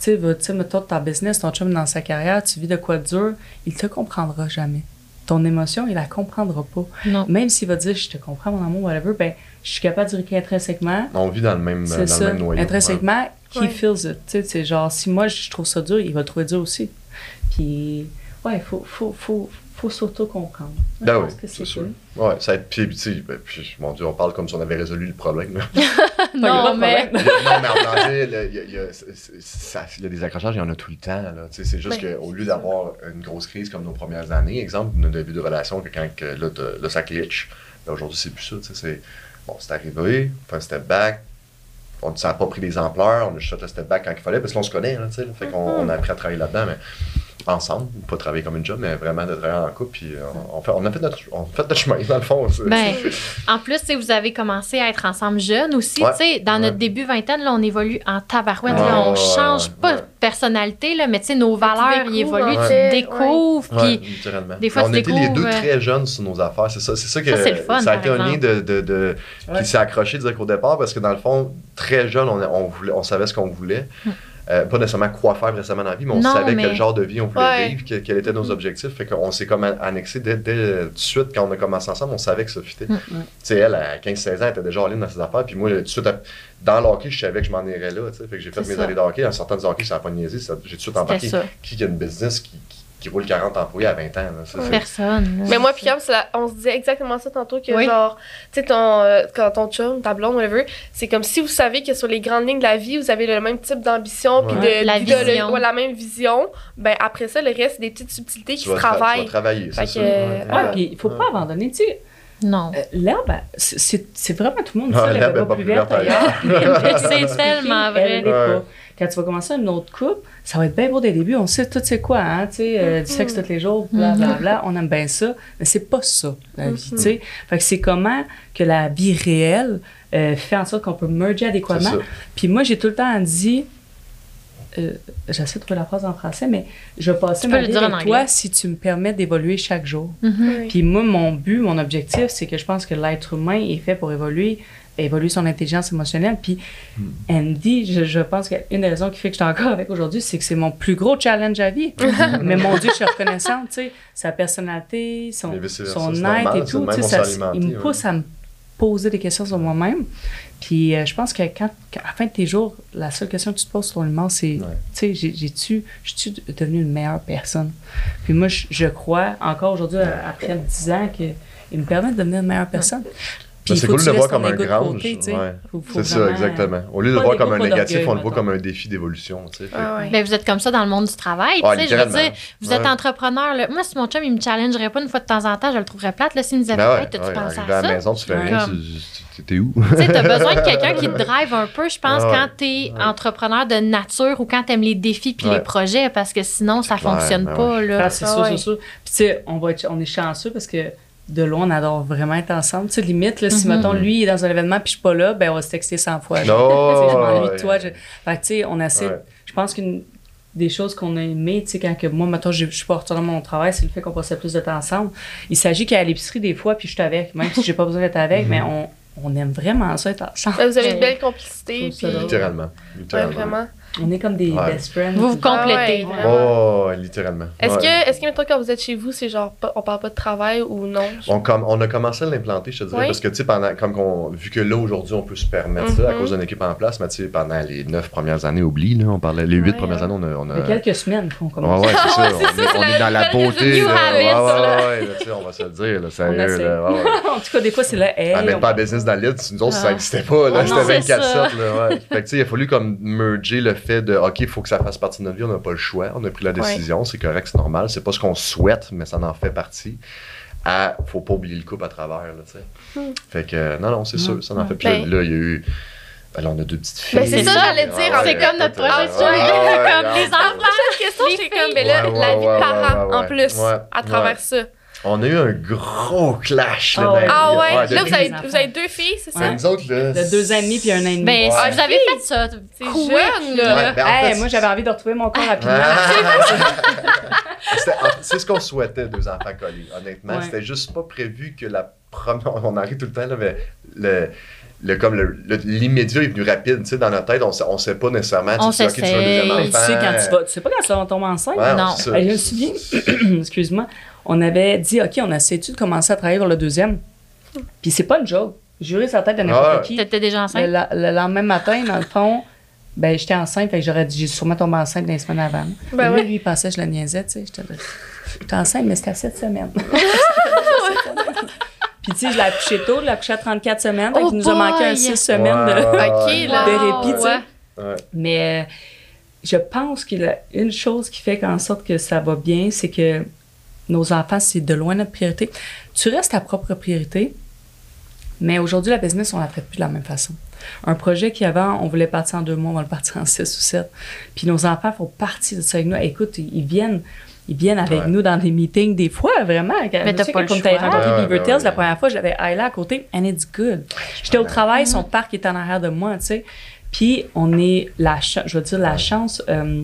Speaker 4: tu sais, mettons ta business, ton chum dans sa carrière, tu vis de quoi de dur, il te comprendra jamais. Ton émotion, il la comprendra pas.
Speaker 1: Non.
Speaker 4: Même s'il va dire je te comprends, mon amour, whatever, ben, je suis capable de dire qu'intrinsèquement,
Speaker 3: on vit dans le même, dans
Speaker 4: c'est
Speaker 3: le
Speaker 4: ça.
Speaker 3: même noyau.
Speaker 4: Intrinsèquement, he
Speaker 2: Ouais.
Speaker 4: feels it. Tu sais, c'est genre, si moi je trouve ça dur, il va le trouver dur aussi. Puis, ouais, il faut, faut, faut, faut s'auto-comprendre.
Speaker 3: Ben
Speaker 4: Je
Speaker 3: oui,
Speaker 4: que
Speaker 3: c'est sûr. Ouais, ça a été. Puis, tu sais, ben, puis, mon Dieu, on parle comme si on avait résolu le problème. [laughs]
Speaker 1: Non, mais.
Speaker 4: problème.
Speaker 3: non, mais en il y a, y y des accrochages, il y en a tout le temps. C'est juste
Speaker 2: Ben,
Speaker 3: qu'au lieu d'avoir une grosse crise comme nos premières années, exemple, notre début de relation, que quand que, là, ça glitch, ben, aujourd'hui, c'est plus ça. C'est bon, c'est arrivé, on fait un step back. On ça n'a pas pris des ampleurs, on a juste fait le step back quand il fallait, parce qu'on se connaît. Là, là. fait qu'on on a appris à travailler là-dedans, mais ensemble, pas travailler comme une job, mais vraiment de travailler en couple. Puis euh, on, fait, on, a fait notre, on a fait notre chemin, dans le fond.
Speaker 1: Ben, en plus, vous avez commencé à être ensemble jeunes aussi.
Speaker 3: Ouais.
Speaker 1: Tu sais, dans notre début vingtaine, là, on évolue en tabarouette.
Speaker 3: Ouais,
Speaker 1: là, on
Speaker 3: ouais,
Speaker 1: change
Speaker 3: ouais,
Speaker 1: pas
Speaker 3: ouais.
Speaker 1: de personnalité, là, mais tu sais, nos valeurs, ils évoluent,
Speaker 2: en
Speaker 1: tu découvres.
Speaker 3: Ouais,
Speaker 1: Puis, des fois,
Speaker 3: on
Speaker 1: tu
Speaker 3: était les deux
Speaker 1: découvres, euh,
Speaker 3: très jeunes sur nos affaires. C'est ça, c'est ça que
Speaker 1: Ça, c'est le fun,
Speaker 3: ça a été un lien de, de, de-
Speaker 4: Ouais.
Speaker 3: qui s'est accroché direct au départ parce que dans le fond, très jeune, on, on, voulait, on savait ce qu'on voulait. Euh, pas nécessairement quoi faire récemment dans la vie, mais on.
Speaker 1: Non,
Speaker 3: savait
Speaker 1: mais-
Speaker 3: quel genre de vie on voulait
Speaker 2: Ouais.
Speaker 3: vivre, que- quels étaient nos objectifs. Fait qu'on s'est comme annexé dès, dès tout de suite quand on a commencé ensemble, on savait que ça fitait.
Speaker 1: Mm.
Speaker 3: Tu sais, elle, à 15-16 ans, elle était déjà en ligne dans ses affaires. Puis moi, tout de suite, dans le hockey, je savais que je m'en irais là. Fait que j'ai fait mes
Speaker 1: ça.
Speaker 3: années de hockey. En sortant du hockey, ça n'a pas niaisé. J'ai tout de suite embarqué. Qui a une business qui, qui, qui roule 40 employés à 20 ans? là? Ça,
Speaker 1: Personne. là.
Speaker 2: Mais moi, puis la- on se disait exactement ça tantôt, que
Speaker 1: Oui.
Speaker 2: genre, tu sais, ton, euh, quand ton chum, ta blonde, whatever, c'est comme si vous savez que sur les grandes lignes de la vie, vous avez le même type d'ambition, puis de,
Speaker 1: La vision.
Speaker 2: ouais, la même vision. Ben après ça, le reste, c'est des petites subtilités qui
Speaker 3: tu
Speaker 2: se
Speaker 3: vas, tra- tu vas
Speaker 2: travaillent.
Speaker 3: travailler, c'est ça.
Speaker 2: que,
Speaker 3: Ouais.
Speaker 2: ouais.
Speaker 4: Ouais, puis il faut pas abandonner. Tu sais,
Speaker 1: Non.
Speaker 4: euh, l'herbe, c'est- vraiment tout le monde.
Speaker 3: Ah,
Speaker 4: dit ça,
Speaker 3: l'herbe
Speaker 4: elle
Speaker 3: est pas plus verte ailleurs.
Speaker 1: C'est tellement vrai.
Speaker 4: Quand tu vas commencer une autre couple, ça va être bien beau dès le début. On sait tout c'est quoi, hein, tu sais, euh, du sexe tous les jours, bla bla bla. On aime bien ça, mais c'est pas ça la vie, tu sais. Fait que c'est comment que la vie réelle euh, fait en sorte qu'on peut merger adéquatement. Puis moi, j'ai tout le temps dit, euh, j'essaie de trouver la phrase en français, mais je vais passer
Speaker 1: Tu
Speaker 4: ma vie avec toi si tu me permets d'évoluer chaque jour.
Speaker 2: Oui.
Speaker 4: Puis moi, mon but, mon objectif, c'est que je pense que l'être humain est fait pour évoluer, évoluer son intelligence émotionnelle. Puis Andy, je, je pense qu'une des raisons qui fait que je suis encore avec aujourd'hui, c'est que c'est mon plus gros challenge à vie. [laughs] Mais mon Dieu, je suis reconnaissante, tu sais, sa personnalité, son, son être et tout, tu sais, il me
Speaker 3: ouais.
Speaker 4: pousse à me poser des questions sur moi-même. Puis euh, je pense que quand, quand- à la fin de tes jours, la seule question que tu te poses sur le moment, c'est,
Speaker 3: Ouais.
Speaker 4: tu sais, j'ai- j'ai-tu, je suis devenue une meilleure personne? Puis moi, je, je crois, encore aujourd'hui, après 10 ans, qu'il me permet de devenir une meilleure personne.
Speaker 3: C'est
Speaker 4: faut
Speaker 3: cool de
Speaker 4: tu
Speaker 3: le voir comme un grange.
Speaker 4: tu
Speaker 3: ouais. C'est ça, exactement. Au lieu de le voir comme un négatif, on le voit comme un défi d'évolution. tu
Speaker 2: Ah ouais.
Speaker 1: Ben, vous êtes comme ça dans le monde du travail.
Speaker 3: Ah,
Speaker 1: tu sais, je veux dire, vous êtes
Speaker 3: Ouais.
Speaker 1: entrepreneur. là. Moi, si mon chum, il me challengerait pas une fois de temps en temps, je le trouverais plate. Là, s'il me disait,
Speaker 3: Ben ouais,
Speaker 1: hey, t'as-tu
Speaker 3: ouais,
Speaker 1: pensé
Speaker 3: arrivé
Speaker 1: à
Speaker 3: à la
Speaker 1: ça?
Speaker 3: maison, tu fais
Speaker 4: Ouais.
Speaker 3: rien, tu- tu- t'es où?
Speaker 1: Tu sais, t'as besoin de quelqu'un qui te [laughs] drive un peu, je pense,
Speaker 3: Ah ouais.
Speaker 1: quand t'es entrepreneur de nature ou quand t'aimes les défis puis
Speaker 3: Ouais.
Speaker 1: les projets, parce que sinon, ça fonctionne
Speaker 3: ben
Speaker 1: pas. Là.
Speaker 4: C'est
Speaker 2: ouais.
Speaker 4: c'est sûr. Puis tu sais, on, va être- on est chanceux parce que de loin, on adore vraiment être ensemble. Tu sais, limite, là, si,
Speaker 1: Mhm.
Speaker 4: mettons, lui est dans un événement puis je suis pas là, ben on va se texter 100 fois.
Speaker 3: Non, [laughs]
Speaker 4: sais, je m'ennuie
Speaker 3: ouais.
Speaker 4: de toi. Je... Fait que, tu sais, on essaie...
Speaker 3: Ouais.
Speaker 4: Je pense qu'une des choses qu'on a aimées, tu sais, quand que moi, maintenant, je je suis pas retournée à mon travail, c'est le fait qu'on passait plus de temps ensemble. Il s'agit qu'à l'épicerie, des fois, puis je suis avec, même si j'ai pas besoin d'être avec, mais on, on aime vraiment ça être ensemble.
Speaker 2: Ben, vous avez une belle complicité. Puis-.
Speaker 3: Littéralement.
Speaker 2: Ouais,
Speaker 3: littéralement.
Speaker 2: vraiment.
Speaker 4: On est comme des
Speaker 3: Ouais.
Speaker 4: best friends.
Speaker 1: Vous vous
Speaker 4: le
Speaker 1: complétez.
Speaker 2: Ah ouais.
Speaker 3: Oh, littéralement.
Speaker 2: Est-ce
Speaker 3: Ouais.
Speaker 2: que, est-ce que, mettons, quand vous êtes chez vous, c'est genre, pas- on parle pas de travail ou non?
Speaker 3: On, com- on a commencé à l'implanter, je te dirais,
Speaker 2: Oui.
Speaker 3: parce que, tu sais, pendant, comme qu'on, vu que là, aujourd'hui, on peut se permettre ça à
Speaker 2: Mhm.
Speaker 3: cause d'une équipe en place, mais tu sais, pendant les neuf premières années, oublie, là, on parlait, les huit
Speaker 2: Ouais,
Speaker 3: premières
Speaker 2: ouais.
Speaker 3: années, on a. On a
Speaker 4: Il y a quelques semaines qu'on commence.
Speaker 3: ouais, c'est ça.
Speaker 2: Ouais, [laughs]
Speaker 3: on,
Speaker 2: c'est
Speaker 3: est,
Speaker 2: ça,
Speaker 3: on est dans la beauté. là.
Speaker 1: habits,
Speaker 3: ouais, ouais, ouais, là, tu sais, on va se le dire, là, sérieux. Là, ouais, ouais. [laughs]
Speaker 4: en tout cas, des fois, c'est là. Hey,
Speaker 3: Ah,
Speaker 4: on-
Speaker 3: pas business dans l'île, nous autres, ça
Speaker 1: Ah.
Speaker 3: n'existait pas, là,
Speaker 1: Oh
Speaker 3: c'était
Speaker 1: c'est
Speaker 3: 24-7,
Speaker 1: ça.
Speaker 3: là. Fait que, tu sais, il a fallu comme merger le fait de, OK, il faut que ça fasse partie de notre vie, on n'a pas le choix, on a pris la décision, c'est correct, c'est normal, c'est pas ce qu'on souhaite, mais ça en fait partie, à, faut pas oublier le couple à travers, là, tu sais.
Speaker 2: Hmm.
Speaker 3: Fait que, non, non, c'est sûr, ça en fait. Puis
Speaker 2: Ben-
Speaker 3: là, il y a eu, ben là, on a deux petites filles.
Speaker 2: Ben, c'est
Speaker 1: ça,
Speaker 2: j'allais dire,
Speaker 3: Ah
Speaker 2: c'est
Speaker 3: ouais,
Speaker 1: comme notre projet de
Speaker 3: ouais, ouais, ouais,
Speaker 1: comme
Speaker 3: ouais.
Speaker 1: les enfants.
Speaker 2: Prochaine question, c'est comme, ben là,
Speaker 3: Ouais, ouais,
Speaker 2: la vie
Speaker 3: ouais,
Speaker 2: de parent
Speaker 3: ouais,
Speaker 2: en
Speaker 3: ouais.
Speaker 2: plus,
Speaker 3: Ouais,
Speaker 2: à travers
Speaker 3: ouais.
Speaker 2: ça.
Speaker 3: On a eu un gros clash, là,
Speaker 4: Ah
Speaker 3: dans la
Speaker 2: Ah ouais? Là, vous avez, vous avez deux filles, c'est ça?
Speaker 4: Ouais.
Speaker 3: Nous autres, là.
Speaker 4: De deux ans et demi puis un an et demi.
Speaker 1: Ben,
Speaker 3: Ouais.
Speaker 1: vous avez fait ça.
Speaker 2: C'est
Speaker 1: quick,
Speaker 2: jeune,
Speaker 1: là.
Speaker 3: ben, en
Speaker 4: Hey, moi, j'avais envie de retrouver mon corps rapidement. [laughs] [laughs]
Speaker 3: C'était- en- C'est ce qu'on souhaitait, deux enfants collés, honnêtement.
Speaker 4: Ouais.
Speaker 3: C'était juste pas prévu que la première. [laughs] On arrive tout le temps, là, mais le. Le, comme le- le- l'immédiat est venu rapide, tu sais, dans notre tête, on sait, on sait pas nécessairement. tu
Speaker 1: On
Speaker 3: sais, ok, tu veux un deuxième
Speaker 1: s'essaye.
Speaker 4: Ben, tu sais, quand tu vas. Tu sais pas quand tu vas tomber enceinte?
Speaker 3: Ouais,
Speaker 1: Non.
Speaker 3: ça.
Speaker 4: Je me souviens, [clears throat] excuse-moi, on avait dit, OK, on essaie-tu de commencer à travailler pour le deuxième? Puis c'est pas une joke. Juré sur la tête de n'importe
Speaker 3: Ah
Speaker 4: qui.
Speaker 1: T'étais déjà enceinte?
Speaker 4: la- le lendemain matin, dans le fond, ben, j'étais enceinte, fait que j'aurais dit, j'ai sûrement tombé enceinte dans les semaines avant.
Speaker 2: Ben
Speaker 4: lui,
Speaker 2: ouais.
Speaker 4: lui, il pensait que je le niaisais, tu sais. J'étais enceinte, mais c'était à 7 semaines. [laughs] Puis, tu sais, je l'ai accouché tôt, je l'ai accouché à 34 semaines, donc
Speaker 1: Oh
Speaker 4: il nous a manqué un
Speaker 1: boy!
Speaker 4: 6 semaines de.
Speaker 2: Là.
Speaker 4: de répit, tu sais.
Speaker 1: Ouais.
Speaker 4: Mais euh, je pense qu'il y a une chose qui fait en sorte que ça va bien, c'est que nos enfants, c'est de loin notre priorité. Tu restes ta propre priorité, mais aujourd'hui, la business, on la traite plus de la même façon. Un projet qui avant, on voulait partir en deux mois, on va le partir en six ou sept. Puis nos enfants font partie de ça avec nous. Écoute, ils viennent. Ils viennent avec
Speaker 3: Ouais.
Speaker 4: nous dans des meetings des fois, vraiment.
Speaker 1: Mais t'as pas
Speaker 4: quand
Speaker 1: le choix.
Speaker 4: rencontré
Speaker 3: Ouais,
Speaker 4: Beaver
Speaker 3: ouais,
Speaker 4: Tales,
Speaker 3: ouais.
Speaker 4: la première fois, j'avais Ayla à côté, and it's good. J'étais au travail, son parc est en arrière de moi, tu sais. Puis on est la chance, je veux dire la chance, euh,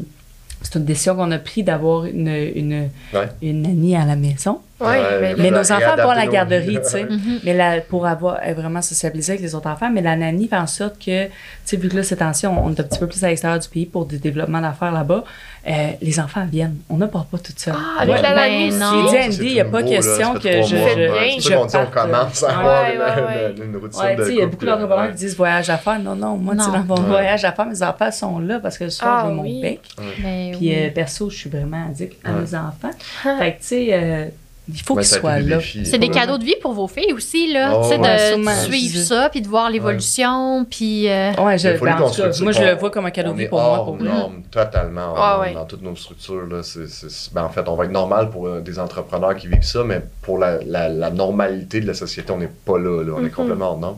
Speaker 4: c'est une décision qu'on a prise d'avoir une, une,
Speaker 3: Ouais.
Speaker 4: une nanny à la maison.
Speaker 2: Ben,
Speaker 4: Mais
Speaker 3: Vous
Speaker 4: nos enfants vont à la garderie, tu sais.
Speaker 1: Mhm.
Speaker 4: Mais la, pour avoir vraiment sociabilisé avec les autres enfants, mais la nanny fait en sorte que, tu sais, vu que là, ces temps-ci, on, on est un petit peu plus à l'extérieur du pays pour des développements d'affaires là-bas, euh, les enfants viennent. On ne part pas toute seule.
Speaker 2: Ah, avec
Speaker 1: Ouais.
Speaker 2: la
Speaker 1: Ben
Speaker 2: nanny
Speaker 1: non.
Speaker 4: J'ai dit
Speaker 3: c'est
Speaker 4: il n'y a
Speaker 3: tout
Speaker 4: pas question que je. je-
Speaker 2: bien.
Speaker 3: C'est
Speaker 4: je
Speaker 3: pour dit on commence à avoir
Speaker 2: Ouais, ouais,
Speaker 3: une- routine de
Speaker 4: il y a beaucoup d'entrepreneurs qui disent voyage à faire. Non, non, moi, tu dans mon voyage à faire, mes enfants sont là parce que le soir,
Speaker 2: Ah
Speaker 4: je veux mon
Speaker 2: oui.
Speaker 4: bec.
Speaker 1: Mais
Speaker 4: Puis,
Speaker 1: oui.
Speaker 4: euh, perso, je suis vraiment addict à mes enfants. fait que, tu sais, euh, il faut
Speaker 3: Ouais,
Speaker 4: qu'ils soient là.
Speaker 1: C'est des cadeaux de vie pour vos filles aussi, là.
Speaker 3: Oh,
Speaker 1: tu sais,
Speaker 4: ouais,
Speaker 1: de suivre ça, puis de voir l'évolution, puis... euh,
Speaker 4: Ouais, je, ben, en
Speaker 3: qu'on
Speaker 4: tout cas,
Speaker 3: structure-
Speaker 4: moi, je le vois comme un cadeau
Speaker 3: on
Speaker 4: de vie pour moi. Pour
Speaker 3: norme, totalement hors
Speaker 2: Ah
Speaker 3: norme
Speaker 2: ouais.
Speaker 3: dans toutes nos structures. Là. C'est- ben, en fait, on va être normal pour euh, des entrepreneurs qui vivent ça, mais pour la, la- la normalité de la société, on n'est pas là. là. On est
Speaker 2: Mhm.
Speaker 3: complètement hors norme.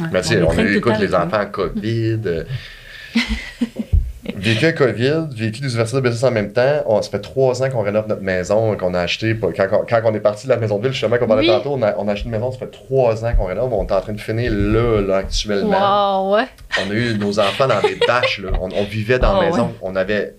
Speaker 4: Ouais.
Speaker 3: Mais tu sais, on,
Speaker 4: le
Speaker 3: écoute, les enfants COVID. [laughs] vécu un COVID, vécu des ouvertures de business en même temps. On, ça fait trois ans qu'on rénove notre maison, qu'on a acheté. Quand, quand- quand on est parti de la maison de ville, justement, qu'on parlait
Speaker 1: Oui.
Speaker 3: tantôt, on a, on a acheté une maison, ça fait trois ans qu'on rénove. On est en train de finir là, là actuellement.
Speaker 1: Wow, ouais.
Speaker 3: On a eu nos enfants dans des bâches, là. On, on vivait dans
Speaker 4: Ah,
Speaker 3: la maison.
Speaker 4: ouais.
Speaker 3: On avait.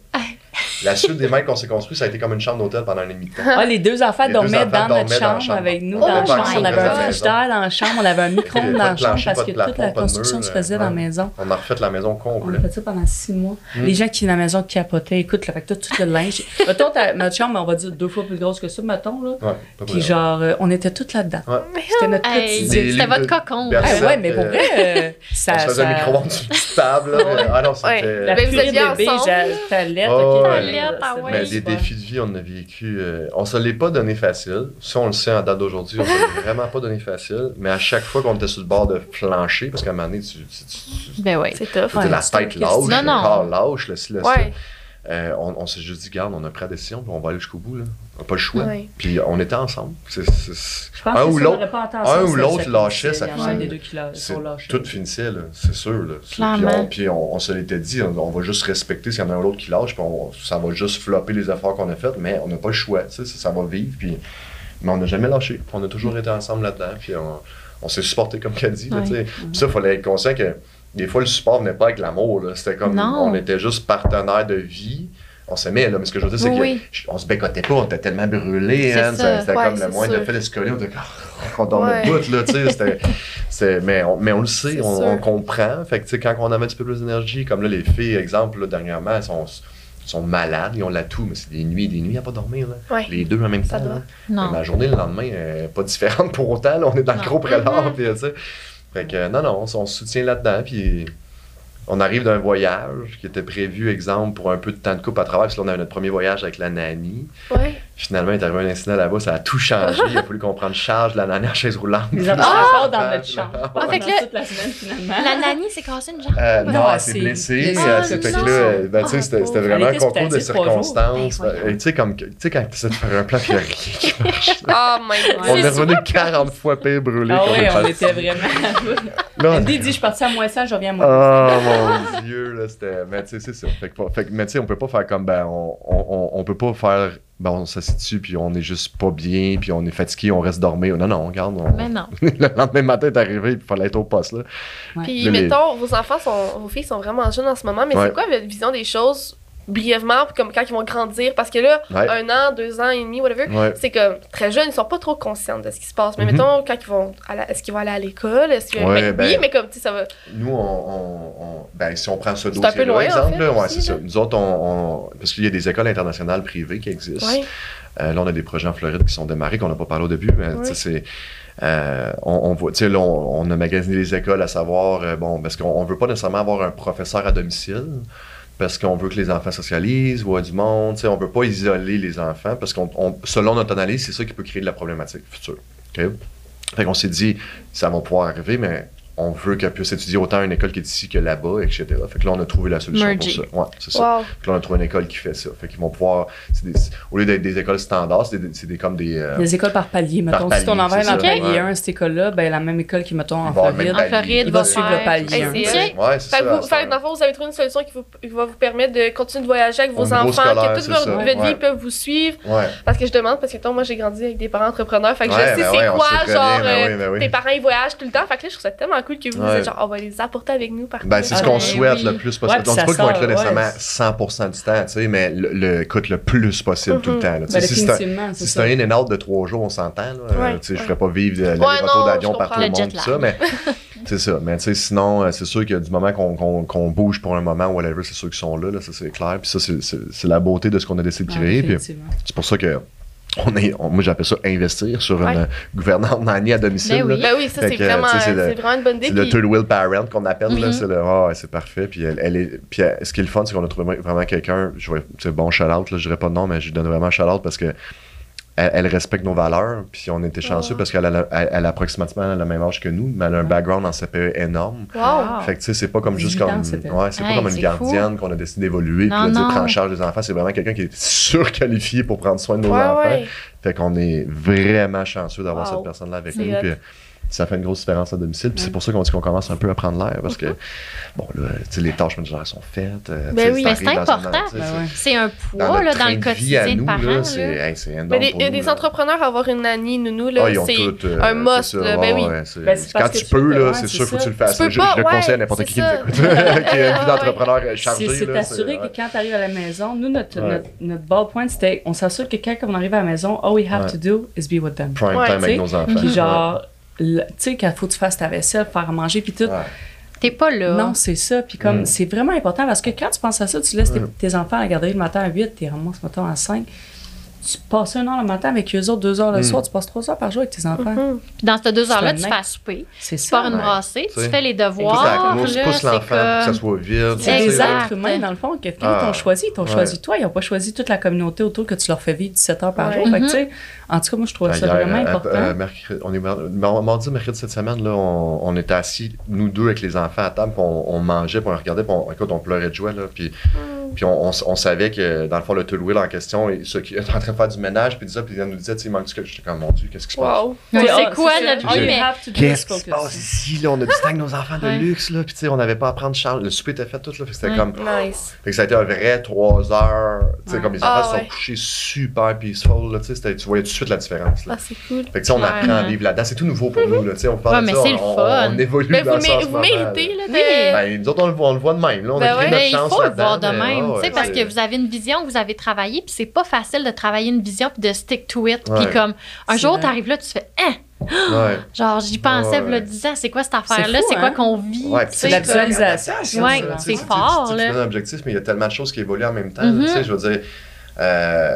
Speaker 3: La suite des mètres qu'on s'est construit, ça a été comme une chambre d'hôtel pendant une demi-temps.
Speaker 4: Ah, les deux enfants
Speaker 3: Les deux
Speaker 4: dormaient
Speaker 3: enfants
Speaker 4: dans notre
Speaker 3: dormaient dans la
Speaker 4: chambre,
Speaker 3: chambre.
Speaker 4: avec nous
Speaker 1: Oh
Speaker 4: dans la chambre. On avait un frigidaire dans la chambre, on avait un micro-ondes dans la chambre
Speaker 3: plancher,
Speaker 4: parce que toute la construction se faisait
Speaker 3: ouais.
Speaker 4: dans la maison.
Speaker 3: On a refait la maison
Speaker 4: On a
Speaker 3: complète.
Speaker 4: fait ça pendant six mois.
Speaker 3: Mm.
Speaker 4: Les gens qui dans la maison capotaient, écoute, que tout, tout le linge. [laughs] mettons, ta- notre chambre, on va dire deux fois plus grosse que ça, mettons, là. Puis genre, euh, on était toutes là-dedans. C'était notre.
Speaker 3: Des
Speaker 1: C'était votre cocon.
Speaker 4: Ah ouais, mais pour
Speaker 3: euh,
Speaker 4: vrai, euh, ça...
Speaker 3: On se faisait
Speaker 4: ça-
Speaker 3: un micro-ondes sur une petite table. Ah non, c'était.
Speaker 4: La
Speaker 2: vous aviez
Speaker 4: de bébé,
Speaker 2: ensemble,
Speaker 4: j'ai-
Speaker 2: là?
Speaker 3: Mais
Speaker 4: bien
Speaker 3: des
Speaker 4: super.
Speaker 3: défis de vie, on a vécu. euh, on se l'est pas donné facile. Ça, on le sait en date d'aujourd'hui. On se l'est vraiment pas donné facile. Mais à chaque fois qu'on était sur le bord de flancher, parce qu'à un moment donné, tu, tu, tu- tu-
Speaker 1: Ben oui.
Speaker 2: C'est tough.
Speaker 4: Ouais,
Speaker 3: la tête lâche, le
Speaker 1: Non, non.
Speaker 3: corps lâche, le le ça.
Speaker 2: Ouais.
Speaker 3: Euh, on on s'est juste dit, garde, on a pris la décision, puis on va aller jusqu'au bout. Là. On n'a pas le choix. Puis on était ensemble. C'est- c'est- c'est-
Speaker 4: Je pense
Speaker 3: un
Speaker 4: que
Speaker 3: ou
Speaker 4: si on
Speaker 3: l'autre,
Speaker 4: n'aurait pas entendu
Speaker 3: un
Speaker 4: ça,
Speaker 3: ou l'autre lâchait, ça
Speaker 4: lâchés.
Speaker 3: tout finissait, c'est sûr. Là. Puis,
Speaker 1: Clairement.
Speaker 3: on, puis on, on se l'était dit, on, on va juste respecter s'il y en a un ou l'autre qui lâche, puis on- ça va juste flopper les efforts qu'on a faits, mais on n'a pas le choix, tu sais, ça, ça va vivre, puis, mais on n'a jamais lâché. On a toujours été ensemble là-dedans, puis on, on s'est supporté comme qu'elle dit. Là. Puis ça, il fallait être conscient que des fois, le support venait pas avec l'amour. C'était comme,
Speaker 1: Non.
Speaker 3: on était juste partenaires de vie. on s'aimait, là. Mais ce que je veux dire, c'est
Speaker 1: Oui.
Speaker 3: qu'on se bécotait pas, on était tellement brûlés, hein. C'était
Speaker 2: Ouais,
Speaker 3: comme le fait de se coller, on était comme, [laughs] on dormait
Speaker 2: Ouais.
Speaker 3: là, tu sais. [laughs] Mais on, mais on le sait, on, comprend. Fait que, tu sais, quand on avait un petit peu plus d'énergie, comme là, les filles, exemple, là, dernièrement, elles sont, sont malades, ils ont la toux, mais c'est des nuits et des nuits à pas dormir, là.
Speaker 2: Ouais.
Speaker 3: Les deux en même
Speaker 2: Ça
Speaker 3: temps,
Speaker 2: doit.
Speaker 3: là.
Speaker 1: Non.
Speaker 3: Mais Ma journée le lendemain n'est pas différente [laughs] pour autant. là. on est dans le gros prélat. Puis, tu sais. Non, non, on, se soutient là-dedans. Puis on arrive d'un voyage qui était prévu, exemple, pour un peu de temps de coupe à travers. Parce que là, on notre premier voyage avec la nanny. Finalement, il est arrivé un incident là-bas, ça a tout changé. Il a fallu qu'on prenne charge de la nanny en chaise roulante.
Speaker 4: Enfants
Speaker 1: Ah!
Speaker 4: encore dans notre chambre.
Speaker 1: Ah, fait que là-
Speaker 4: toute la semaine, finalement.
Speaker 1: La nanny s'est cassée une jambe.
Speaker 3: Euh, non, elle s'est
Speaker 4: c'est
Speaker 3: blessée. euh,
Speaker 1: Ah,
Speaker 3: fait que là, euh, ben, tu sais,
Speaker 1: Ah,
Speaker 3: c'était vraiment un concours de circonstances.
Speaker 1: Ben,
Speaker 3: Tu sais, comme tu sais, quand tu essaies de faire un plan, puis il n'y a rien qui marche. [laughs]
Speaker 2: Oh my god.
Speaker 3: On est revenu 40 fois pire brûlé.
Speaker 4: Ah
Speaker 3: qu'on
Speaker 4: oui, on était vraiment.
Speaker 3: Là, on-
Speaker 4: Andy dit, je suis partie à moins 100, je reviens à moins 100.
Speaker 3: Oh mon dieu, là, c'était. Mais tu sais, c'est ça. Fait que, mais tu sais, on peut pas faire comme, ben, on peut pas faire, ben, on s'assied puis on est juste pas bien, puis on est fatigué, on reste dormir. Non, non, regarde, on-
Speaker 1: Mais non. [laughs]
Speaker 3: le lendemain matin est arrivé, puis il fallait être au poste, là.
Speaker 2: Puis,
Speaker 3: Là, les-
Speaker 2: mettons, vos enfants sont, vos filles sont vraiment jeunes en ce moment, mais
Speaker 3: Ouais.
Speaker 2: c'est quoi votre vision des choses brièvement, puis comme quand ils vont grandir? Parce que là,
Speaker 3: Ouais.
Speaker 2: un an, deux ans et demi, whatever,
Speaker 3: Ouais.
Speaker 2: c'est comme très jeunes, ils sont pas trop conscients de ce qui se passe. Mais
Speaker 3: Mhm.
Speaker 2: mettons, quand ils vont, est-ce qu'ils vont aller à l'école? Est-ce que,
Speaker 3: Ouais,
Speaker 2: mais-
Speaker 3: ben-
Speaker 2: Oui, mais comme, tu sais, ça va.
Speaker 3: Nous, on, ben, si on prend ce
Speaker 2: C'est un peu loin, en
Speaker 3: exemple,
Speaker 2: fait,
Speaker 3: là, ouais,
Speaker 2: aussi,
Speaker 3: ça. Nous autres, on, on- parce qu'il y a des écoles internationales privées qui existent. Euh, là, on a des projets en Floride qui sont démarrés, qu'on n'a pas parlé au début, mais c'est. euh, on, on voit, tu sais, on, on a magasiné les écoles à savoir, euh, bon, parce qu'on on veut pas nécessairement avoir un professeur à domicile, parce qu'on veut que les enfants socialisent, voient du monde, on veut pas isoler les enfants, parce qu'on, on- selon notre analyse, c'est ça qui peut créer de la problématique future. OK? Fait qu'on s'est dit, ça va pouvoir arriver, mais on veut qu'elle puisse étudier autant à une école qui est ici que là-bas, etc. Fait que là, on a trouvé la solution
Speaker 1: Merging.
Speaker 3: pour ça. Ouais, c'est ça.
Speaker 2: Wow.
Speaker 3: Puis là, on a trouvé une école qui fait ça. Fait qu'ils vont pouvoir. c'est des- au lieu d'être des écoles standards, c'est des, c'est des- comme des. euh,
Speaker 4: Les écoles par palier. Mettons,
Speaker 3: Par
Speaker 4: si ton
Speaker 3: palier,
Speaker 4: enfant est
Speaker 3: c'est
Speaker 4: dans
Speaker 3: ça,
Speaker 4: palier
Speaker 3: ouais.
Speaker 4: 1, cette école-là, ben la même école qui, mettons, en Floride.
Speaker 1: En Floride,
Speaker 3: palier.
Speaker 4: il va suivre le palier.
Speaker 2: Hey,
Speaker 4: un.
Speaker 2: c'est-
Speaker 1: Tiens.
Speaker 3: Ouais, c'est
Speaker 2: Fait
Speaker 3: ça.
Speaker 2: que vous,
Speaker 3: c'est
Speaker 2: fait
Speaker 3: ça.
Speaker 2: que dans le fond, vous avez trouvé une solution qui, vous, qui va vous permettre de continuer de voyager avec vos enfants,
Speaker 3: scolaire,
Speaker 2: que toute votre,
Speaker 3: ça.
Speaker 2: vie peut vous suivre.
Speaker 3: Ouais.
Speaker 2: Parce que je demande, parce que mettons, moi j'ai grandi avec des parents entrepreneurs, fait que je sais
Speaker 3: ben
Speaker 2: c'est quoi, genre,
Speaker 3: ben
Speaker 2: euh,
Speaker 3: ben
Speaker 2: tes parents ils voyagent tout le temps, fait que là je trouve ça tellement cool que vous
Speaker 3: Ouais.
Speaker 2: êtes genre, on va les apporter avec nous partout.
Speaker 3: Ben, c'est ce
Speaker 4: Ah,
Speaker 3: qu'on
Speaker 4: ben
Speaker 3: souhaite
Speaker 1: oui.
Speaker 3: le plus possible. dit
Speaker 4: ça
Speaker 3: pas qu'ils vont être là nécessairement
Speaker 4: ouais.
Speaker 3: 100% du temps, tu sais, mais le, le, écoute le plus possible tout le
Speaker 2: Mhm.
Speaker 3: temps. là.
Speaker 4: Ben,
Speaker 3: si c'est un-
Speaker 4: c'est
Speaker 3: si c'est un in and out de trois jours, on s'entend. là.
Speaker 2: Ouais,
Speaker 3: tu sais, Je ferais pas vivre
Speaker 2: Ouais,
Speaker 3: l'aller-retour
Speaker 2: non,
Speaker 3: d'avion
Speaker 2: je
Speaker 3: par tout
Speaker 2: comprends.
Speaker 3: le
Speaker 1: Le
Speaker 3: monde, tout ça, mais [laughs] c'est ça. Mais tu sais, sinon, euh, c'est sûr que du moment qu'on qu'on- qu'on bouge pour un moment, whatever, c'est sûr qu'ils sont là, là, ça c'est clair. Puis ça, c'est- c'est c'est la beauté de ce qu'on a décidé de créer. C'est pour ça que on est, on- moi j'appelle ça investir sur
Speaker 2: Ouais.
Speaker 3: une euh, gouvernante nanny à domicile.
Speaker 1: Ben oui.
Speaker 2: Ben oui, ça
Speaker 3: Fait
Speaker 2: c'est vraiment, une bonne idée.
Speaker 3: C'est le
Speaker 2: puis-
Speaker 3: third wheel parent qu'on appelle.
Speaker 1: Mhm.
Speaker 3: C'est le, ah c'est parfait. Puis elle, elle est, puis elle- ce qui est le fun, c'est qu'on a trouvé vraiment quelqu'un, c'est bon shout-out, là, je dirais pas de nom, mais je lui donne vraiment shout-out parce que elle, elle respecte nos valeurs, puis on était chanceux
Speaker 2: Ah.
Speaker 3: parce qu'elle a, elle, elle a approximativement le même âge que nous, mais elle a un background en CPE énorme.
Speaker 2: Wow.
Speaker 3: Fait que tu sais, c'est pas comme juste
Speaker 4: 18 ans,
Speaker 3: comme. Ouais, c'est
Speaker 1: Hey,
Speaker 3: pas comme une gardienne qu'on a décidé d'évoluer, puis de prendre en charge des enfants. C'est vraiment quelqu'un qui est surqualifié pour prendre soin de nos
Speaker 2: Ouais,
Speaker 3: enfants.
Speaker 2: ouais.
Speaker 3: Fait qu'on est vraiment chanceux d'avoir
Speaker 2: Wow.
Speaker 3: cette personne-là avec nous. Ça fait une grosse différence à domicile. Puis c'est pour ça qu'on dit qu'on commence un peu à prendre l'air. Parce que, bon, là, tu sais, les tâches ménagères sont faites. euh,
Speaker 2: Ben oui.
Speaker 1: Mais c'est
Speaker 3: un-
Speaker 1: important.
Speaker 4: Ben
Speaker 3: c'est-
Speaker 1: un poids là, dans le quotidien de parents.
Speaker 3: c'est énorme
Speaker 2: Mais des-
Speaker 3: pour
Speaker 2: il y a des entrepreneurs avoir une nanny, nounou, là,
Speaker 3: Ah,
Speaker 2: c'est
Speaker 3: euh,
Speaker 2: un must, là, ben oui.
Speaker 4: Ben,
Speaker 3: quand tu peux, c'est sûr, faut que tu le fasses. Je, le conseille à n'importe qui [laughs] qui nous écoute, qui vie [laughs]
Speaker 2: Ouais.
Speaker 3: d'entrepreneur chargée.
Speaker 4: C'est assuré que quand tu arrives à la maison, nous, notre,
Speaker 3: Ouais.
Speaker 4: notre, notre ball point, c'était on s'assure que quand on arrive à la maison, all we have to do is be with them.
Speaker 3: Prime time avec nos enfants.
Speaker 4: Puis genre, tu sais, quand faut que tu fasses ta vaisselle, faire à manger, puis tout.
Speaker 3: Ouais.
Speaker 1: T'es pas là.
Speaker 4: Non, c'est ça. Puis comme,
Speaker 3: Mm.
Speaker 4: c'est vraiment important parce que quand tu penses à ça, tu laisses tes,
Speaker 3: Mm.
Speaker 4: tes enfants à la garderie le matin à 8, tes ramasses le matin à 5. Tu passes une heure le matin avec eux autres, deux heures le
Speaker 3: Mm.
Speaker 4: soir, tu passes trois heures par jour avec tes enfants.
Speaker 2: Mhm.
Speaker 1: Puis dans ces deux heures-là, tu fais à souper.
Speaker 4: C'est
Speaker 1: Tu
Speaker 4: ça.
Speaker 1: pars une
Speaker 3: ouais.
Speaker 1: brassée, tu
Speaker 3: Tu sais,
Speaker 1: fais les devoirs.
Speaker 3: course,
Speaker 1: là,
Speaker 3: pousse
Speaker 1: c'est
Speaker 3: l'enfant pour que ça
Speaker 1: comme-
Speaker 3: soit vide. tu
Speaker 4: C'est
Speaker 3: tu
Speaker 1: Exact.
Speaker 4: les êtres humains, dans le fond, que quand
Speaker 3: Ah.
Speaker 4: ils t'ont choisi, ils t'ont
Speaker 3: Ouais.
Speaker 4: choisi toi, ils n'ont pas choisi toute la communauté autour que tu leur fais vivre 17 heures par
Speaker 2: Ouais.
Speaker 4: jour. Fait que,
Speaker 1: Mhm.
Speaker 4: tu sais, en tout cas, moi, je trouve ça
Speaker 3: Hier,
Speaker 4: vraiment
Speaker 3: euh,
Speaker 4: important.
Speaker 3: euh, mercredi- on est mar- mar- mardi, mercredi cette semaine, là, on, on était assis, nous deux, avec les enfants à table, puis on, on mangeait, puis on regardait, puis on, écoute, on pleurait de joie, là, puis, puis on, on s- on savait que, dans le fond, le Tull Wheel en question, ce qui [laughs] est en train de faire du ménage, puis ça, puis elle nous disait, tu sais, il manque du J'étais comme, mon Dieu, qu'est-ce qui se passe?
Speaker 2: Wow.
Speaker 4: Sais,
Speaker 1: c'est
Speaker 4: ah,
Speaker 1: quoi notre vie,
Speaker 4: you
Speaker 1: mais-
Speaker 3: Qu'est-ce qui se passe ici, là? On a avec [laughs] nos enfants de luxe, là, puis tu sais, on n'avait pas à prendre charge. Le souper était fait tout, là, fait que c'était comme.
Speaker 2: Nice.
Speaker 3: Fait que ça a été un vrai trois heures. Tu sais,
Speaker 4: Ouais.
Speaker 3: comme les
Speaker 2: Ah,
Speaker 3: enfants se
Speaker 2: ouais.
Speaker 3: sont couchés super peaceful, là, tu sais, tu voyais tout de suite la différence, là.
Speaker 2: Ah, c'est cool.
Speaker 3: Fait que, on
Speaker 2: Ouais.
Speaker 3: apprend à vivre là-dedans. C'est tout nouveau pour nous, là, tu sais, on parle
Speaker 1: Ouais,
Speaker 3: de
Speaker 1: mais
Speaker 3: ça,
Speaker 1: c'est le
Speaker 3: on, évolue
Speaker 2: Mais
Speaker 3: dans
Speaker 2: vous,
Speaker 3: ça
Speaker 2: vous méritez, là, de...
Speaker 1: Oui.
Speaker 3: Ben, nous autres, on le voit, on le voit de même, là. On
Speaker 2: Ben
Speaker 3: a
Speaker 2: ouais.
Speaker 3: notre
Speaker 1: Mais il
Speaker 3: chance
Speaker 1: faut le
Speaker 3: là-dedans,
Speaker 1: voir de même,
Speaker 3: ah,
Speaker 1: tu sais, parce que vous avez une vision que vous avez travaillé, puis c'est pas facile de travailler une vision puis de stick to it. Puis comme, un
Speaker 4: C'est
Speaker 1: jour,
Speaker 4: vrai.
Speaker 1: t'arrives là, tu fais, hein,
Speaker 3: Ouais. [gasps]
Speaker 1: genre, j'y pensais,
Speaker 3: Ouais, ouais.
Speaker 1: 10 ans, c'est quoi cette affaire-là, c'est quoi
Speaker 4: hein?
Speaker 1: qu'on vit,
Speaker 3: Ouais,
Speaker 1: tu sais,
Speaker 4: la visualisation.
Speaker 1: Ouais, c'est
Speaker 3: tu tu-
Speaker 1: fort,
Speaker 3: tu- tu donnes un objectif, mais il y a tellement de choses qui évoluent en même temps. Tu sais, je veux dire. Euh,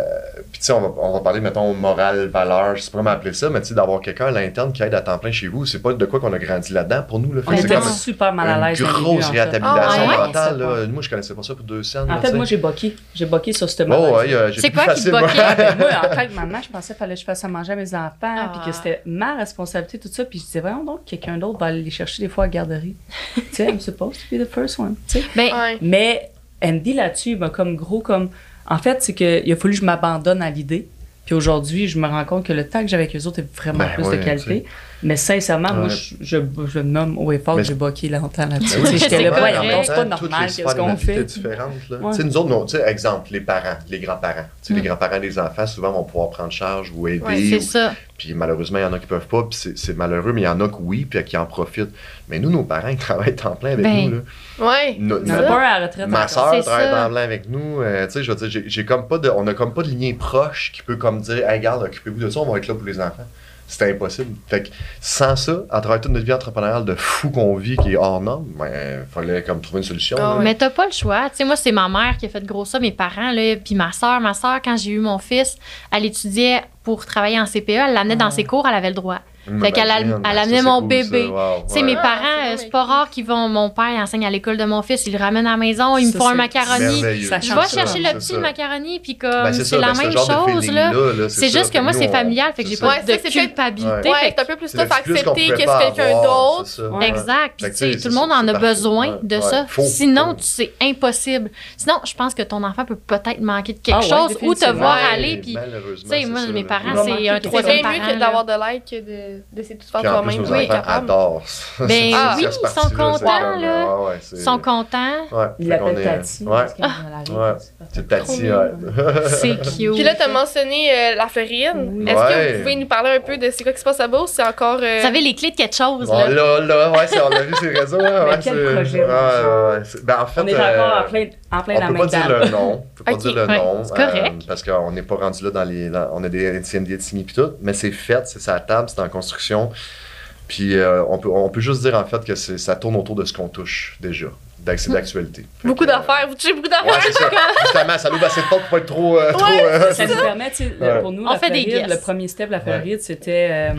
Speaker 3: puis tu sais, on va, on va parler, mettons, morale, valeur, je sais pas comment appeler ça, mais tu sais, d'avoir quelqu'un à l'interne qui aide à temps plein chez vous, c'est pas de quoi qu'on a grandi là-dedans pour nous. Là. Fait
Speaker 4: On était super mal à l'aise.
Speaker 3: une grosse réhabilitation
Speaker 2: Ah ouais?
Speaker 3: mentale.
Speaker 4: Ouais.
Speaker 3: Là. Moi, je connaissais pas ça pour deux scènes.
Speaker 4: En
Speaker 3: là,
Speaker 4: fait,
Speaker 3: tu
Speaker 4: moi, j'ai boqué. J'ai boqué sur ce
Speaker 3: Oh,
Speaker 4: malaise.
Speaker 3: ouais, euh,
Speaker 1: C'est quoi qui boquait?
Speaker 4: Ah, ben, moi, en tant que maman, je pensais qu'il fallait que je fasse à manger à mes enfants,
Speaker 1: Ah.
Speaker 4: puis que c'était ma responsabilité, tout ça. Puis je disais, voyons donc, quelqu'un d'autre va aller les chercher des fois à la garderie. [laughs] tu sais, I'm supposed to be the first one.
Speaker 1: Ben,
Speaker 2: Ouais.
Speaker 4: Mais Andy, là-dessus, il m'a comme gros comme. En fait, c'est qu'il a fallu que je m'abandonne à l'idée. Puis aujourd'hui, je me rends compte que le temps que j'avais avec eux autres est vraiment
Speaker 3: Ben
Speaker 4: plus
Speaker 3: ouais,
Speaker 4: de qualité. Mais sincèrement, moi, je, je, je me nomme haut et fort
Speaker 3: Mais-
Speaker 4: que j'ai boqué longtemps là-dessus.
Speaker 3: Ben oui,
Speaker 4: J'étais
Speaker 1: c'est
Speaker 4: là,
Speaker 1: correct.
Speaker 4: voyons donc, c'est pas
Speaker 3: les
Speaker 4: normal, qu'est-ce qu'on fait.
Speaker 3: étaient différentes. Là.
Speaker 4: Ouais.
Speaker 3: Tu sais, nous autres, nous, exemple, les parents, les grands-parents. Sais,
Speaker 1: Mm.
Speaker 3: Les grands-parents des enfants, souvent, vont pouvoir prendre charge ou aider.
Speaker 2: Ouais,
Speaker 1: c'est
Speaker 3: ou-
Speaker 1: ça.
Speaker 3: Puis malheureusement, il y en a qui peuvent pas, puis c'est- c'est malheureux, mais il y en a qui oui, puis qui en profitent. Mais nous, nos parents, ils travaillent temps plein avec
Speaker 1: Ben,
Speaker 3: nous. Là.
Speaker 2: Ouais.
Speaker 3: No-
Speaker 4: Il y en a
Speaker 3: no-
Speaker 4: pas un à la retraite.
Speaker 3: Ma soeur travaille temps plein avec nous. euh, tu sais, je veux dire, j'ai- comme pas de, on a comme pas de lien proche qui peut comme dire, hey, regarde, occupez-vous de ça, on va être là pour les enfants. C'était impossible. Fait que sans ça, à travers toute notre vie entrepreneuriale de fou qu'on vit, qui est hors norme, ben, fallait comme trouver une solution.
Speaker 2: Ouais.
Speaker 1: Mais t'as pas le choix. Tu sais, moi, c'est ma mère qui a fait gros ça, mes parents, là, puis ma soeur. Ma soeur, quand j'ai eu mon fils, elle étudiait pour travailler en CPE. Elle l'amenait dans
Speaker 4: Ah.
Speaker 1: ses cours, elle avait le droit.
Speaker 3: Hum,
Speaker 1: Fait qu'elle elle amenait mon
Speaker 3: cool,
Speaker 1: bébé. Tu sais,
Speaker 3: ouais.
Speaker 1: mes
Speaker 2: Ah,
Speaker 1: parents,
Speaker 2: c'est
Speaker 1: euh, c'est pas rare qu'ils vont. Mon père, il enseigne à l'école de mon fils, il le ramène à la maison, ils me font un macaroni. Je
Speaker 4: change
Speaker 1: vais chercher le petit macaroni, puis
Speaker 3: Ben,
Speaker 1: comme
Speaker 3: c'est
Speaker 1: c'est la
Speaker 3: ben,
Speaker 1: même chose, là. C'est juste que moi, c'est familial, fait que j'ai
Speaker 3: c'est
Speaker 1: pas de culpabilité.
Speaker 3: Ouais.
Speaker 1: fait
Speaker 2: Ouais,
Speaker 1: que-
Speaker 2: t'as un peu plus tough à accepter qu'est-ce que quelqu'un d'autre.
Speaker 1: Exact. Puis, tout le monde en a besoin de ça. Sinon, c'est impossible. Sinon, je pense que ton enfant peut peut-être manquer de quelque
Speaker 4: Ah
Speaker 1: chose ou te voir aller. Puis, tu sais, moi, mes parents,
Speaker 4: Il
Speaker 1: c'est un troisième parent.
Speaker 2: mieux d'avoir de l'aide que de- d'essayer de
Speaker 3: plus,
Speaker 2: toi-même. Oui,
Speaker 3: adorent.
Speaker 1: Ben
Speaker 3: cette-
Speaker 1: oui, ils sont contents,
Speaker 3: comme,
Speaker 1: là.
Speaker 3: ouais, ouais, c'est-
Speaker 1: Ils sont contents.
Speaker 3: Ouais,
Speaker 4: Il
Speaker 3: fait qu'on
Speaker 4: l'appelle
Speaker 3: est-
Speaker 4: Tati.
Speaker 3: Ouais, c'est Tati, ouais.
Speaker 1: C'est [laughs] cute.
Speaker 2: Puis là, t'as mentionné euh, la Floride.
Speaker 4: Oui.
Speaker 2: Est-ce que vous pouvez nous parler un peu de c'est quoi qui se passe là-bas ou c'est encore. euh,
Speaker 1: Vous avez les clés de quelque chose, là.
Speaker 3: là, là, ouais, c'est- on a vu ces réseaux.
Speaker 4: Mais
Speaker 3: ouais,
Speaker 4: quel
Speaker 3: c'est-
Speaker 4: projet,
Speaker 3: Ben, en fait,
Speaker 4: On est
Speaker 3: euh,
Speaker 4: encore en plein, en plein
Speaker 3: on peut pas dire le nom. On peut pas dire le nom.
Speaker 1: c'est correct.
Speaker 3: euh, parce qu'on n'est pas rendu là dans les. dans- on a des CMD de signé puis tout. Mais c'est fait, c'est sa table, c'est en construction. Puis euh, on, peut, on peut juste dire en fait que c'est- ça tourne autour de ce qu'on touche déjà. C'est d'actualité. Fait
Speaker 2: Beaucoup
Speaker 3: que, euh,
Speaker 2: d'affaires. Vous touchez beaucoup
Speaker 3: Ouais,
Speaker 2: d'affaires.
Speaker 3: c'est ça. [laughs] Justement, ça nous assez de porte pour pas être trop. euh, trop, euh,
Speaker 4: Ça nous permet,
Speaker 3: Ouais.
Speaker 4: pour nous,
Speaker 1: On
Speaker 4: la
Speaker 1: fait
Speaker 4: Floride, le premier step de la Floride, c'était euh,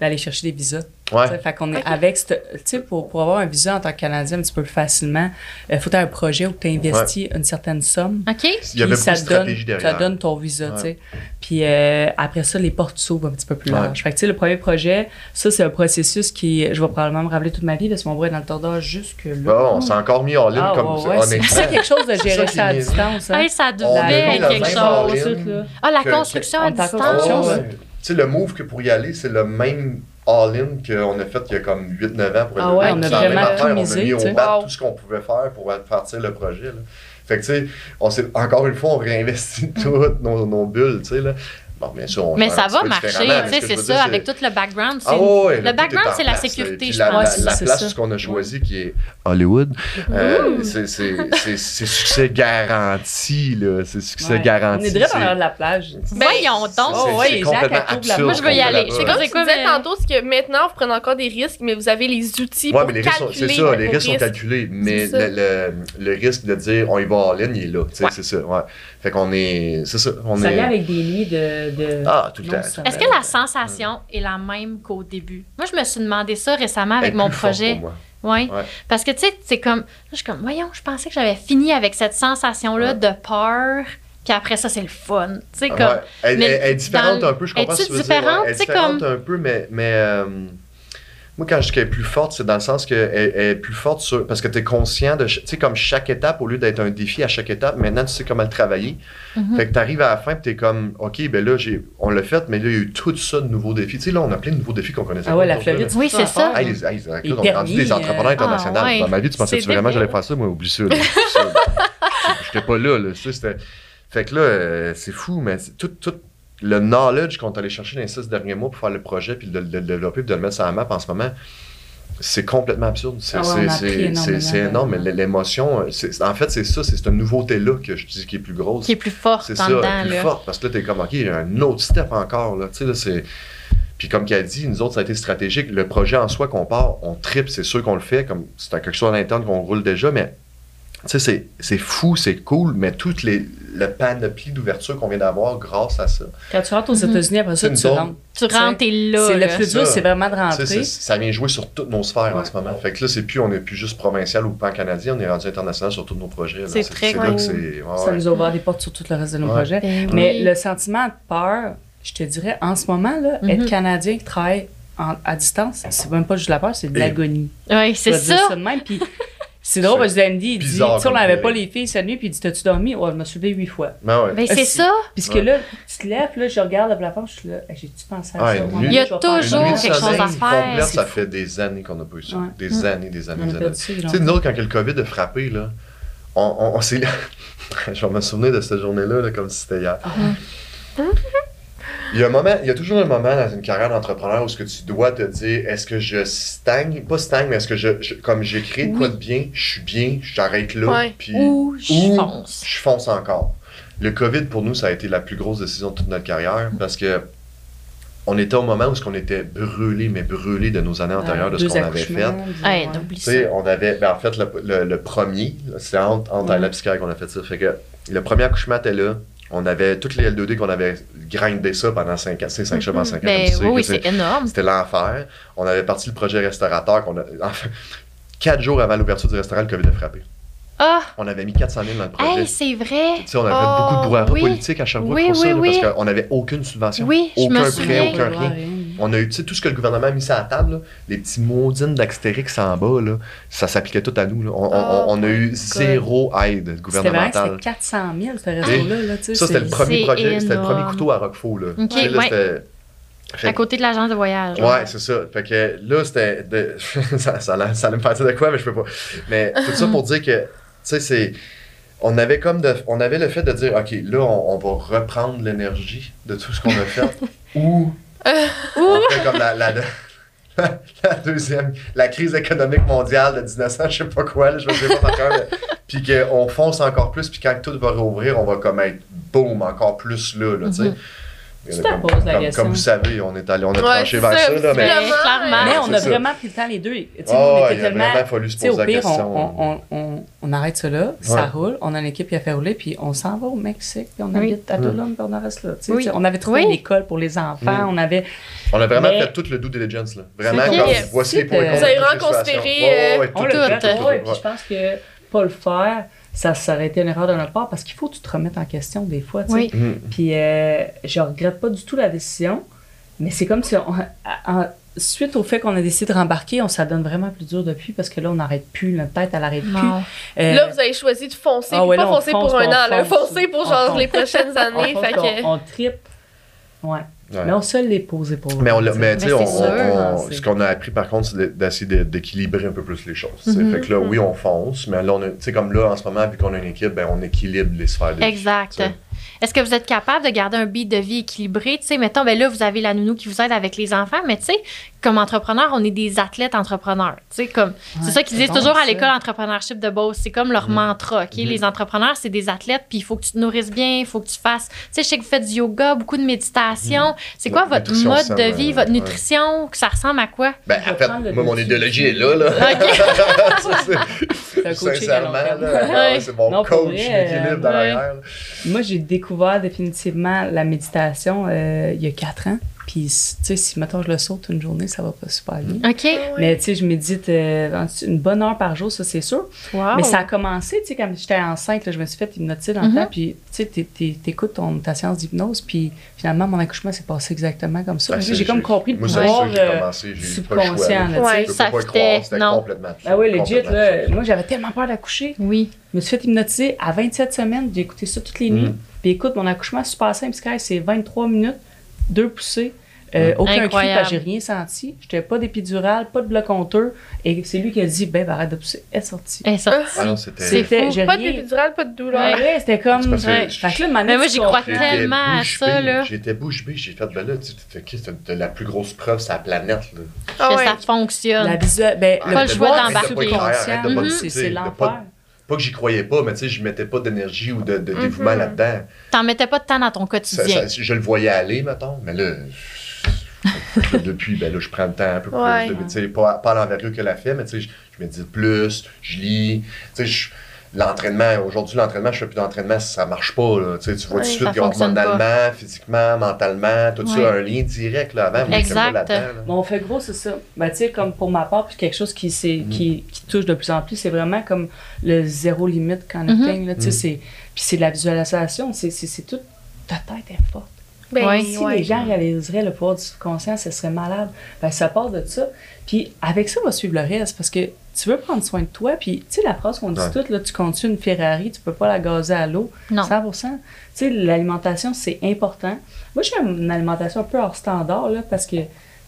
Speaker 4: d'aller chercher des visas.
Speaker 3: Ouais.
Speaker 4: Fait qu'on est avec, tu sais, pour, pour avoir un visa en tant que Canadien un petit peu plus facilement, il faut avoir un projet où tu investis une certaine somme.
Speaker 1: OK?
Speaker 3: Il y avait
Speaker 4: ça donne,
Speaker 3: derrière.
Speaker 4: ça donne ton visa,
Speaker 3: Ouais.
Speaker 4: tu sais. Puis euh, après ça, les portes s'ouvrent un petit peu plus
Speaker 3: Ouais.
Speaker 4: large. Fait que, tu sais, le premier projet, ça, c'est un processus qui, je vais probablement me rappeler toute ma vie parce que mon bras est dans le tordage jusque là.
Speaker 3: Bon, on s'est encore mis en ligne
Speaker 4: Ah,
Speaker 3: comme
Speaker 4: ouais,
Speaker 3: ça,
Speaker 4: ouais, c'est quelque chose de gérer
Speaker 3: ça
Speaker 4: ça à distance. Hein?
Speaker 1: Hey, ça devait être quelque chose. Ah, la construction à distance.
Speaker 3: Sais, le move que pour y aller, c'est le même all-in qu'on a fait il y a comme 8-9 ans pour
Speaker 4: Ah
Speaker 3: aller
Speaker 4: ouais,
Speaker 2: on a vraiment
Speaker 3: affaire,
Speaker 4: tout
Speaker 3: On a
Speaker 4: misé,
Speaker 3: mis au bat
Speaker 2: Wow.
Speaker 3: tout ce qu'on pouvait faire pour partir le projet. Là. Fait que, tu sais, on s'est, encore une fois, on réinvestit [laughs] toutes nos, nos bulles, tu sais, là. Bon, bien sûr, on
Speaker 1: Mais ça va marcher,
Speaker 3: ce
Speaker 1: c'est ça,
Speaker 3: dire,
Speaker 1: avec tout le background. c'est
Speaker 3: Ah
Speaker 1: le background, c'est la sécurité, je
Speaker 3: la,
Speaker 1: pense.
Speaker 3: La, la
Speaker 4: c'est
Speaker 3: place qu'on a choisi, qui est Hollywood, euh, c'est, c'est, c'est, c'est succès garanti, là. C'est succès
Speaker 4: Ouais.
Speaker 3: garanti.
Speaker 4: On est direct
Speaker 3: c'est-
Speaker 4: dans de la plage.
Speaker 1: Voyons donc.
Speaker 3: c'est-
Speaker 4: Oh, ouais,
Speaker 1: Moi, je veux y aller. C'est
Speaker 2: Comme tu disais
Speaker 1: mais-
Speaker 2: tantôt, c'est que maintenant, vous prenez encore des risques, mais vous avez les outils pour
Speaker 3: mais les risques, sont,
Speaker 2: calculer
Speaker 3: c'est ça, les risques sont calculés, mais le, risque de dire on y va en ligne, il est là, c'est ça, ouais. Fait qu'on est, c'est ça, on
Speaker 4: Ça
Speaker 3: est...
Speaker 4: vient avec des nuits de. De
Speaker 3: Ah, tout le temps.
Speaker 1: Est-ce que la sensation est la même qu'au début? Moi, je me suis demandé ça récemment avec mon projet.
Speaker 3: pour moi.
Speaker 1: Oui.
Speaker 3: Ouais.
Speaker 1: Parce que, tu sais, c'est comme. Là, je suis comme, voyons, je pensais que j'avais fini avec cette sensation-là
Speaker 3: Ouais.
Speaker 1: de peur. Puis après ça, c'est le fun. Tu sais, comme.
Speaker 3: Ouais. Elle,
Speaker 1: mais
Speaker 3: elle- elle est différente
Speaker 1: dans-
Speaker 3: un peu, je comprends ce que tu veux dire.
Speaker 1: différente?
Speaker 3: ouais. Elle est différente
Speaker 1: comme-
Speaker 3: un peu, mais, mais euh, Moi, quand je dis qu'elle est plus forte, c'est dans le sens qu'elle elle est plus forte sur, parce que tu es conscient de, tu sais, comme chaque étape, au lieu d'être un défi à chaque étape, maintenant tu sais comment le travailler.
Speaker 1: Mhm.
Speaker 3: Fait que tu arrives à la fin et tu es comme, OK, ben là, j'ai, on l'a fait, mais là, il y a eu tout ça de nouveaux défis. Tu sais, là, on a plein de nouveaux défis qu'on connaissait
Speaker 4: Ah
Speaker 3: pas.
Speaker 4: ouais, la. Floride,
Speaker 1: Oui, c'est ça.
Speaker 3: Hey, les, hey,
Speaker 4: Les
Speaker 3: on est rendu des entrepreneurs
Speaker 4: euh,
Speaker 3: internationaux.
Speaker 1: ah, ouais.
Speaker 3: Dans ma vie, tu pensais
Speaker 1: C'est
Speaker 3: vraiment que j'allais faire ça? Moi, oublie ça. [laughs] J'étais pas là. là. Ça, c'était- Fait que là, euh, c'est fou, mais c'est tout, tout le knowledge qu'on est allé chercher dans les six derniers mois pour faire le projet, puis de, de le développer, puis de le mettre sur la map en ce moment, c'est complètement absurde. C'est
Speaker 4: Ah ouais,
Speaker 3: énorme, mais l'émotion, en fait, c'est ça, c'est cette nouveauté-là que je dis qui est plus grosse.
Speaker 1: Qui est plus forte
Speaker 3: C'est ça,
Speaker 1: dedans,
Speaker 3: plus
Speaker 1: là.
Speaker 3: forte, parce que là, t'es comme, OK, il y a un autre step encore, là, tu sais, là, c'est... Puis comme qu'elle dit, nous autres, ça a été stratégique. Le projet en soi qu'on part, on tripe, c'est sûr qu'on le fait, comme c'est quelque chose à l'interne qu'on roule déjà, mais tu sais, c'est- c'est fou, c'est cool, mais toute les, le panoplie d'ouverture qu'on vient d'avoir grâce à ça.
Speaker 4: Quand tu rentres aux
Speaker 1: Mhm.
Speaker 4: États-Unis, après ça, tu rentres.
Speaker 1: Tu rentres, t'es là.
Speaker 4: C'est le plus dur,
Speaker 3: Ça.
Speaker 4: c'est vraiment de rentrer.
Speaker 3: c'est- ça vient jouer sur toutes nos sphères en ce moment. Fait que là, c'est plus, on n'est plus juste provincial ou pan-canadien, on est rendu international sur tous nos projets. là.
Speaker 1: C'est très
Speaker 3: là
Speaker 1: cool.
Speaker 3: que c'est- ouais,
Speaker 4: Ça nous a ouvert des portes sur tout le reste de nos
Speaker 3: Ouais.
Speaker 4: projets.
Speaker 1: Ben
Speaker 4: Mais
Speaker 1: oui.
Speaker 4: le sentiment de peur, je te dirais, en ce moment, là,
Speaker 1: Mhm.
Speaker 4: être Canadien qui travaille en- à distance, c'est même pas juste la peur, c'est de l'agonie.
Speaker 1: Oui, c'est
Speaker 4: dire
Speaker 1: ça.
Speaker 4: de même. Puis c'est drôle parce que Andy, il dit, tu sais, on n'avait pas les filles cette nuit, puis il dit, t'as-tu dormi? Ouais, je me suis levé huit fois.
Speaker 3: Ben ouais.
Speaker 1: Ben, c'est ça.
Speaker 4: Puisque
Speaker 3: Ouais.
Speaker 4: là, tu te lèves, puis là, je regarde le plafond, je suis là, j'ai-tu pensé à
Speaker 3: Ouais,
Speaker 4: ça?
Speaker 3: nuit-
Speaker 1: Il y a toujours quelque chose à faire.
Speaker 3: complète, ça fait des années qu'on n'a pas eu ça.
Speaker 1: Mm.
Speaker 4: Ouais.
Speaker 3: Des années, des années,
Speaker 4: On a
Speaker 3: des années. Tu sais, nous autres, quand le COVID a frappé, là, on, on, on s'est. [laughs] je vais me souvenir de cette journée-là là, comme si c'était hier. Il y, a un moment, il y a toujours un moment dans une carrière d'entrepreneur où ce que tu dois te dire est-ce que je stagne, pas stagne, mais est-ce que je, je- comme j'ai créé quoi de bien, je suis bien, j'arrête là,
Speaker 2: Ouais.
Speaker 3: puis
Speaker 1: Ou je fonce.
Speaker 3: je fonce encore. Le COVID, pour nous, ça a été la plus grosse décision de toute notre carrière parce que on était au moment où ce qu'on était brûlé, mais brûlé de nos années antérieures, de ce qu'on avait fait.
Speaker 4: ouais.
Speaker 3: sais, on avait, ben en fait, le, le- le premier, c'était entre, entre
Speaker 4: Ouais.
Speaker 3: la psychiatre qu'on a fait ça. Fait que le premier accouchement était là. On avait toutes les L2D qu'on avait grindé ça pendant 5 ans, tu sais, 5 chevaux en 5 ans.
Speaker 1: Ben oui,
Speaker 3: c'est-
Speaker 1: énorme.
Speaker 3: C'était l'enfer. On avait parti le projet restaurateur. qu'on a, enfin, quatre jours avant l'ouverture du restaurant, le COVID a frappé.
Speaker 1: Ah,
Speaker 3: On avait mis 400 000 dans le projet.
Speaker 1: hey, c'est vrai.
Speaker 3: Tu sais, on avait
Speaker 1: Oh,
Speaker 3: fait beaucoup de brouhaha
Speaker 1: oui.
Speaker 3: politique à Sherbrooke
Speaker 1: Oui,
Speaker 3: pour ça,
Speaker 1: oui,
Speaker 3: là,
Speaker 1: oui.
Speaker 3: parce qu'on n'avait aucune subvention.
Speaker 1: Oui, je me
Speaker 3: aucun prêt,
Speaker 1: souviens.
Speaker 3: aucun rien. On a eu, tu sais, tout ce que le gouvernement a mis sur la table, là, les petits maudines d'Axtérix en bas, là, ça s'appliquait tout à nous. là. On,
Speaker 2: Oh
Speaker 3: on a eu zéro aide gouvernementale.
Speaker 4: c'était 400 000, ce réseau-là.
Speaker 3: Ça, c'était le
Speaker 4: c'est-
Speaker 3: premier projet, c'était le premier couteau à Roquefort. Là.
Speaker 1: Ok,
Speaker 3: Tu sais, là,
Speaker 1: ouais.
Speaker 3: c'était- Fait
Speaker 1: À côté de l'agence de voyage.
Speaker 3: Ouais, c'est ça. Fait que là, c'était. de- [laughs] ça, ça, allait- ça allait me faire de quoi, mais je peux pas. Mais tout ça pour dire que, tu sais, c'est. On avait comme de, on avait le fait de dire, OK, là, on, on va reprendre l'énergie de tout ce qu'on a fait. [laughs] ou on fait comme la, la, la deuxième, la crise économique mondiale de 1900, je sais pas quoi, là, je me souviens pas là. [laughs] Puis qu'on fonce encore plus, puis quand tout va rouvrir, on va comme être boom, encore plus là, là, tu sais.
Speaker 4: Tu te poses la
Speaker 3: comme,
Speaker 4: question.
Speaker 3: comme vous savez, on est allé, on a
Speaker 2: Ouais,
Speaker 3: tranché vers
Speaker 2: ça,
Speaker 3: ça, là, mais.
Speaker 1: Clairement.
Speaker 4: Mais on a
Speaker 3: ça.
Speaker 4: vraiment pris le temps, les deux. Tu sais,
Speaker 3: Oh,
Speaker 4: on était
Speaker 3: il a
Speaker 4: tellement.
Speaker 3: vraiment fallu se
Speaker 4: Tu sais,
Speaker 3: poser
Speaker 4: au
Speaker 3: la
Speaker 4: pire,
Speaker 3: question.
Speaker 4: on, on, on, on arrête ça là, ça
Speaker 3: Ouais.
Speaker 4: roule, on a une équipe qui a fait rouler, puis on s'en va au Mexique, puis on
Speaker 1: Oui.
Speaker 4: habite à Tulum, puis on reste là. Tu sais,
Speaker 1: Oui.
Speaker 4: On avait trouvé
Speaker 1: Oui.
Speaker 4: une école pour les enfants,
Speaker 3: Mm.
Speaker 4: on avait.
Speaker 3: On a vraiment
Speaker 4: Mais-
Speaker 3: fait tout le due diligence, là. Vraiment, comme voici les points
Speaker 4: Vous
Speaker 2: avez vraiment considéré,
Speaker 3: tout,
Speaker 4: l'a je pense que pas le faire, ça, ça aurait été une erreur de notre part, parce qu'il faut que tu te remettes en question des fois. tu sais.
Speaker 1: Oui.
Speaker 3: Mhm.
Speaker 4: Puis euh, je regrette pas du tout la décision, mais c'est comme si, on- en- suite au fait qu'on a décidé de rembarquer, on ça donne vraiment plus dur depuis parce que là, on n'arrête plus, notre tête, elle n'arrête plus. Euh,
Speaker 2: Là, vous avez choisi de foncer.
Speaker 4: Ah ouais,
Speaker 2: pas
Speaker 4: là, on
Speaker 2: foncer
Speaker 4: fonce,
Speaker 2: pour un
Speaker 4: on
Speaker 2: an, là.
Speaker 4: fonce.
Speaker 2: Foncer pour
Speaker 4: On
Speaker 2: genre
Speaker 4: fonce.
Speaker 2: les prochaines
Speaker 4: on,
Speaker 2: années.
Speaker 4: pense
Speaker 2: fait que...
Speaker 4: on tripe. Ouais.
Speaker 3: Ouais.
Speaker 4: Mais on se l'est posé pour
Speaker 3: Mais, on l'a- mais
Speaker 4: tu
Speaker 3: tu sais,
Speaker 1: Mais
Speaker 3: on- on-
Speaker 4: c'est-
Speaker 3: ce qu'on a appris par contre, c'est de- d'essayer de- d'équilibrer un peu plus les choses.
Speaker 1: Mhm.
Speaker 3: Fait que là, oui, on fonce, mais là, on a- tu sais, comme là, en ce moment, vu qu'on a une équipe, ben, on équilibre les sphères de vie,
Speaker 1: Exact. Est-ce que vous êtes capable de garder un beat de vie équilibré? Tu sais, mettons, ben là, vous avez la nounou qui vous aide avec les enfants, mais tu sais, comme entrepreneur, on est des athlètes entrepreneurs. Tu sais, comme, c'est ça qu'ils disent
Speaker 4: bon,
Speaker 1: toujours à l'école entrepreneurship de Beauce. C'est comme leur
Speaker 3: Mhm.
Speaker 1: mantra, OK?
Speaker 3: Mhm.
Speaker 1: Les entrepreneurs, c'est des athlètes, puis il faut que tu te nourrisses bien, il faut que tu fasses. Tu sais, je sais que vous faites du yoga, beaucoup de méditation. C'est quoi
Speaker 3: La
Speaker 1: votre mode de vie, votre
Speaker 3: ouais.
Speaker 1: nutrition? Que ça ressemble à quoi?
Speaker 3: Ben, en fait, moi, mon idéologie est là, là. [laughs] [laughs] Ça, Sincèrement, ouais, c'est mon
Speaker 4: Non,
Speaker 3: coach
Speaker 4: euh,
Speaker 3: dans
Speaker 1: ouais.
Speaker 3: là.
Speaker 4: Moi, j'ai découvert définitivement la méditation euh, il y a quatre ans. Puis, tu sais, si, mettons, je le saute une journée, ça va pas super bien.
Speaker 1: OK.
Speaker 2: Ouais.
Speaker 4: Mais, tu sais, je médite euh, une bonne heure par jour, ça, c'est sûr.
Speaker 1: Wow.
Speaker 4: Mais ça a commencé, tu sais, quand j'étais enceinte, là, je me suis fait hypnotiser dans le
Speaker 1: Mhm.
Speaker 4: temps, puis tu sais, t'é- t'é- t'écoutes ton- ta séance d'hypnose, puis finalement, mon accouchement s'est passé exactement comme ça.
Speaker 3: Ben,
Speaker 4: j'ai comme compris le pouvoir subconscient,
Speaker 2: Ouais,
Speaker 1: Ça fitait, non.
Speaker 3: complètement
Speaker 4: Ah oui, legit, là,
Speaker 3: ça.
Speaker 4: moi, j'avais tellement peur d'accoucher.
Speaker 1: Oui.
Speaker 4: Je me suis fait hypnotiser à 27 semaines, j'ai écouté ça toutes les nuits.
Speaker 3: Mm.
Speaker 4: Puis écoute, mon accouchement, c'est super simple, Sky, c'est 23 minutes, deux poussées, euh, aucun cri,
Speaker 1: Incroyable.
Speaker 4: que j'ai rien senti. J'étais pas d'épidural, pas de bloc honteux. Et c'est lui qui a dit, ben, arrête de pousser, elle est sortie.
Speaker 1: Elle est sortie.
Speaker 3: Ah non, c'était.
Speaker 2: Pas pépidural, pas de douleur.
Speaker 4: Ouais, ouais, c'était comme. Ouais.
Speaker 3: je-
Speaker 4: Fait que là, maintenant,
Speaker 1: Mais moi, j'y crois tellement à
Speaker 3: bouche
Speaker 1: ça, là.
Speaker 3: J'étais bouche bée, j'ai fait, ben là, tu t'as la plus grosse preuve sur la planète, là.
Speaker 2: Ah
Speaker 1: que
Speaker 2: ouais.
Speaker 1: ça fonctionne.
Speaker 4: La visuelle, ben,
Speaker 3: Pas
Speaker 4: le
Speaker 3: le
Speaker 1: choix d'embarquer.
Speaker 4: c'est, l'enfer.
Speaker 3: Pas- que j'y croyais pas, mais tu sais, je mettais pas d'énergie ou de, de dévouement
Speaker 2: Mhm.
Speaker 3: là-dedans.
Speaker 1: T'en mettais pas de temps dans ton quotidien.
Speaker 3: ça- je le voyais aller, mettons, mais là, [laughs] depuis, ben là, je prends le temps un peu plus.
Speaker 2: Ouais.
Speaker 3: de- sais, pas, pas à l'envergure que la fait, mais tu sais, je, je médite plus, je lis. Tu sais, je- l'entraînement, aujourd'hui, l'entraînement, je fais plus d'entraînement si ça marche pas. Là. Tu sais, tu vois
Speaker 2: Ouais,
Speaker 3: tout de suite
Speaker 1: fonctionne pas.
Speaker 3: hormonalement, physiquement, mentalement, tout
Speaker 1: Ouais.
Speaker 3: ça, un lien direct là, avant.
Speaker 1: Exact.
Speaker 3: là-dedans, là.
Speaker 4: Mais on fait gros, c'est ça. Ben, tu sais, comme pour ma part, puis quelque chose qui,
Speaker 3: Mm.
Speaker 4: qui, qui touche de plus en plus, c'est vraiment comme le zéro limite connecting. là, tu sais,
Speaker 3: Mm.
Speaker 4: c'est, puis c'est de la visualisation, c'est, tout. Ta tête est forte.
Speaker 2: Ben,
Speaker 1: Ouais.
Speaker 4: Si
Speaker 2: ouais.
Speaker 4: les gens réaliseraient le pouvoir du subconscient, ce serait malade. Ben, ça part de ça. Puis avec ça, on va suivre le reste parce que tu veux prendre soin de toi. Puis, tu sais, la phrase qu'on dit
Speaker 3: Ouais.
Speaker 4: toutes, là, tu conduis une Ferrari, tu peux pas la gazer à l'eau.
Speaker 1: Non.
Speaker 4: 100 Tu sais, l'alimentation, c'est important. Moi, j'ai une alimentation un peu hors standard, là, parce que,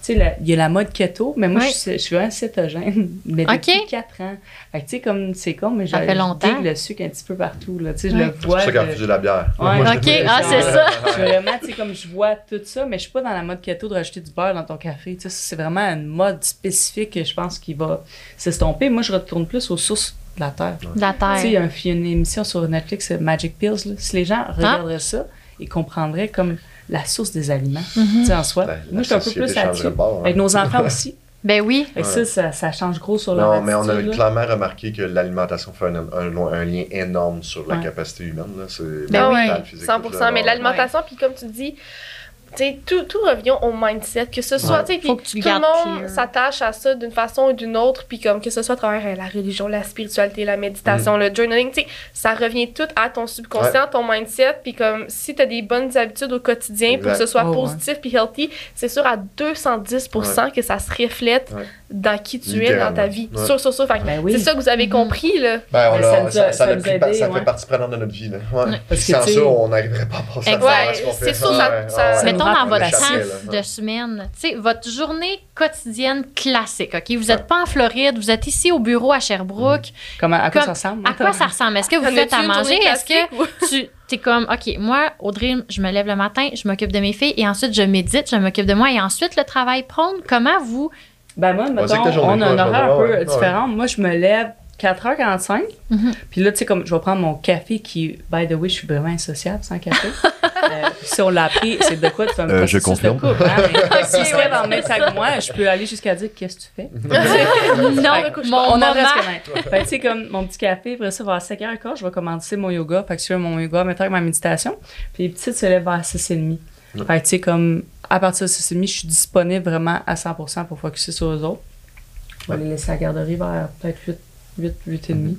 Speaker 4: tu sais, il y a la mode keto, mais moi,
Speaker 1: Oui.
Speaker 4: je, suis- je suis un cétogène, [laughs] mais depuis
Speaker 1: Ok.
Speaker 4: 4 ans. Fait que, tu sais, comme c'est con, mais
Speaker 1: Ça
Speaker 4: je
Speaker 1: fait longtemps.
Speaker 4: je digue le sucre un petit peu partout, là. Tu sais, je
Speaker 1: Ouais.
Speaker 4: le
Speaker 3: C'est
Speaker 4: vois.
Speaker 3: pour ça qu'elle
Speaker 4: je-
Speaker 3: refusé la bière.
Speaker 4: Ouais.
Speaker 3: Moi,
Speaker 1: Ok, ah, c'est ça. [laughs]
Speaker 4: je vraiment, tu sais, comme je vois tout ça, mais je suis pas dans la mode keto de rajouter du beurre dans ton café. Tu sais, c'est vraiment une mode spécifique que je pense qui va s'estomper. Moi, je retourne plus aux sources de la terre.
Speaker 1: De la
Speaker 4: Tu sais, il y
Speaker 1: terre.
Speaker 4: a une émission sur Netflix, euh, Magic Pills. là. Si les gens
Speaker 1: Ah.
Speaker 4: regarderaient ça, ils comprendraient comme la source des aliments, tu sais, en soi.
Speaker 3: La
Speaker 4: Moi, je suis un peu plus là-dessus.
Speaker 3: hein.
Speaker 4: Avec nos enfants aussi. [laughs]
Speaker 1: Ben oui.
Speaker 3: Ouais.
Speaker 4: ça, ça, ça change gros sur leur
Speaker 3: Non, mais on a
Speaker 4: là.
Speaker 3: clairement remarqué que l'alimentation fait un, un- un lien énorme sur la
Speaker 4: Ouais.
Speaker 3: capacité humaine. Là. C'est
Speaker 1: Ben oui.
Speaker 3: mental, physique,
Speaker 2: 100%.
Speaker 3: tout, là,
Speaker 2: mais l'alimentation, puis comme tu dis, tu sais, tout, tout revient au mindset, que ce soit,
Speaker 3: Ouais.
Speaker 1: Faut que tu
Speaker 2: tout le monde s'attache à ça d'une façon ou d'une autre, puis comme que ce soit à travers euh, la religion, la spiritualité, la méditation,
Speaker 3: Mm.
Speaker 2: le journaling, ça revient tout à ton subconscient, ton mindset, puis comme si tu as des bonnes habitudes au quotidien pour que ce soit
Speaker 4: Oh, ouais.
Speaker 2: positif puis healthy, c'est sûr à 210% que ça se reflète
Speaker 3: Ouais.
Speaker 2: dans qui tu es dans ta vie.
Speaker 3: Ouais.
Speaker 2: Sûr, sûr, sûr.
Speaker 4: Ben oui.
Speaker 2: c'est ça que vous avez
Speaker 1: Mhm.
Speaker 2: compris, là.
Speaker 3: Ben, on
Speaker 4: ça a-
Speaker 3: a
Speaker 4: ouais.
Speaker 3: fait partie prenante de notre vie. Là. Ouais.
Speaker 4: Parce que,
Speaker 3: sans ça, on n'arriverait pas à passer à ce qu'on
Speaker 2: C'est sûr, ça-
Speaker 3: Ouais,
Speaker 2: ça-
Speaker 3: ouais.
Speaker 1: Mettons dans votre temps de semaine, tu sais, votre journée quotidienne classique, OK? Vous n'êtes pas en Floride, vous êtes ici au bureau à Sherbrooke.
Speaker 4: Comment, à quoi
Speaker 1: Comme-
Speaker 4: ça ressemble?
Speaker 1: À quoi ça ressemble? Est-ce que vous
Speaker 2: En
Speaker 1: faites à manger? Est-ce que tu es comme, OK, moi, Audrey, je me lève le matin, je m'occupe de mes filles et ensuite je médite, je m'occupe de moi et ensuite le travail prône. Comment vous.
Speaker 4: Ben moi, mettons, on a un horaire un peu
Speaker 3: ouais,
Speaker 4: différent. Moi, je me lève 4h45.
Speaker 1: Mhm.
Speaker 4: Puis là, tu sais, comme je vais prendre mon café qui, by the way, je suis vraiment insociable sans café. [laughs] Euh, si on l'a appris, c'est de quoi tu fais un
Speaker 3: Euh, je
Speaker 4: de
Speaker 3: confirme.
Speaker 4: couple, hein, mais [laughs] si tu dans le même sac que moi, je peux aller jusqu'à dire qu'est-ce que tu fais? [laughs]
Speaker 1: non,
Speaker 4: Fait
Speaker 1: mon
Speaker 4: on en reste quand même. Tu sais, comme mon petit café, après ça, vers 5h15, je vais commencer mon yoga. Fait que je fais mon yoga en même temps que ma méditation. Puis les petites se lèvent vers 6h30.
Speaker 3: Ouais.
Speaker 4: Fait que, tu sais, comme à partir de 6h30, je suis disponible vraiment à 100% pour focuser sur eux autres. Je vais les laisser à la garderie vers peut-être 8, 8, 8 et demi.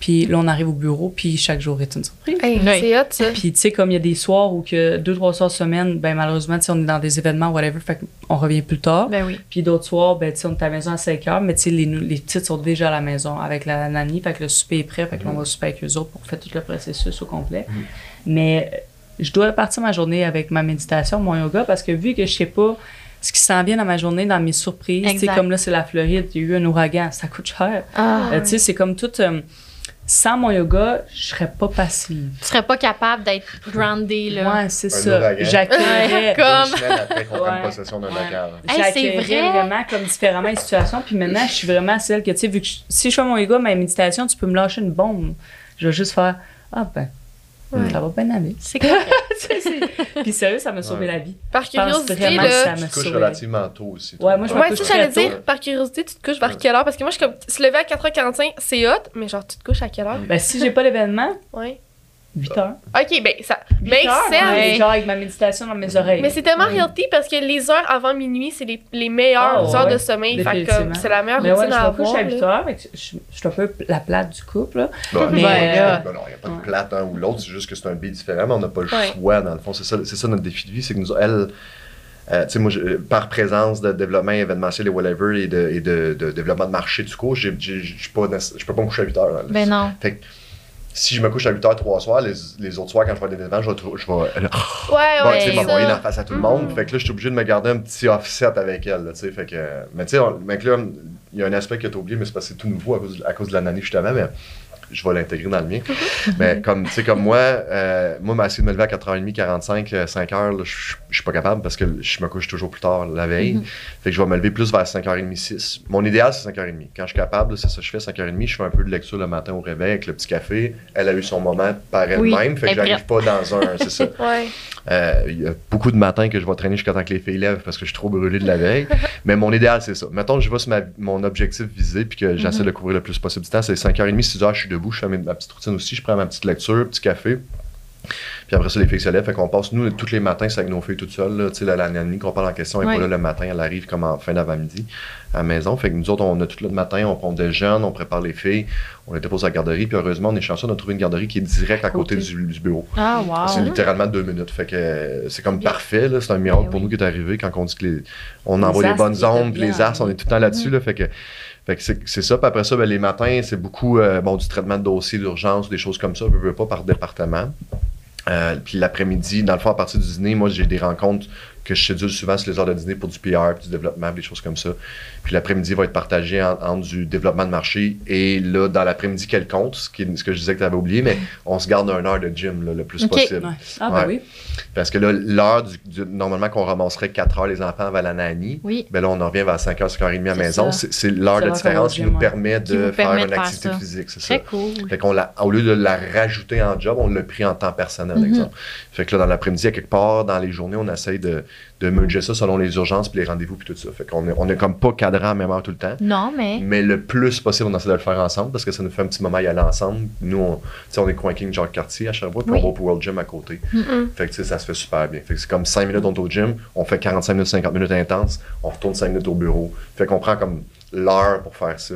Speaker 4: Puis là, on arrive au bureau, puis chaque jour est une surprise.
Speaker 2: Hey,
Speaker 1: Oui.
Speaker 2: C'est hot, ça.
Speaker 4: Puis, tu sais, comme il y a des soirs où que deux, trois soirs semaine, ben malheureusement, tu sais, on est dans des événements, whatever, fait qu'on revient plus tard.
Speaker 1: Ben oui.
Speaker 4: Puis d'autres soirs, ben, tu sais, on est à la maison à 5 heures, mais tu sais, les, les petites sont déjà à la maison avec la nanny, fait que le souper est prêt, fait que là, on va souper avec eux autres pour faire tout le processus au complet. Mais euh, je dois partir ma journée avec ma méditation, mon yoga, parce que vu que je sais pas ce qui s'en vient dans ma journée, dans mes surprises, tu comme là, c'est la Floride, il y a eu un ouragan, ça coûte cher.
Speaker 1: Ah,
Speaker 4: Euh, tu sais, c'est comme tout. euh, sans mon yoga, je serais pas passive.
Speaker 1: tu serais pas capable d'être groundé, là.
Speaker 4: Ouais, c'est ça. J'accueillerais. [laughs]
Speaker 1: Comme-
Speaker 3: après qu'on prenne
Speaker 4: Ouais.
Speaker 3: possession d'un
Speaker 4: Ouais.
Speaker 3: local.
Speaker 1: Hey, c'est
Speaker 4: J'accueillerais
Speaker 1: vrai.
Speaker 4: vraiment comme différemment les situations. Puis maintenant, je suis vraiment celle que, tu sais, vu que je- si je fais mon yoga, ma méditation, tu peux me lâcher une bombe. Je vais juste faire Ah ben,
Speaker 2: Ouais.
Speaker 4: ça va bien aller. [laughs]
Speaker 1: C'est correct. [laughs]
Speaker 4: Puis sérieux, ça m'a sauvé
Speaker 3: Ouais.
Speaker 4: la vie.
Speaker 2: Par curiosité,
Speaker 4: vraiment
Speaker 2: là.
Speaker 4: que ça
Speaker 3: Tu te couches relativement tôt aussi.
Speaker 4: Ouais, moi, je me
Speaker 2: Ouais,
Speaker 4: couche
Speaker 2: dire,
Speaker 4: tôt.
Speaker 2: par curiosité, tu te couches vers quelle heure? Parce que moi, je suis comme, se lever à 4h45, c'est hot, mais genre, tu te couches à quelle heure?
Speaker 4: Ben, si j'ai pas l'événement,
Speaker 2: Ouais.
Speaker 4: 8 heures.
Speaker 2: OK, ben ça
Speaker 4: 8
Speaker 2: make
Speaker 4: heures,
Speaker 2: sense.
Speaker 4: ouais, genre avec ma méditation dans mes oreilles.
Speaker 2: Mais c'est tellement
Speaker 4: Ouais.
Speaker 2: healthy parce que les heures avant minuit, c'est les, les meilleures
Speaker 4: Ah,
Speaker 2: heures
Speaker 4: ouais.
Speaker 2: de sommeil. Fait comme, c'est la meilleure
Speaker 4: Mais ouais,
Speaker 2: routine
Speaker 4: je
Speaker 2: à
Speaker 4: me couche
Speaker 2: avoir.
Speaker 4: à 8
Speaker 2: là.
Speaker 4: heures, fait que je, je- je suis un peu la plate du couple, là.
Speaker 3: Bah,
Speaker 4: Mais,
Speaker 3: non,
Speaker 4: euh,
Speaker 3: non, non, il n'y a pas de
Speaker 4: ouais.
Speaker 3: plate un ou l'autre, c'est juste que c'est un beat différent, mais on n'a pas le
Speaker 2: Ouais.
Speaker 3: choix, dans le fond. C'est ça, notre défi de vie, c'est que nous, elle, euh, tu sais, moi, je- par présence de développement événementiel et whatever, et de, et de, de développement de marché du coup, je peux pas nécess- je peux pas me coucher à 8 heures. là.
Speaker 1: Ben non.
Speaker 3: Fait que si je me couche à 8 heures trois soirs, les, les autres soirs, quand je vais à l'événement, je vais, je vais,
Speaker 2: Ouais,
Speaker 3: bon,
Speaker 2: ouais,
Speaker 3: tu sais, m'envoyer dans la face à tout le monde.
Speaker 2: Mhm.
Speaker 3: Fait que là, je suis obligé de me garder un petit offset avec elle. Tu sais, fait que, mais tu sais, que là, il y a un aspect que tu as oublié, mais c'est parce que c'est tout nouveau à cause, à cause de l'année justement. Mais je vais l'intégrer dans le mien. mais comme, tu sais, comme moi, euh, moi, m'a essayé de me lever à 4h30, 45, euh, 5h, là, je je suis pas capable parce que je me couche toujours plus tard la veille.
Speaker 1: Mhm.
Speaker 3: Fait que je vais me lever plus vers 5h30, 6. Mon idéal, c'est 5h30. Quand je suis capable, c'est ça que je fais, 5h30. Je fais un peu de lecture le matin au réveil avec le petit café. Elle a eu son moment par
Speaker 1: Oui,
Speaker 3: elle-même. fait que j'arrive pas dans un. C'est ça. [laughs]
Speaker 2: Ouais.
Speaker 3: Euh, Il y a beaucoup de matins que je vais traîner jusqu'à temps que les filles lèvent parce que je suis trop brûlé de la veille. [laughs] Mais mon idéal, c'est ça. Mettons que je vais sur ma- mon objectif visé puis que j'essaie
Speaker 1: Mhm.
Speaker 3: de couvrir le plus possible du temps. C'est 5h30, 6h, je suis debout, je fais ma petite routine aussi. Je prends ma petite lecture, petit café. Puis après ça, les filles se lèvent. Fait qu'on passe, nous, tous les matins, c'est avec nos filles toutes seules. Tu sais, la, la nanny qu'on parle en question,
Speaker 1: Ouais.
Speaker 3: pas là le matin. Elle arrive comme en fin d'avant-midi à la maison. Fait que nous autres, on a tout le matin, on prend des jeunes, on prépare les filles, on les dépose à la garderie. Puis heureusement, on est chanceux de trouver une garderie qui est direct à côté du, du bureau.
Speaker 1: Ah, wow.
Speaker 3: C'est littéralement deux minutes. Fait que euh, c'est comme parfait. là. C'est un miracle
Speaker 1: Ben
Speaker 3: pour
Speaker 1: oui.
Speaker 3: nous qui est arrivé quand on dit que les, on
Speaker 4: Les
Speaker 3: envoie les bonnes ondes, puis les astres, on est tout le temps là-dessus. Là. Fait que, fait que c'est ça. Puis après ça, ben, les matins, c'est beaucoup euh, bon, du traitement de dossiers d'urgence, des choses comme ça. Je veux pas par département. Euh, puis l'après-midi, dans le fond, à partir du dîner, moi, j'ai des rencontres que je cédule souvent sur les heures de dîner pour du PR, puis du développement, des choses comme ça. Puis l'après-midi va être partagé en- entre du développement de marché et là, dans l'après-midi, quel compte, ce, qui ce que je disais que tu avais oublié, mais on se garde un heure de gym là, le plus possible.
Speaker 4: Ouais. Ah, ben
Speaker 3: Ouais.
Speaker 4: oui.
Speaker 3: Parce que là, l'heure, du, du- normalement qu'on ramasserait 4 heures les enfants avant la nanny,
Speaker 1: Oui.
Speaker 3: ben là, on en revient vers 5h, 5h30 à la
Speaker 1: C'est
Speaker 3: maison.
Speaker 1: ça.
Speaker 3: C'est c'est l'heure de différence qui nous permet
Speaker 1: Qui
Speaker 3: de faire
Speaker 1: permet
Speaker 3: une
Speaker 1: de
Speaker 3: activité physique, c'est ça.
Speaker 1: Très cool.
Speaker 3: Fait qu'on l'a, au lieu de la rajouter en job, on l'a pris en temps personnel,
Speaker 1: Mhm.
Speaker 3: exemple. Fait que là, dans l'après-midi, à quelque part, dans les journées, on essaye de, de merger ça selon les urgences puis les rendez-vous puis tout ça. Fait qu'on est, on est comme pas cadré à même heure tout le temps.
Speaker 1: Non, mais.
Speaker 3: Mais le plus possible, on essaie de le faire ensemble parce que ça nous fait un petit moment y aller ensemble. Nous, on, tu sais, on est Coin King Jacques Cartier à Sherbrooke, puis
Speaker 1: Oui.
Speaker 3: on va au World Gym à côté. Fait que ça se fait super bien. Fait que c'est comme 5 minutes, on est au gym, on fait 45 minutes, 50 minutes intenses, on retourne 5 minutes au bureau. Fait qu'on prend comme l'heure pour faire ça.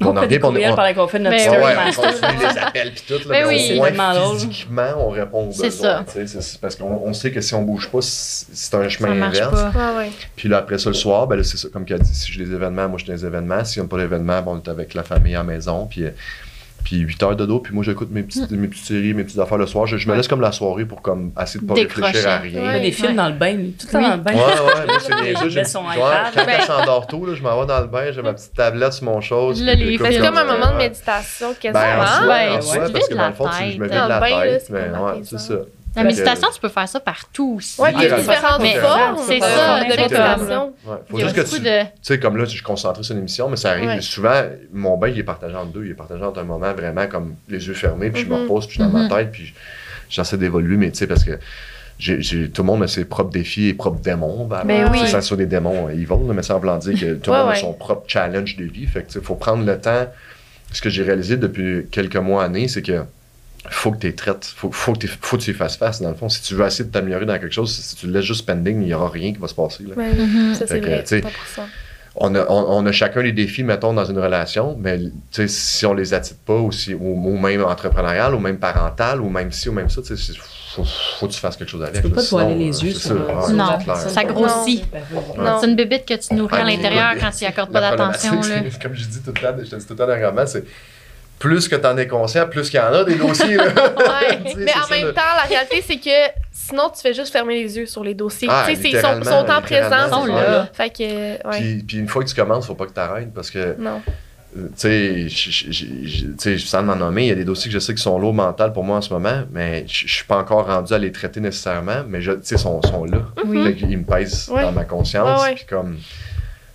Speaker 4: On,
Speaker 3: en
Speaker 4: fait des
Speaker 3: on-
Speaker 4: courriels
Speaker 3: on-
Speaker 4: pendant qu'on fait notre
Speaker 1: Ben
Speaker 4: story
Speaker 3: ouais, on continue les appels puis tout, là,
Speaker 1: Ben
Speaker 3: mais
Speaker 1: oui.
Speaker 3: au moins physiquement, on répond aux
Speaker 1: C'est
Speaker 3: besoins.
Speaker 1: ça.
Speaker 3: C'est parce qu'on on sait que si on bouge pas, c'est c'est un chemin inverse. Puis là, après ça, le soir, ben là, c'est ça, comme qu'elle dit, si j'ai des événements, moi, je suis dans les événements. S'il n'y a pas d'événements, ben, on est avec la famille à la maison. Puis, euh, puis 8 heures de dos, puis moi, j'écoute mes petites, mes petites séries, mes petites affaires le soir. Je, je me laisse comme la soirée pour comme essayer de pas
Speaker 1: Décrocher.
Speaker 3: réfléchir à rien.
Speaker 4: On fait des films
Speaker 1: Ouais.
Speaker 4: dans le bain, lui. Tout le temps
Speaker 1: Oui.
Speaker 4: dans le bain.
Speaker 3: Ouais, ouais, moi, c'est [laughs] niaiseux.
Speaker 4: Il
Speaker 3: j'ai-
Speaker 4: son iPad.
Speaker 3: Quand
Speaker 1: Ben-
Speaker 3: je s'endors tôt, là, je m'en vais dans le bain, j'ai ma petite tablette sur mon chose.
Speaker 1: Là,
Speaker 2: Mais c'est comme un moment de
Speaker 3: ouais.
Speaker 2: méditation quasiment.
Speaker 3: Ben, en soi,
Speaker 1: Ouais,
Speaker 3: en
Speaker 1: ouais.
Speaker 3: soi,
Speaker 1: Tu
Speaker 3: parce que dans
Speaker 1: la
Speaker 3: le fond, tu- je me
Speaker 2: Dans le
Speaker 3: la tête. Mais ouais, c'est ça.
Speaker 1: La méditation, tu peux faire ça partout aussi.
Speaker 2: Ouais, puis il y a différentes
Speaker 1: Mais
Speaker 2: formes
Speaker 1: c'est
Speaker 2: de,
Speaker 1: ça,
Speaker 2: de méditation.
Speaker 3: Ouais, faut
Speaker 1: Il y a
Speaker 3: juste que
Speaker 1: beaucoup
Speaker 3: tu,
Speaker 1: de.
Speaker 3: Tu sais, comme là, je suis concentré sur l'émission, mais ça arrive
Speaker 2: Ouais.
Speaker 3: souvent. Mon bain, il est partagé en deux. Il est partagé entre un moment vraiment comme les yeux fermés, puis je me
Speaker 2: Mhm.
Speaker 3: repose, puis je suis dans ma tête, puis j'essaie d'évoluer, mais tu sais, parce que tout le monde a ses propres défis et propres démons. Ben,
Speaker 1: Ben
Speaker 3: alors,
Speaker 1: oui.
Speaker 3: tu sais, Ça soit des démons evil, là, mais ça en dire que tout le
Speaker 2: Ouais,
Speaker 3: monde a son propre challenge de vie. Fait que, tu sais, faut prendre le temps. Ce que j'ai réalisé depuis quelques mois, années, c'est que faut que tu traites, faut, faut, que faut que tu y fasses face, dans le fond. Si tu veux essayer de t'améliorer dans quelque chose, si tu le laisses juste pending, il n'y aura rien qui va se passer. là.
Speaker 2: Ouais,
Speaker 1: Mhm.
Speaker 2: Ça,
Speaker 3: Fait
Speaker 2: c'est
Speaker 3: que,
Speaker 2: vrai.
Speaker 3: tu sais,
Speaker 2: 100%.
Speaker 3: on a, on, on a chacun les défis, mettons, dans une relation, mais tu sais, si on les attire pas, ou, si- ou, ou même entrepreneurial, ou même parental, ou même ci, ou même ça, tu sais, c'est- faut, faut que tu fasses quelque chose avec.
Speaker 4: Tu peux
Speaker 3: là,
Speaker 4: pas te voiler les
Speaker 3: euh,
Speaker 4: yeux
Speaker 3: c'est
Speaker 4: sur
Speaker 3: ça,
Speaker 4: le- sur
Speaker 1: Non, ça grossit. C'est une bébite que tu nourris
Speaker 3: Ah,
Speaker 1: à
Speaker 3: mais
Speaker 1: l'intérieur quand tu n'y accordes pas d'attention.
Speaker 3: Comme je dis tout le temps, je te dis tout le temps dernièrement, c'est plus que tu en es conscient, plus qu'il y en a des dossiers. là. [laughs]
Speaker 2: Ouais. [laughs] Mais en
Speaker 3: ça,
Speaker 2: même temps, la réalité, c'est que sinon, tu fais juste fermer les yeux sur les dossiers.
Speaker 3: Ah,
Speaker 2: tu sais, c'est- ils sont, en présence.
Speaker 1: Ils sont là.
Speaker 2: Fait que, ouais.
Speaker 3: Puis, puis une fois que tu commences, faut pas que tu arrêtes parce que
Speaker 2: Non.
Speaker 3: Euh, tu sais, sans m'en nommer, il y a des dossiers que je sais qui sont lourds mental pour moi en ce moment, mais je suis pas encore rendu à les traiter nécessairement, mais je- sais, sont, sont là.
Speaker 1: Oui.
Speaker 3: Fait qu'ils me pèsent
Speaker 2: Ouais.
Speaker 3: dans ma conscience. Puis comme,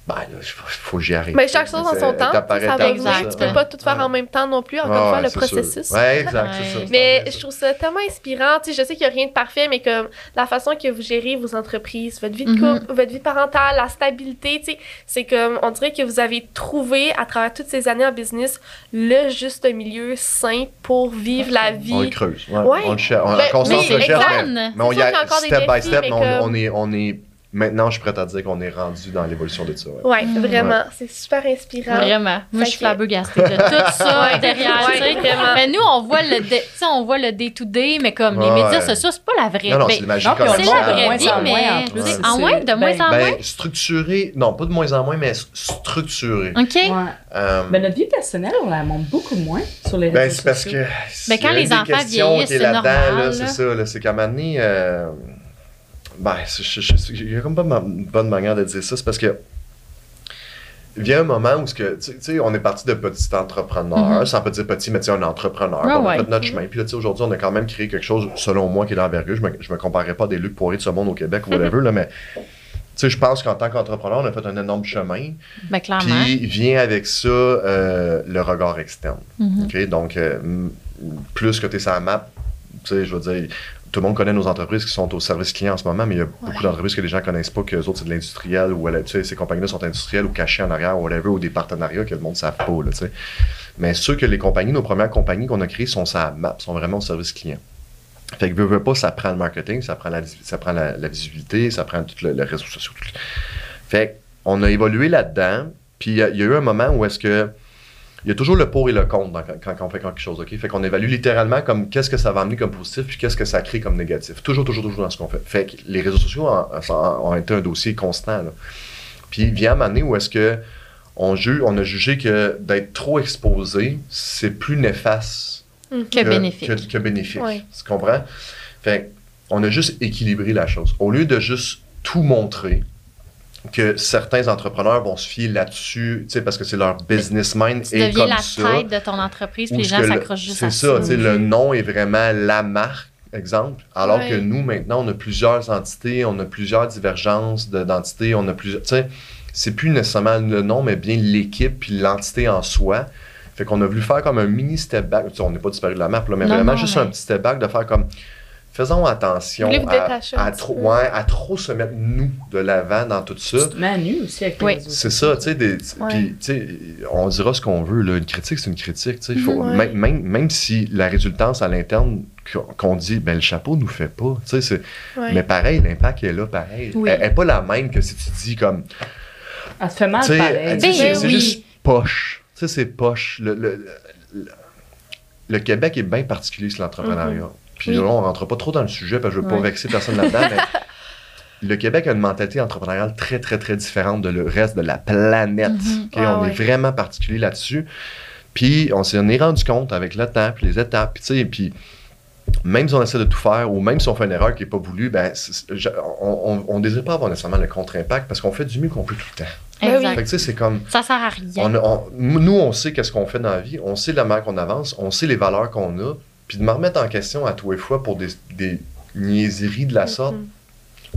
Speaker 3: Ben là, il faut, que j'y arrive.
Speaker 2: Mais chaque chose en son temps, ça va
Speaker 1: exact.
Speaker 2: Tu peux pas tout faire en même temps non plus, encore une fois, le processus.
Speaker 3: sûr. Ouais, exact, c'est ça.
Speaker 2: Mais je trouve ça tellement inspirant. Tu sais, je sais qu'il n'y a rien de parfait, mais comme la façon que vous gérez vos entreprises, votre vie de
Speaker 1: Mhm.
Speaker 2: couple, votre vie parentale, la stabilité, tu sais, c'est comme, on dirait que vous avez trouvé à travers toutes ces années en business le juste milieu sain pour vivre la vie.
Speaker 3: On le creuse. Ouais.
Speaker 2: Ouais.
Speaker 3: On le cherche. On,
Speaker 2: Ben,
Speaker 3: on mais, mais on y a
Speaker 2: encore des
Speaker 3: step by
Speaker 2: défis,
Speaker 3: step,
Speaker 2: mais
Speaker 3: mais on est. Maintenant, je suis prêt à dire qu'on est rendu dans l'évolution de ça. ouais.
Speaker 2: Ouais,
Speaker 1: Mhm.
Speaker 2: vraiment. C'est super inspirant.
Speaker 1: Vraiment. Moi, je suis
Speaker 2: que-
Speaker 1: flabbergastée de tout ça [laughs] derrière.
Speaker 2: ouais.
Speaker 1: Mais nous, on voit le day- tu sais, on voit le day-to-day, mais comme les médias sociaux, c'est pas la vraie.
Speaker 3: Non, non,
Speaker 1: Ben,
Speaker 3: magie
Speaker 4: non,
Speaker 1: c'est la vraie vie,
Speaker 4: en moins, en
Speaker 1: mais. En moins, de
Speaker 4: Ben,
Speaker 1: moins en moins.
Speaker 3: Ben, structuré, non, pas de moins en moins, mais structuré.
Speaker 1: OK.
Speaker 4: Ouais.
Speaker 3: Euh,
Speaker 4: Ben, notre vie personnelle, on la montre beaucoup moins sur les réseaux
Speaker 3: Ben, c'est parce
Speaker 4: sociaux.
Speaker 3: que.
Speaker 1: Ben, quand les enfants vieillissent,
Speaker 3: qui est
Speaker 1: c'est
Speaker 3: là-dedans,
Speaker 1: normal.
Speaker 3: C'est ça, c'est qu'à un moment donné, euh, ben, il y a comme pas ma- une bonne manière de dire ça, c'est parce que. Vient un moment où, tu sais, on est parti de petits entrepreneurs,
Speaker 1: Mhm.
Speaker 3: sans pas dire petit, mais tu sais, un entrepreneur. On a fait notre chemin. Puis là, tu sais, aujourd'hui, on a quand même créé quelque chose, selon moi, qui est d'envergure. Je me, je me comparerais pas à des Luc Poirier de ce monde au Québec ou whatever, là, mais. Tu sais, je pense qu'en tant qu'entrepreneur, on a fait un énorme chemin.
Speaker 1: Ben, clairement.
Speaker 3: Puis vient avec ça euh, le regard externe.
Speaker 1: Mhm.
Speaker 3: OK? Donc, euh, plus que tu es sur la map, tu sais, je veux dire, tout le monde connaît nos entreprises qui sont au service client en ce moment, mais il y a beaucoup d'entreprises que les gens connaissent pas, que les autres, c'est de l'industriel, ou tu sais, ces compagnies-là sont industrielles ou cachées en arrière, ou whatever, ou des partenariats que le monde ne savent pas, là, tu sais. Mais ceux que les compagnies, nos premières compagnies qu'on a créées sont la map, sont vraiment au service client. Fait que, veux, veux pas, ça prend le marketing, ça prend la, ça prend la, la visibilité, ça prend tout le, le réseau social. tout le- Fait on a évolué là-dedans, puis il y, a- il y a eu un moment où est-ce que il y a toujours le pour et le contre dans- quand, quand on fait quelque chose, OK? Fait qu'on évalue littéralement comme qu'est-ce que ça va amener comme positif, puis qu'est-ce que ça crée comme négatif. Toujours, toujours, toujours dans ce qu'on fait. Fait que les réseaux sociaux ont, été un dossier constant, là. Puis il vient donné où est-ce que on, ju- on a jugé que d'être trop exposé, c'est plus néfaste
Speaker 2: Mhm.
Speaker 1: Que bénéfique.
Speaker 3: que, que bénéfique.
Speaker 2: Ouais.
Speaker 3: Tu comprends? Fait on a juste équilibré la chose. Au lieu de juste tout montrer, que certains entrepreneurs vont se fier là-dessus, tu sais, parce que c'est leur business mind
Speaker 1: Tu
Speaker 3: et
Speaker 1: deviens
Speaker 3: comme
Speaker 1: la
Speaker 3: ça.
Speaker 1: tête de ton entreprise, puis les gens s'accrochent juste
Speaker 3: C'est
Speaker 1: à
Speaker 3: ça, tu sais, le nom est vraiment la marque, exemple. Alors que nous, maintenant, on a plusieurs entités, on a plusieurs divergences de- d'entités, on a plusieurs. Tu sais, c'est plus nécessairement le nom, mais bien l'équipe puis l'entité en soi. Fait qu'on a voulu faire comme un mini step back. Tu sais, on n'est pas disparu de la map, là, mais
Speaker 1: Non,
Speaker 3: vraiment
Speaker 1: non,
Speaker 3: juste
Speaker 1: mais-
Speaker 3: un petit step back de faire comme. Faisons attention à, à trop,
Speaker 2: peu.
Speaker 3: ouais, à trop se mettre nous de l'avant dans tout ça.
Speaker 4: Tu te mets à nu aussi avec les
Speaker 1: Oui.
Speaker 4: réseaux
Speaker 3: C'est ça, tu sais, des-
Speaker 2: Ouais.
Speaker 3: puis, tu sais, on dira ce qu'on veut, là. Une critique, c'est une critique, tu sais.
Speaker 2: Mhm.
Speaker 3: même, même, même si la résultance à l'interne qu'on- qu'on dit, ben le chapeau nous fait pas, tu sais, c'est-
Speaker 2: Ouais.
Speaker 3: mais pareil, l'impact est là, pareil.
Speaker 1: Oui.
Speaker 3: Elle n'est pas la même que si tu dis comme,
Speaker 4: Elle te fait mal pareil.
Speaker 3: c'est
Speaker 1: Ben
Speaker 3: c'est
Speaker 1: oui.
Speaker 3: juste poche, tu sais, c'est poche. Le, le, le- le Québec est bien particulier sur l'entrepreneuriat. Puis
Speaker 1: Oui.
Speaker 3: là, on rentre pas trop dans le sujet, parce que je veux pas vexer personne là-dedans, mais [laughs] le Québec a une mentalité entrepreneuriale très, très, très différente de le reste de la planète.
Speaker 2: Ouais,
Speaker 3: on
Speaker 2: ouais.
Speaker 3: est vraiment particulier là-dessus. Puis on s'en est rendu compte avec le temps, puis les étapes, puis tu sais, puis même si on essaie de tout faire, ou même si on fait une erreur qui n'est pas voulue, ben, je- on ne désire pas avoir nécessairement le contre-impact parce qu'on fait du mieux qu'on peut tout le temps.
Speaker 2: Ben
Speaker 1: Exact.
Speaker 3: Fait c'est comme,
Speaker 1: Ça sert à rien.
Speaker 3: on a- on- nous, on sait qu'est-ce qu'on fait dans la vie, on sait la manière qu'on avance, on sait les valeurs qu'on a, puis de me remettre en question à tous les fois pour des, des niaiseries de la sorte,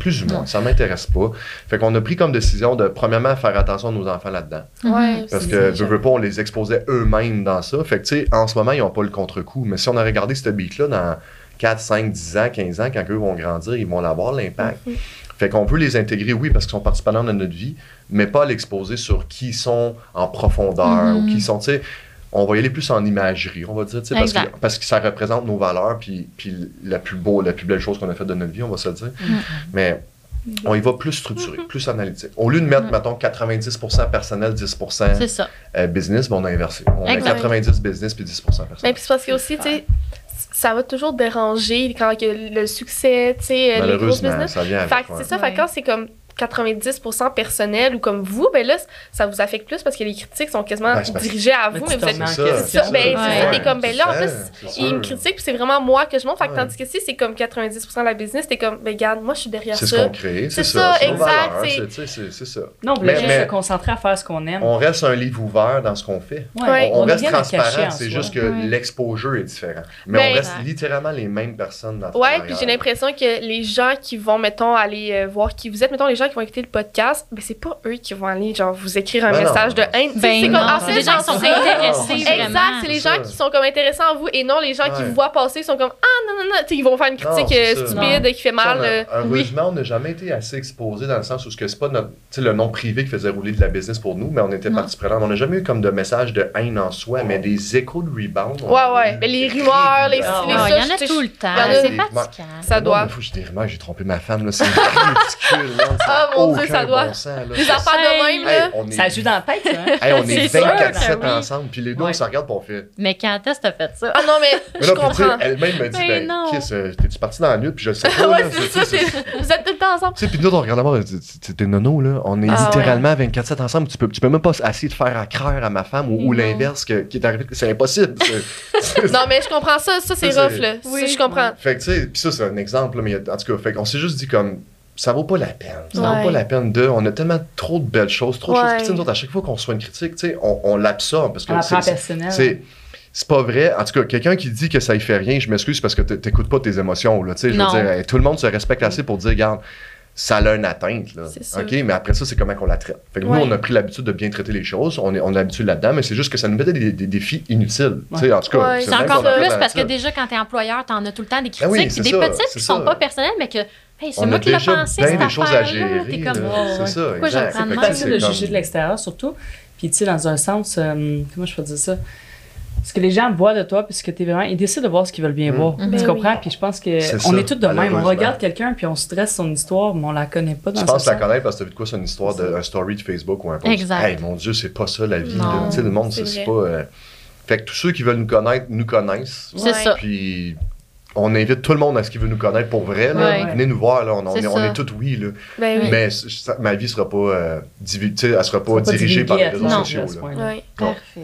Speaker 3: plus ou moins,
Speaker 1: Ouais.
Speaker 3: ça m'intéresse pas. Fait qu'on a pris comme décision de, premièrement, faire attention à nos enfants là-dedans.
Speaker 2: Ouais,
Speaker 3: Parce que,
Speaker 2: ça.
Speaker 3: veux, veux pas, on les exposait eux-mêmes dans ça. Fait que, tu sais, en ce moment, ils n'ont pas le contre-coup. Mais si on a regardé ce beat-là dans 4, 5, 10 ans, 15 ans, quand eux vont grandir, ils vont avoir l'impact.
Speaker 2: Mhm.
Speaker 3: Fait qu'on veut les intégrer, oui, parce qu'ils sont participants de notre vie, mais pas l'exposer sur qui ils sont en profondeur
Speaker 1: Mhm.
Speaker 3: ou qui ils sont, tu sais, on va y aller plus en imagerie, on va dire, tu sais, parce que, parce que ça représente nos valeurs, puis, puis la plus beau, la plus belle chose qu'on a faite de notre vie, on va se le dire.
Speaker 1: Mhm.
Speaker 3: Mais on y va plus structuré, plus analytique. Au lieu de mettre,
Speaker 1: Mhm.
Speaker 3: mettons, 90% personnel, 10%
Speaker 1: C'est ça.
Speaker 3: euh, business, ben, on a inversé. On
Speaker 1: Exact.
Speaker 3: a 90% business puis 10%
Speaker 2: Mais
Speaker 3: personnel.
Speaker 2: puis c'est parce que aussi, tu sais, ça va toujours déranger quand que le succès, tu sais, les grosses
Speaker 3: Malheureusement,
Speaker 2: business.
Speaker 3: ça vient avec,
Speaker 2: Fait que
Speaker 3: ouais.
Speaker 2: c'est ça,
Speaker 1: Ouais.
Speaker 2: fait que quand c'est comme 90% personnel ou comme vous, ben là, ça vous affecte plus parce que les critiques sont quasiment
Speaker 3: Ben,
Speaker 2: dirigées à vous, mais vous
Speaker 4: te
Speaker 2: êtes. ça, ben, c'est
Speaker 1: Ouais.
Speaker 2: ça, t'es comme, ben là, en plus,
Speaker 3: ça, c'est
Speaker 2: il me
Speaker 3: sûr.
Speaker 2: critique, puis c'est vraiment moi que je montre. Fait que
Speaker 3: Ouais.
Speaker 2: tandis que si c'est comme 90% de la business, t'es comme, ben regarde, moi, je suis derrière
Speaker 3: C'est ce
Speaker 2: ça.
Speaker 3: qu'on crée, c'est
Speaker 2: C'est
Speaker 3: ça.
Speaker 2: ça,
Speaker 3: c'est
Speaker 2: exact, c'est-
Speaker 3: c'est- tu sais, C'est c'est ça.
Speaker 4: Non, on
Speaker 3: Mais-
Speaker 4: voulait juste
Speaker 3: mais-
Speaker 4: se concentrer à faire ce qu'on aime.
Speaker 3: On reste un livre ouvert dans ce qu'on fait.
Speaker 2: Ouais.
Speaker 3: On, on
Speaker 4: est
Speaker 3: reste transparent,
Speaker 4: en
Speaker 3: c'est juste que l'exposure est différent. Mais
Speaker 2: Ben,
Speaker 3: on reste littéralement les mêmes personnes dans
Speaker 2: Ouais, puis j'ai l'impression que les gens qui vont, mettons, aller euh, voir qui vous êtes, mettons, les gens gens qui vont écouter le podcast, ben, c'est pas eux qui vont aller, genre, vous écrire un
Speaker 3: Ben non.
Speaker 2: message de haine.
Speaker 1: Ben
Speaker 2: c'est comme,
Speaker 1: non,
Speaker 2: ah,
Speaker 1: c'est des gens qui sont intéressés [laughs]
Speaker 3: Exact,
Speaker 2: c'est les gens
Speaker 3: ça.
Speaker 2: qui sont comme intéressés en vous et non les gens qui
Speaker 3: Ouais.
Speaker 2: vous voient passer sont comme ah non non non, tu sais, ils vont faire une
Speaker 3: Non,
Speaker 2: critique
Speaker 3: c'est
Speaker 2: euh, stupide qui fait mal.
Speaker 3: A-
Speaker 2: euh,
Speaker 3: heureusement, on n'a jamais été assez exposé dans le sens où ce que c'est pas notre, le nom privé qui faisait rouler de la business pour nous, mais on était
Speaker 1: Non.
Speaker 3: partie prenante. On n'a jamais eu comme de message de haine en soi, mais des échos de rebound.
Speaker 2: Ouais, ouais. Ben, les rumeurs, les- les-
Speaker 1: Ah, il y en a tout le temps. C'est fatigant.
Speaker 2: Ça
Speaker 3: Non,
Speaker 2: doit.
Speaker 3: mais faut que je des rumeurs, j'ai trompé ma femme, là. C'est ridicule, [laughs]
Speaker 2: Ah, mon Dieu,
Speaker 3: aucun
Speaker 2: ça doit.
Speaker 3: bon sens, là.
Speaker 2: Des affaires de même,
Speaker 3: Hey,
Speaker 2: là.
Speaker 3: on est,
Speaker 4: Ça joue dans la tête, ça, hein? [laughs]
Speaker 3: hey, on est
Speaker 1: C'est sûr,
Speaker 3: 24-7
Speaker 1: ben oui.
Speaker 3: ensemble, puis les deux,
Speaker 4: Ouais.
Speaker 3: on se regarde, puis on fait.
Speaker 1: Mais quand est-ce que t'as fait ça?
Speaker 2: Ah non, mais
Speaker 3: Mais
Speaker 2: je
Speaker 3: là, sais,
Speaker 2: comprends.
Speaker 3: Elle-même me dit,
Speaker 1: Mais
Speaker 3: ben,
Speaker 1: non.
Speaker 3: Kiss, euh, t'es-tu parti dans la lutte, puis je le sais [laughs] pas,
Speaker 2: ouais, c'est ça, vous êtes tout le temps ensemble.
Speaker 3: Tu sais, puis nous, on regarde d'abord, c'était nono, là. On est
Speaker 2: Ah,
Speaker 3: littéralement 24-7 ensemble. Tu peux, tu peux même pas essayer de faire accraire à ma femme ou, l'inverse que- qui est arrivé. C'est impossible. [laughs]
Speaker 2: Non, mais je comprends ça. Ça, c'est rough, là. Je comprends.
Speaker 3: Fait que, tu sais, puis ça, c'est un exemple, là, mais en tout cas, fait qu'on s'est juste dit comme. Ça vaut pas la peine. Ça
Speaker 2: Ouais.
Speaker 3: vaut pas la peine de. On a tellement trop de belles choses, trop de
Speaker 2: Ouais.
Speaker 3: choses. Puis, tu sais, nous autres, à chaque fois qu'on reçoit une critique, tu sais, on, on l'absorbe. Parce que c'est- pas vrai. En tout cas, quelqu'un qui dit que ça y fait rien, je m'excuse parce que t'écoutes pas tes émotions. Là, tu sais, je veux dire, hey, tout le monde se respecte assez pour dire, regarde, ça a une atteinte. Là. OK, mais après ça, c'est comment qu'on la traite. Fait que
Speaker 2: Ouais.
Speaker 3: nous, on a pris l'habitude de bien traiter les choses. On, est, on a l'habitude là-dedans, mais c'est juste que ça nous mettait des, des défis inutiles. Tu sais, En tout cas,
Speaker 2: Ouais.
Speaker 1: C'est encore plus parce que déjà, quand t'es employeur, t'en as tout le temps des
Speaker 3: Ben oui,
Speaker 1: critiques,
Speaker 3: c'est
Speaker 1: des
Speaker 3: ça,
Speaker 1: petites qui sont pas personnelles, mais que hey, c'est
Speaker 3: On
Speaker 1: moi
Speaker 3: a
Speaker 1: qui l'ai
Speaker 3: déjà
Speaker 1: pensé,
Speaker 3: bien des choses à gérer.
Speaker 1: T'es comme, oh,
Speaker 3: c'est
Speaker 1: ouais.
Speaker 3: ça,
Speaker 1: Pourquoi
Speaker 3: exact.
Speaker 1: même?
Speaker 4: facile de
Speaker 3: c'est
Speaker 4: juger de l'extérieur, surtout. Puis, tu sais, dans un sens, euh, comment je peux dire ça? Ce que les gens voient de toi, puis ce que tu es vraiment, ils décident de voir ce qu'ils veulent bien
Speaker 3: Mm.
Speaker 4: voir.
Speaker 1: Ben
Speaker 4: tu
Speaker 2: oui.
Speaker 4: comprends? Puis je pense que
Speaker 3: C'est
Speaker 4: on
Speaker 3: ça,
Speaker 4: est tous de même. On regarde quelqu'un, puis on stresse son histoire, mais on la connaît pas dans
Speaker 3: Tu penses la connaître parce que t'as vu de quoi c'est une histoire
Speaker 4: C'est ça.
Speaker 3: d'un story de Facebook ou un post?
Speaker 1: Exact.
Speaker 3: Hey, mon Dieu, c'est pas ça la vie. Tu sais, le monde,
Speaker 2: c'est
Speaker 3: c'est pas. euh, Fait que tous ceux qui veulent nous connaître, nous connaissent.
Speaker 1: C'est ça.
Speaker 3: Puis on invite tout le monde à ce qui veut nous connaître pour vrai. Là.
Speaker 1: Ouais.
Speaker 3: Venez nous voir, là. On, est, on est tous oui. Là.
Speaker 2: Ben oui.
Speaker 3: Mais ça- ma vie sera pas, euh, elle sera pas dirigée par les réseaux
Speaker 1: Non.
Speaker 3: sociaux. là.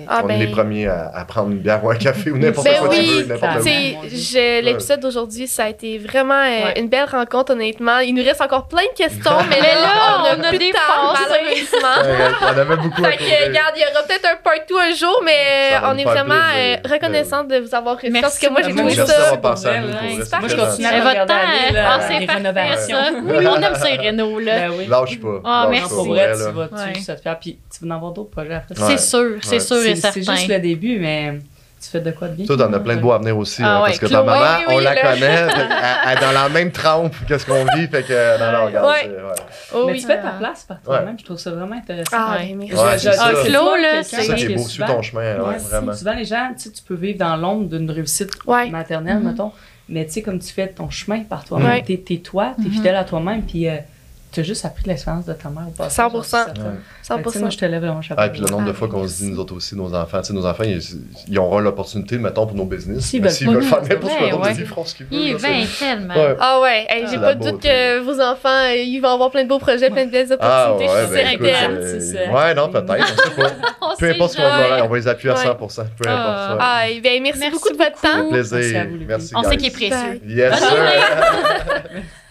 Speaker 2: Ah,
Speaker 3: on est
Speaker 2: ben-
Speaker 3: les premiers à, à prendre une bière ou un café ou n'importe
Speaker 2: Ben
Speaker 3: quoi tu
Speaker 2: oui,
Speaker 3: veux, n'importe
Speaker 4: Tu
Speaker 2: je- l'épisode d'aujourd'hui, ça a été vraiment euh,
Speaker 4: Ouais.
Speaker 2: une belle rencontre, honnêtement. Il nous reste encore plein de questions, mais [laughs] là,
Speaker 1: là,
Speaker 2: on a,
Speaker 1: on a
Speaker 2: plus de temps, malheureusement.
Speaker 3: On avait beaucoup
Speaker 2: Fait que, regarde, il y aura peut-être un part 2 un jour, mais
Speaker 3: va
Speaker 2: on est vraiment euh, reconnaissante de vous avoir reçu. Parce que moi, j'ai trouvé ça. Ouais.
Speaker 4: Moi, je continue à regarder aller,
Speaker 1: euh,
Speaker 4: là,
Speaker 1: ah,
Speaker 4: les rénovations.
Speaker 1: ça. Oui, on aime ça, les rénaux, là.
Speaker 4: Ben oui.
Speaker 3: Lâche pas.
Speaker 1: Ah, merci.
Speaker 4: Pour vrai, tu vas, tu, ça te fait. Puis tu vas en avoir d'autres projets après.
Speaker 1: C'est sûr, c'est sûr et
Speaker 4: C'est
Speaker 1: certain.
Speaker 4: c'est juste le début, mais tu fais de quoi de bien?
Speaker 3: Toi, t'en as plein de beaux à venir aussi.
Speaker 1: Ah
Speaker 3: hein,
Speaker 1: ouais,
Speaker 3: parce que ta maman,
Speaker 2: oui, oui,
Speaker 3: on la
Speaker 2: le-
Speaker 3: connaît. elle est dans la même trempe qu'est-ce qu'on vit. Fait que, non, non, regarde.
Speaker 2: Ouais.
Speaker 3: c'est- ouais.
Speaker 2: Oh
Speaker 4: mais
Speaker 2: oui.
Speaker 4: tu fais ta place par toi-même, je trouve ça vraiment intéressant.
Speaker 2: Ah,
Speaker 1: Ouais.
Speaker 2: merci.
Speaker 3: Ouais, c'est ça.
Speaker 1: Ah,
Speaker 4: souvent
Speaker 1: là, c'est-
Speaker 3: ça qui est
Speaker 4: qui
Speaker 3: beau,
Speaker 4: souvent-
Speaker 3: ton chemin, ouais,
Speaker 4: Ouais,
Speaker 3: vraiment.
Speaker 4: Souvent, les gens, tu sais, tu peux vivre dans l'ombre d'une réussite
Speaker 2: Ouais.
Speaker 4: maternelle,
Speaker 1: Mhm.
Speaker 4: mettons. Mais tu sais, comme tu fais ton chemin par toi-même,
Speaker 2: Ouais.
Speaker 4: t'es toi, t'es
Speaker 1: Mhm.
Speaker 4: fidèle à toi-même, puis euh, t'as juste appris de l'expérience de ta mère au passé.
Speaker 2: 100%.
Speaker 4: genre, c'est certain.
Speaker 3: Ouais.
Speaker 4: Fait que, tu sais,
Speaker 2: 100%.
Speaker 4: Moi, je te lève mon chapeau.
Speaker 3: Ah, et puis le nombre de fois qu'on se dit, nous autres aussi, nos enfants, tu sais, nos enfants, ils, ils auront l'opportunité, mettons, pour nos business.
Speaker 4: S'ils
Speaker 3: Mais
Speaker 4: veulent
Speaker 3: veulent faire n'importe quoi
Speaker 1: Ben
Speaker 3: d'autre,
Speaker 1: ouais.
Speaker 3: ils feront ce qu'ils
Speaker 1: Il
Speaker 3: veulent.
Speaker 1: vient
Speaker 3: c'est-
Speaker 1: tellement.
Speaker 2: Ah ouais, hey, j'ai pas de doute que vos enfants, euh, ils vont avoir plein de beaux projets, plein de belles
Speaker 3: Ah
Speaker 2: opportunités.
Speaker 3: ouais,
Speaker 2: je suis
Speaker 3: ben euh,
Speaker 4: ça.
Speaker 3: ouais, non, peut-être, on sait pas. [laughs] Peu importe ce qu'on va, on va les appuyer à
Speaker 2: Ouais.
Speaker 3: 100%. Peu
Speaker 1: Ah.
Speaker 3: importe.
Speaker 2: Ah, ben merci, beaucoup de votre temps.
Speaker 3: Plaisir.
Speaker 4: Merci à vous, les
Speaker 3: Merci,
Speaker 1: On sait qu'il est précieux.
Speaker 3: Yes, sir. [laughs]